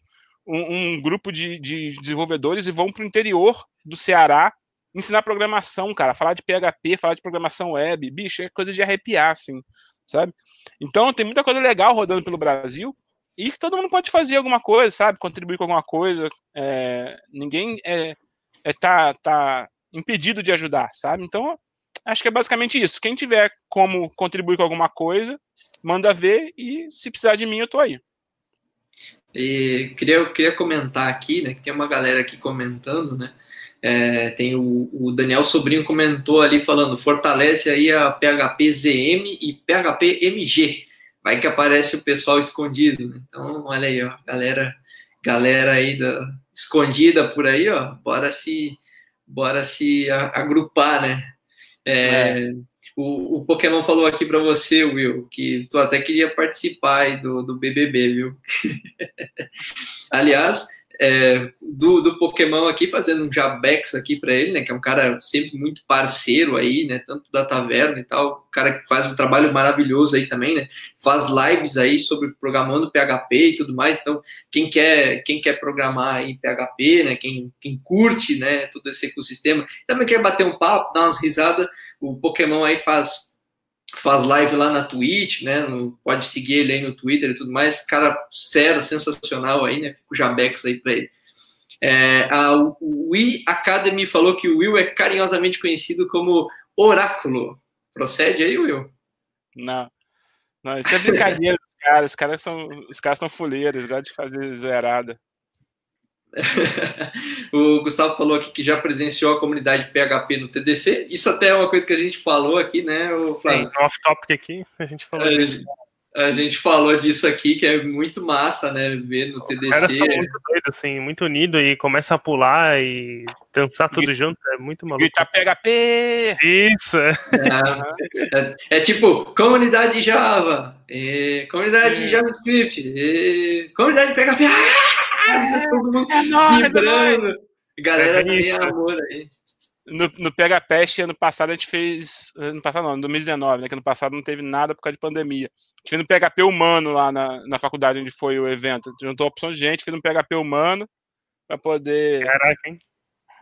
Speaker 4: um, um grupo de, de desenvolvedores e vão para o interior do Ceará ensinar programação, cara, falar de PHP, falar de programação web, bicho, é coisa de arrepiar, assim, sabe? Então tem muita coisa legal rodando pelo Brasil e todo mundo pode fazer alguma coisa, sabe? Contribuir com alguma coisa. É, ninguém é, é tá, tá impedido de ajudar, sabe? Então acho que é basicamente isso. Quem tiver como contribuir com alguma coisa, manda ver e se precisar de mim eu tô aí.
Speaker 5: E queria, queria comentar aqui, né, que tem uma galera aqui comentando, né, é, tem o, o, Daniel Sobrinho comentou ali falando, fortalece aí a PHP ZM e PHP MG. Vai que aparece o pessoal escondido. Né? Então, olha aí, ó, galera, galera aí da, escondida por aí, ó, bora se, bora se agrupar, né? É, é. O, o, Pokémon falou aqui para você, Will, que tu até queria participar aí do, do BBB, viu? <laughs> Aliás,
Speaker 1: é, do, do Pokémon aqui, fazendo um jabex aqui para ele, né? Que é um cara sempre muito parceiro aí, né? Tanto da taverna e tal, um cara que faz um trabalho maravilhoso aí também, né? Faz lives aí sobre programando PHP e tudo mais. Então, quem quer, quem quer programar em PHP, né? Quem, quem curte, né? Todo esse ecossistema, também quer bater um papo, dar umas risadas, o Pokémon aí faz faz live lá na Twitch, né? No, pode seguir ele aí no Twitter e tudo mais. Cara, fera, sensacional aí, né? Fico jabex aí para ele. É, a Wii Academy falou que o Will é carinhosamente conhecido como Oráculo. Procede aí, Will?
Speaker 4: Não. Não, isso é brincadeira <laughs> dos caras. Os caras são, os caras são fuleiros, gostam de fazer zoeirada. <laughs>
Speaker 1: o Gustavo falou aqui que já presenciou a comunidade PHP no TDC. Isso até é uma coisa que a gente falou aqui, né, o
Speaker 2: Flávio? Sim, off-topic aqui, a gente falou
Speaker 1: a disso. Gente, a gente falou disso aqui, que é muito massa, né, ver no TDC. Os caras
Speaker 2: muito doidos, assim, muito unidos e começa a pular e dançar tudo junto, é muito maluco.
Speaker 4: Grita PHP!
Speaker 2: Isso! É,
Speaker 1: é, é tipo, comunidade Java, comunidade é. JavaScript, comunidade PHP, É, todo mundo é nóis, vibrando. É Galera, tem amor aí.
Speaker 4: No, no PHPest, ano passado, a gente fez. Ano passado não, 2019, né? Que ano passado não teve nada por causa de pandemia. A gente fez no PHP humano lá na, na faculdade onde foi o evento. Juntou opção de gente, fez um PHP humano para poder
Speaker 2: Caraca,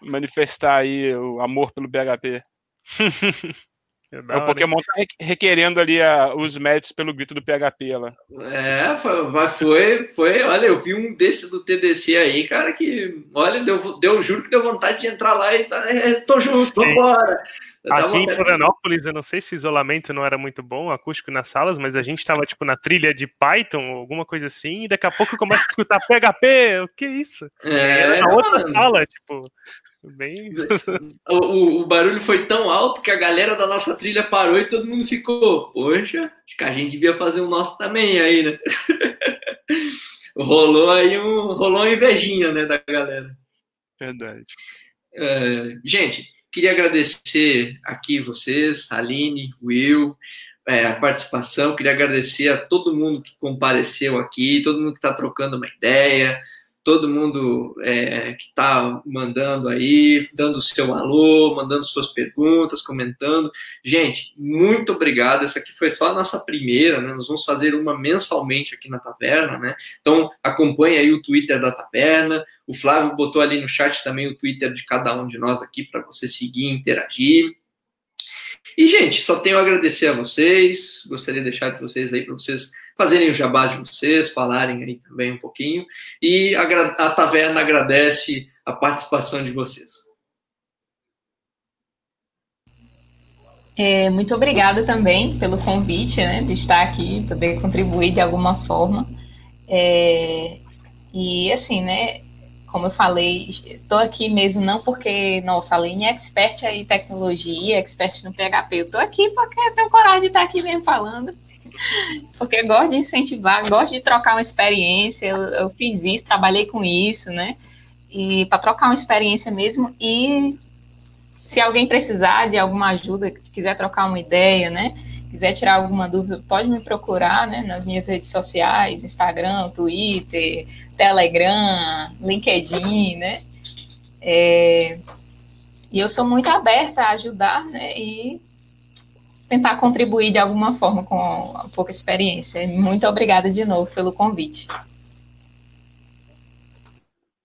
Speaker 4: manifestar aí o amor pelo PHP. <laughs> É o Pokémon tá requerendo ali a, os méritos pelo grito do PHP lá.
Speaker 1: É, foi, foi, olha, eu vi um desse do TDC aí, cara, que, olha, deu, deu juro que deu vontade de entrar lá e é, tô junto, vambora.
Speaker 2: Aqui em Florianópolis, eu não sei se o isolamento não era muito bom, acústico nas salas, mas a gente tava, tipo, na trilha de Python, alguma coisa assim, e daqui a pouco começa a escutar PHP, o que é isso?
Speaker 1: É,
Speaker 2: na outra mano. sala, tipo, bem... <laughs>
Speaker 1: O, o, barulho foi tão alto que a galera da nossa trilha parou e todo mundo ficou, poxa, acho que a gente devia fazer o nosso também aí, né? <laughs> rolou aí um, rolou uma invejinha, né, da galera.
Speaker 4: Verdade.
Speaker 1: É, gente, Queria agradecer aqui vocês, Aline, Will, é, a participação. Queria agradecer a todo mundo que compareceu aqui, todo mundo que está trocando uma ideia, todo mundo é, que está mandando aí, dando seu alô, mandando suas perguntas, comentando. Gente, muito obrigado. Essa aqui foi só a nossa primeira, né? Nós vamos fazer uma mensalmente aqui na taverna, né? Então acompanhe aí o Twitter da taverna. O Flávio botou ali no chat também o Twitter de cada um de nós aqui para você seguir e interagir. E, gente, só tenho a agradecer a vocês. Gostaria de deixar de vocês aí para vocês fazerem o jabá de vocês, falarem aí também um pouquinho. E a, a taverna agradece a participação de vocês.
Speaker 3: É, muito obrigada também pelo convite, né, de estar aqui, poder contribuir de alguma forma. É, e assim, né, como eu falei, estou aqui mesmo não porque, nossa, a Aline é expert em tecnologia, expert no PHP. Eu estou aqui porque tenho coragem de estar aqui mesmo falando. Porque gosto de incentivar, gosto de trocar uma experiência. Eu, eu fiz isso, trabalhei com isso, né? E para trocar uma experiência mesmo. E se alguém precisar de alguma ajuda, quiser trocar uma ideia, né? Quiser tirar alguma dúvida, pode me procurar, né? Nas minhas redes sociais, Instagram, Twitter, Telegram, LinkedIn, né? É, e eu sou muito aberta a ajudar, né? E tentar contribuir de alguma forma com a pouca experiência. Muito obrigada de novo pelo convite.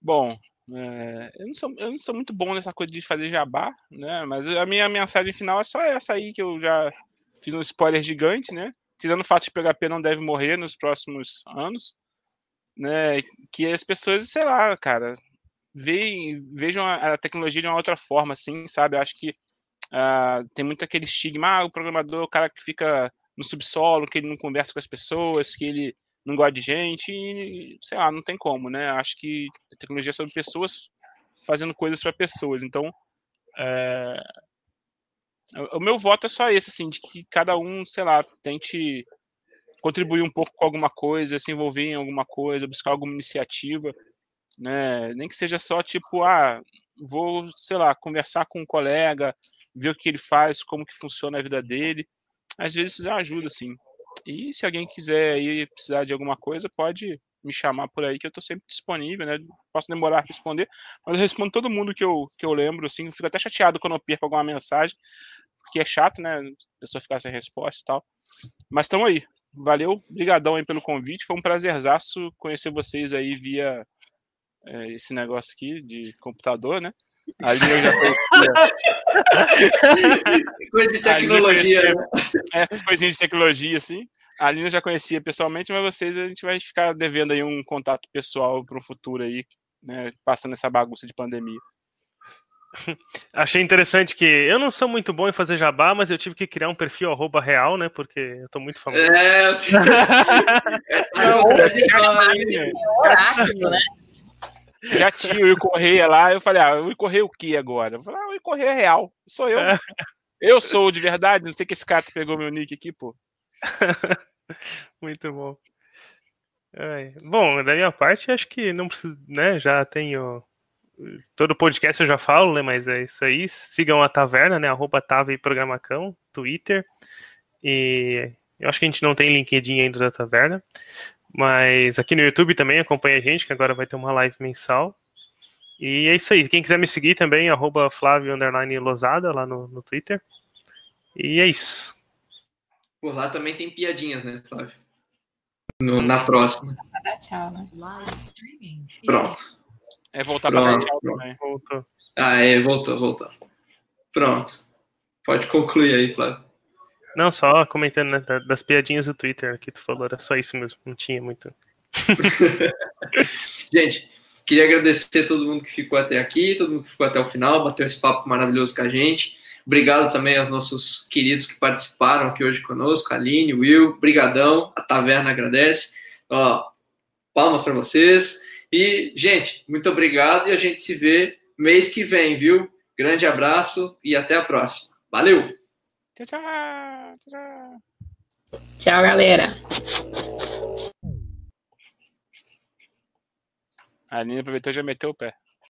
Speaker 4: Bom, é, eu, não sou, eu não sou muito bom nessa coisa de fazer jabá, né? Mas a minha mensagem final é só essa aí que eu já fiz um spoiler gigante, né? Tirando o fato de PHP não deve morrer nos próximos anos, né? Que as pessoas, sei lá, cara, vejam a, a tecnologia de uma outra forma, assim, sabe? Eu acho que Uh, tem muito aquele estigma, ah, o programador o cara que fica no subsolo, que ele não conversa com as pessoas, que ele não gosta de gente, e sei lá, não tem como, né? Acho que a tecnologia é sobre pessoas fazendo coisas para pessoas. Então, é... o meu voto é só esse, assim, de que cada um, sei lá, tente contribuir um pouco com alguma coisa, se envolver em alguma coisa, buscar alguma iniciativa, né? Nem que seja só tipo, ah, vou, sei lá, conversar com um colega, ver o que ele faz, como que funciona a vida dele. Às vezes isso ajuda, assim. E se alguém quiser aí precisar de alguma coisa, pode me chamar por aí, que eu estou sempre disponível, né? Posso demorar a responder, mas eu respondo todo mundo que eu, que eu lembro, assim, eu fico até chateado quando eu perco alguma mensagem, porque é chato, né? A pessoa ficar sem resposta e tal. Mas estamos aí. Valeu, brigadão aí pelo convite, foi um prazerzaço conhecer vocês aí via é, esse negócio aqui de computador, né? Ali eu já
Speaker 1: conhecia. <laughs> Coisa de tecnologia. Conhecia,
Speaker 4: né? essas coisinhas de tecnologia, assim. A Aline eu já conhecia pessoalmente, mas vocês a gente vai ficar devendo aí um contato pessoal para o futuro aí, né? Passando essa bagunça de pandemia. <laughs>
Speaker 2: Achei interessante que eu não sou muito bom em fazer jabá, mas eu tive que criar um perfil arroba real, né? Porque eu tô muito famoso. É, eu tive...
Speaker 4: né? Já tinha o Will Correia lá, eu falei, ah, o Will Correia o que agora? Eu falei, ah, o Will Correia é real, sou eu. É. Eu sou de verdade, não sei que esse cara pegou meu nick aqui, pô. <laughs>
Speaker 2: Muito bom. É. Bom, da minha parte, acho que não precisa, né? Já tenho. Todo podcast eu já falo, né? Mas é isso aí. Sigam a Taverna, né? Arroba Tava e Programacão, Twitter. E eu acho que a gente não tem LinkedIn ainda da Taverna. Mas aqui no YouTube também acompanha a gente, que agora vai ter uma live mensal. E é isso aí. Quem quiser me seguir também, arroba Flávio Lozada lá no, no Twitter. E é isso.
Speaker 1: Por lá também tem piadinhas, né, Flávio? No, na próxima.
Speaker 3: Tchau, né?
Speaker 1: Pronto.
Speaker 4: É voltar para tchau também.
Speaker 2: Voltou.
Speaker 1: Ah, é, voltou, voltou. Pronto. Pode concluir aí, Flávio.
Speaker 2: Não, só comentando né, das piadinhas do Twitter que tu falou, era só isso mesmo, não tinha muito. <laughs>
Speaker 1: Gente, queria agradecer a todo mundo que ficou até aqui, todo mundo que ficou até o final, bateu esse papo maravilhoso com a gente. Obrigado também aos nossos queridos que participaram aqui hoje conosco, Aline, Will, brigadão, a Taverna agradece. Ó, palmas para vocês. E, gente, muito obrigado e a gente se vê mês que vem, viu? Grande abraço e até a próxima. Valeu!
Speaker 4: Tchau, tchau! Tchau,
Speaker 3: tchau galera!
Speaker 4: A Aline aproveitou e já meteu o pé.